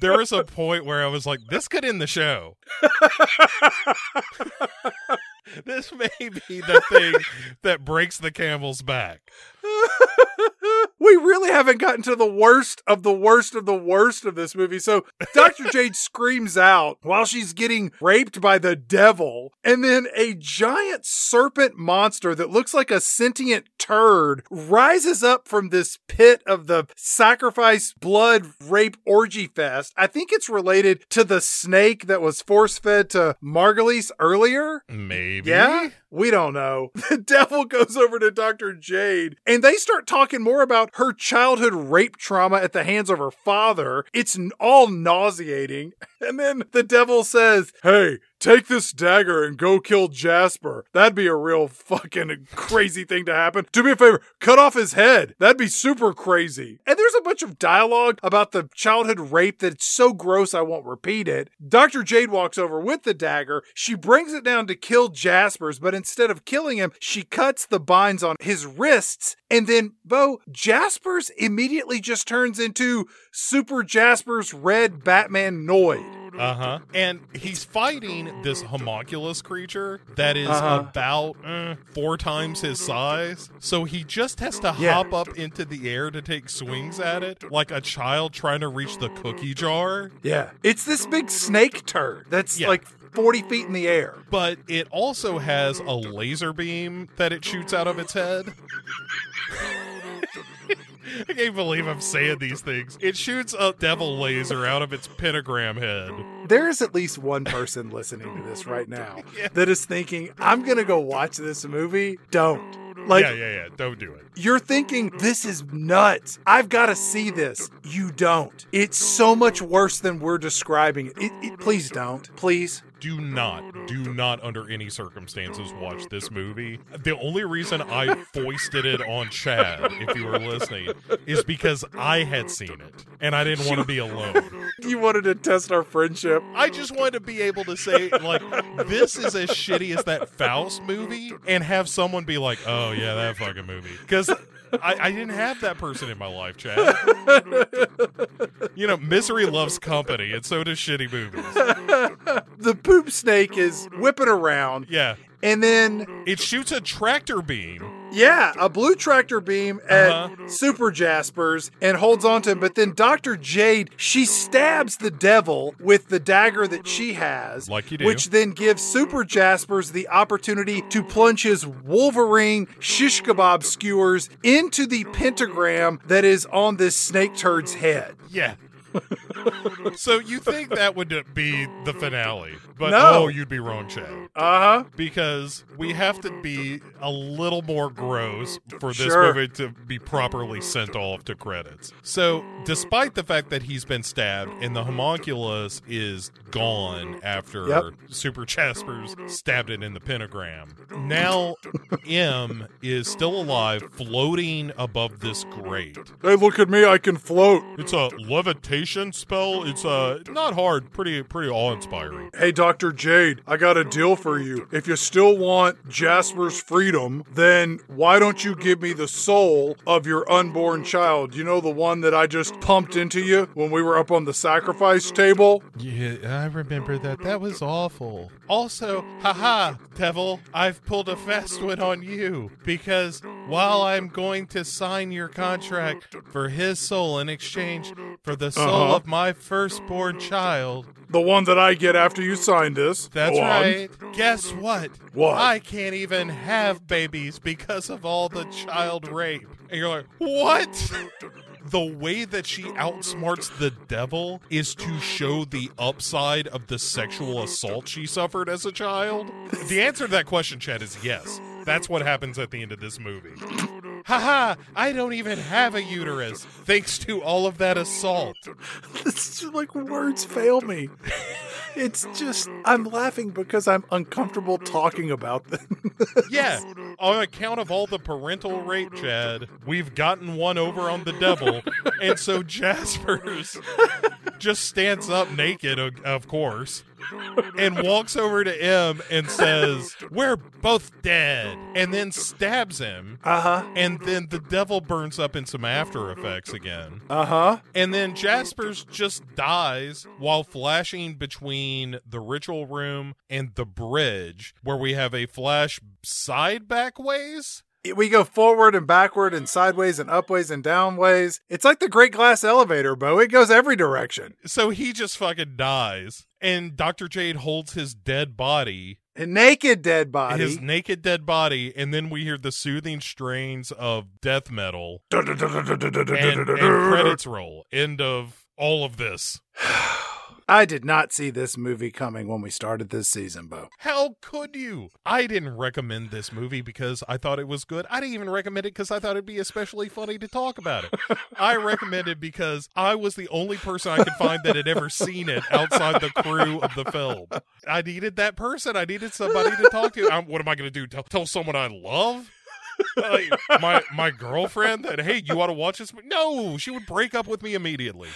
there was a point where I was like, this could end the show. This may be the thing that breaks the camel's back.
we really haven't gotten to the worst of the worst of the worst of this movie. So Dr. Jade screams out while she's getting raped by the devil, and then a giant serpent monster that looks like a sentient turd rises up from this pit of the sacrifice blood rape orgy fest. I think it's related to the snake that was force fed to Margulies earlier.
Maybe.
Yeah? We don't know. The devil goes over to Dr. Jade and they start talking more about her childhood rape trauma at the hands of her father. It's all nauseating. And then the devil says, Hey, take this dagger and go kill Jasper. That'd be a real fucking crazy thing to happen. Do me a favor, cut off his head. That'd be super crazy. And there's a bunch of dialogue about the childhood rape that's so gross I won't repeat it. Dr. Jade walks over with the dagger. She brings it down to kill Jaspers, but instead of killing him, she cuts the binds on his wrists. And then, Bo, Jaspers immediately just turns into Super Jasper's red Batman Noid.
Uh huh. And he's fighting this homunculus creature that is
Uh-huh.
about eh, four times his size. So he just has to
Yeah.
hop up into the air to take swings at it, like a child trying to reach the cookie jar.
Yeah. It's this big snake turd that's
Yeah.
like 40 feet in the air.
But it also has a laser beam that it shoots out of its head. I can't believe I'm saying these things. It shoots a devil laser out of its pentagram head.
There is at least one person listening to this right now
Yeah.
that is thinking, I'm going to go watch this movie. Don't. Like,
yeah, yeah, yeah. Don't do it.
you're thinking, this is nuts. I've got to see this. You don't. It's so much worse than we're describing it. it, it please don't. Please.
Do not, do not under any circumstances watch this movie. The only reason I foisted it on Chad, if you were listening, is because I had seen it and I didn't want to be alone.
You wanted to test our friendship.
I just wanted to be able to say, like, this is as shitty as that Faust movie, and have someone be like, oh, yeah, that fucking movie. Because I, I didn't have that person in my life, Chad. you know, misery loves company, and so does shitty movies.
The poop snake is whipping around,
Yeah.
and then
It shoots a tractor beam.
Yeah, a blue tractor beam at
Uh-huh.
Super Jaspers and holds on to him. But then Dr. Jade, she stabs the devil with the dagger that she has.
Like you do.
Which then gives Super Jaspers the opportunity to plunge his Wolverine shish kebab skewers into the pentagram that is on this snake turd's head.
Yeah. so you think that would be the finale, but
No.
oh, you'd be wrong, Chad.
Uh huh.
Because we have to be a little more gross for this
Sure.
movie to be properly sent off to credits. So, despite the fact that he's been stabbed and the homunculus is gone after
Yep.
Super Jaspers stabbed it in the pentagram, now M is still alive, floating above this grate.
Hey, look at me, I can float.
It's a levitation spell. It's uh not hard, pretty pretty awe inspiring.
Hey, Dr. Jade, I got a deal for you. If you still want Jasper's freedom, then why don't you give me the soul of your unborn child? You know, the one that I just pumped into you when we were up on the sacrifice table?
Yeah, I remember that. That was awful. Also, haha, devil, I've pulled a fast one on you because while I'm going to sign your contract for his soul in exchange for the soul
Uh-huh.
of my firstborn child,
The one that I get after you sign this.
that's
Go on.
right. Guess what?
What?
I can't even have babies because of all the child rape. And you're like, what? the way that she outsmarts the devil is to show the upside of the sexual assault she suffered as a child? The answer to that question, Chad, is yes. That's what happens at the end of this movie. Haha, I don't even have a uterus thanks to all of that assault.
It's just like words fail me. It's just, I'm laughing because I'm uncomfortable talking about them.
Yeah, on account of all the parental rape, Chad, we've gotten one over on the devil, and so Jaspers just stands up naked, of- of course, and walks over to M and says, "We're both dead," and then stabs him.
Uh huh.
And then the devil burns up in some after effects again.
Uh huh.
And then Jaspers just dies while flashing between the ritual room and the bridge, where we have a flash side back ways.
We go forward and backward and sideways and upways and downways. It's like the Great Glass Elevator, Bo. It goes every direction.
So he just fucking dies. And Dr. Jade holds his dead body,
A naked dead body.
his naked dead body, and then we hear the soothing strains of death metal and, and credits roll. End of all of this.
I did not see this movie coming when we started this season, Bo.
How could you? I didn't recommend this movie because I thought it was good. I didn't even recommend it because I thought it'd be especially funny to talk about it. I recommended because I was the only person I could find that had ever seen it outside the crew of the film. I needed that person. I needed somebody to talk to. I'm, what am I going to do? Tell, tell someone I love? My my girlfriend that hey you want to watch this? mo-" No, she would break up with me immediately.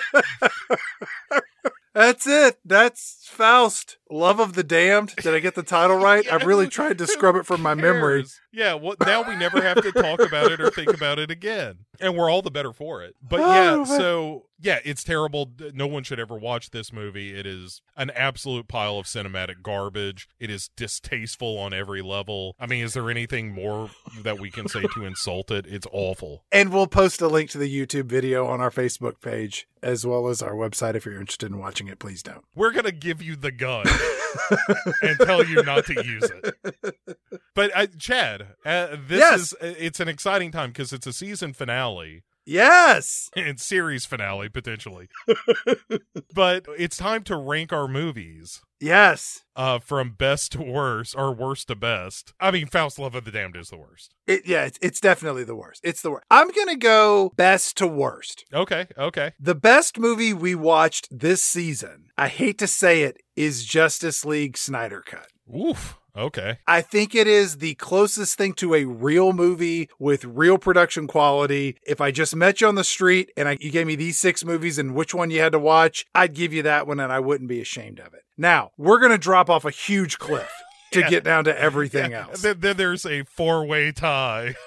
That's it. That's Faust. Love of the Damned. Did I get the title right? I've really tried to scrub it from my memory.
Yeah, well, now we never have to talk about it or think about it again, and we're all the better for it. But
Oh,
yeah,
man.
so yeah, it's terrible. No one should ever watch this movie. It is an absolute pile of cinematic garbage. It is distasteful on every level. I mean, is there anything more that we can say to insult it? It's awful.
And we'll post a link to the YouTube video on our Facebook page as well as our website. If you're interested in watching it, please don't.
We're gonna give you the gun and tell you not to use it. But uh, Chad, uh, this
Yes.
is it's an exciting time because it's a season finale
Yes.
and series finale potentially. but it's time to rank our movies
Yes.
uh from best to worst or worst to best. I mean, Faust Love of the Damned is the worst.
It, yeah, it's, it's definitely the worst. It's the worst. I'm going to go best to worst.
Okay, okay.
The best movie we watched this season, I hate to say it, is Justice League Snyder Cut.
Oof. Okay.
I think it is the closest thing to a real movie with real production quality. If I just met you on the street and I, you gave me these six movies and which one you had to watch, I'd give you that one and I wouldn't be ashamed of it. Now, we're going to drop off a huge cliff to
Yeah.
get down to everything
Yeah,
else.
Then, then there's a four-way tie.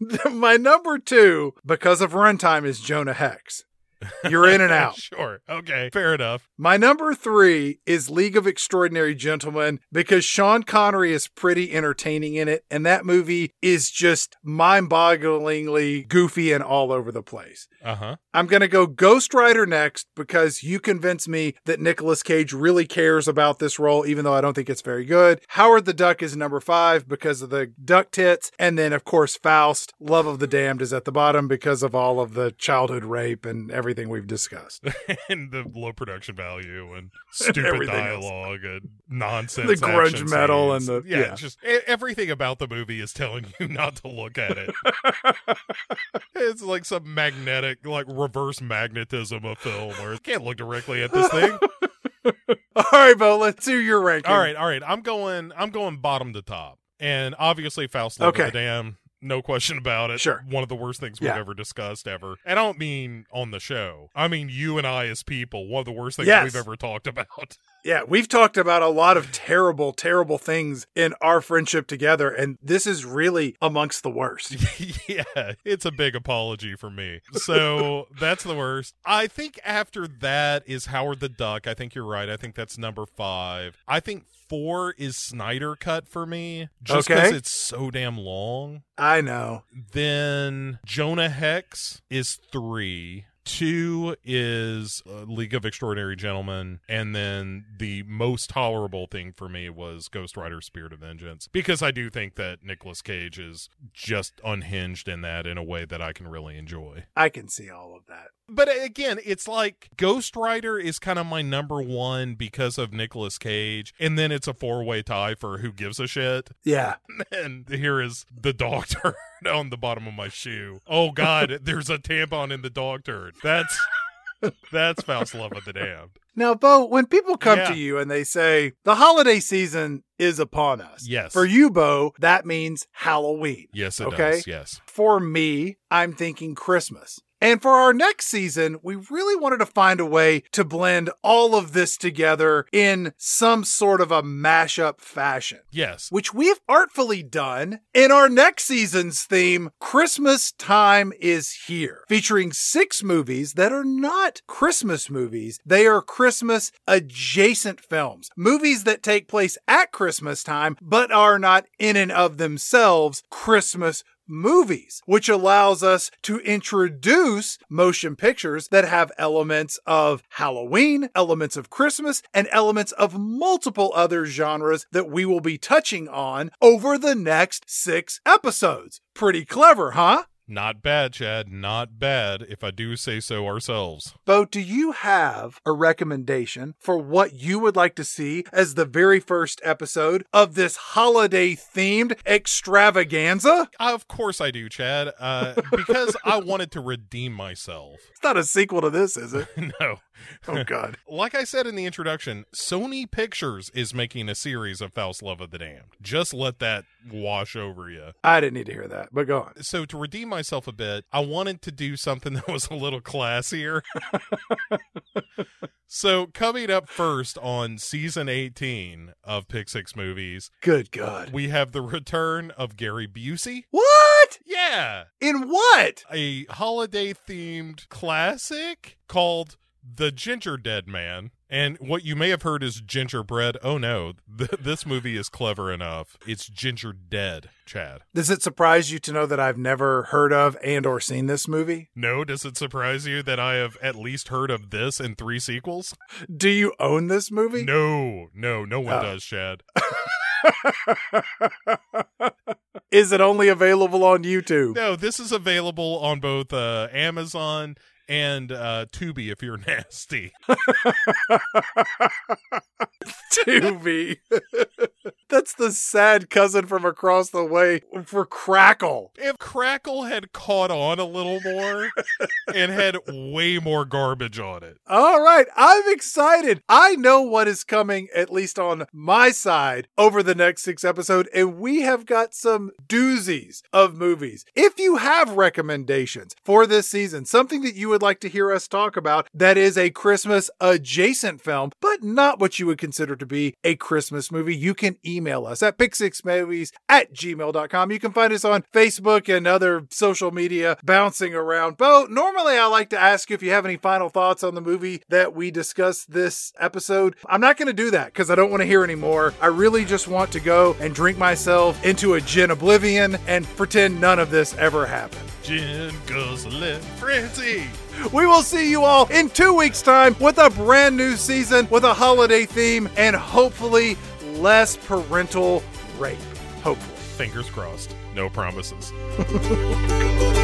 My number two, because of runtime, is Jonah Hex. You're in and out.
sure. Okay. Fair enough.
My number three is League of Extraordinary Gentlemen because Sean Connery is pretty entertaining in it, and that movie is just mind bogglingly goofy and all over the place.
Uh huh.
I'm going to go Ghost Rider next because you convinced me that Nicolas Cage really cares about this role, even though I don't think it's very good. Howard the Duck is number five because of the duck tits. And then, of course, Faust, Love of the Damned is at the bottom because of all of the childhood rape and everything we've discussed.
and the low production value and stupid
Everything else.
dialogue and nonsense.
The grunge metal
scenes.
and the-
yeah,
yeah.
just everything about the movie is telling you not to look at it. it's like some magnetic, like reverse magnetism of film where you can't look directly at this thing.
all right, Bo, let's do your ranking.
all right, all right. I'm going. I'm going bottom to top, and obviously Faust Love
Okay.
of the Dam. No question about it.
Sure.
One of the worst things we've
Yeah.
ever discussed ever. And I don't mean on the show. I mean you and I as people. One of the worst things
Yes.
we've ever talked about.
Yeah, we've talked about a lot of terrible, terrible things in our friendship together, and this is really amongst the worst.
yeah, it's a big apology for me. So that's the worst. I think after that is Howard the Duck. I think you're right. I think that's number five. I think four is Snyder Cut for me, just because
Okay.
it's so damn long.
I know.
Then Jonah Hex is three. Two is uh, League of Extraordinary Gentlemen, and then the most tolerable thing for me was Ghost Rider: Spirit of Vengeance because I do think that Nicolas Cage is just unhinged in that in a way that I can really enjoy.
I can see all of that.
But again, it's like Ghost Rider is kind of my number one because of Nicolas Cage, and then it's a four way tie for who gives a shit
Yeah.
and here is the dog turd on the bottom of my shoe. Oh God, there's a tampon in the dog turd. That's that's Faust Love of the Damned.
Now, Bo, when people come
Yeah.
to you and they say the holiday season is upon us,
Yes.
For you, Bo, that means Halloween.
Yes, it
Okay.
does. Yes.
For me, I'm thinking Christmas. And for our next season, we really wanted to find a way to blend all of this together in some sort of a mashup fashion.
Yes.
which we've artfully done in our next season's theme, Christmas Time is Here, featuring six movies that are not Christmas movies. They are Christmas adjacent films, movies that take place at Christmas time, but are not in and of themselves Christmas movies, which allows us to introduce motion pictures that have elements of Halloween, elements of Christmas, and elements of multiple other genres that we will be touching on over the next six episodes. Pretty clever, huh?
Not bad, Chad. Not bad, if I do say so ourselves.
Bo, do you have a recommendation for what you would like to see as the very first episode of this holiday themed extravaganza?
Of course I do, Chad. Uh, because I wanted to redeem myself.
It's not a sequel to this, is it?
no.
Oh, God.
Like I said in the introduction, Sony Pictures is making a series of Faust Love of the Damned. Just let that wash over you.
I didn't need to hear that, but go on.
So to redeem myself a bit, I wanted to do something that was a little classier. so coming up first on season 18 of Pick Six Movies,
Good God.
we have the return of Gary Busey.
What?
Yeah,
In what?
a holiday themed classic called The Gingerdead Man. And what you may have heard is gingerbread. Oh no, th- this movie is clever enough. It's ginger dead, Chad.
Does it surprise you to know that I've never heard of and or seen this movie?
No, does it surprise you that I have at least heard of this in three sequels?
Do you own this movie?
No, no, no one
Oh.
does, Chad.
Is it only available on YouTube?
No, this is available on both uh, Amazon and uh, Tubi if you're nasty.
Tubi. That's the sad cousin from across the way for Crackle.
If Crackle had caught on a little more and had way more garbage on it.
All right, I'm excited. I know what is coming, at least on my side, over the next six episodes, and we have got some doozies of movies. If you have recommendations for this season, something that you would like to hear us talk about that is a Christmas adjacent film, but not what you would consider to be a Christmas movie, you can email us at pick6movies at gmail.com. You can find us on Facebook and other social media bouncing around. Bo, normally I like to ask you if you have any final thoughts on the movie that we discussed this episode. I'm not going to do that because I don't want to hear anymore. I really just want to go and drink myself into a gin oblivion and pretend none of this ever happened.
Gin guzzling frenzy.
We will see you all in two weeks' time with a brand new season with a holiday theme and hopefully less parental rape. Hopefully.
Fingers crossed. No promises.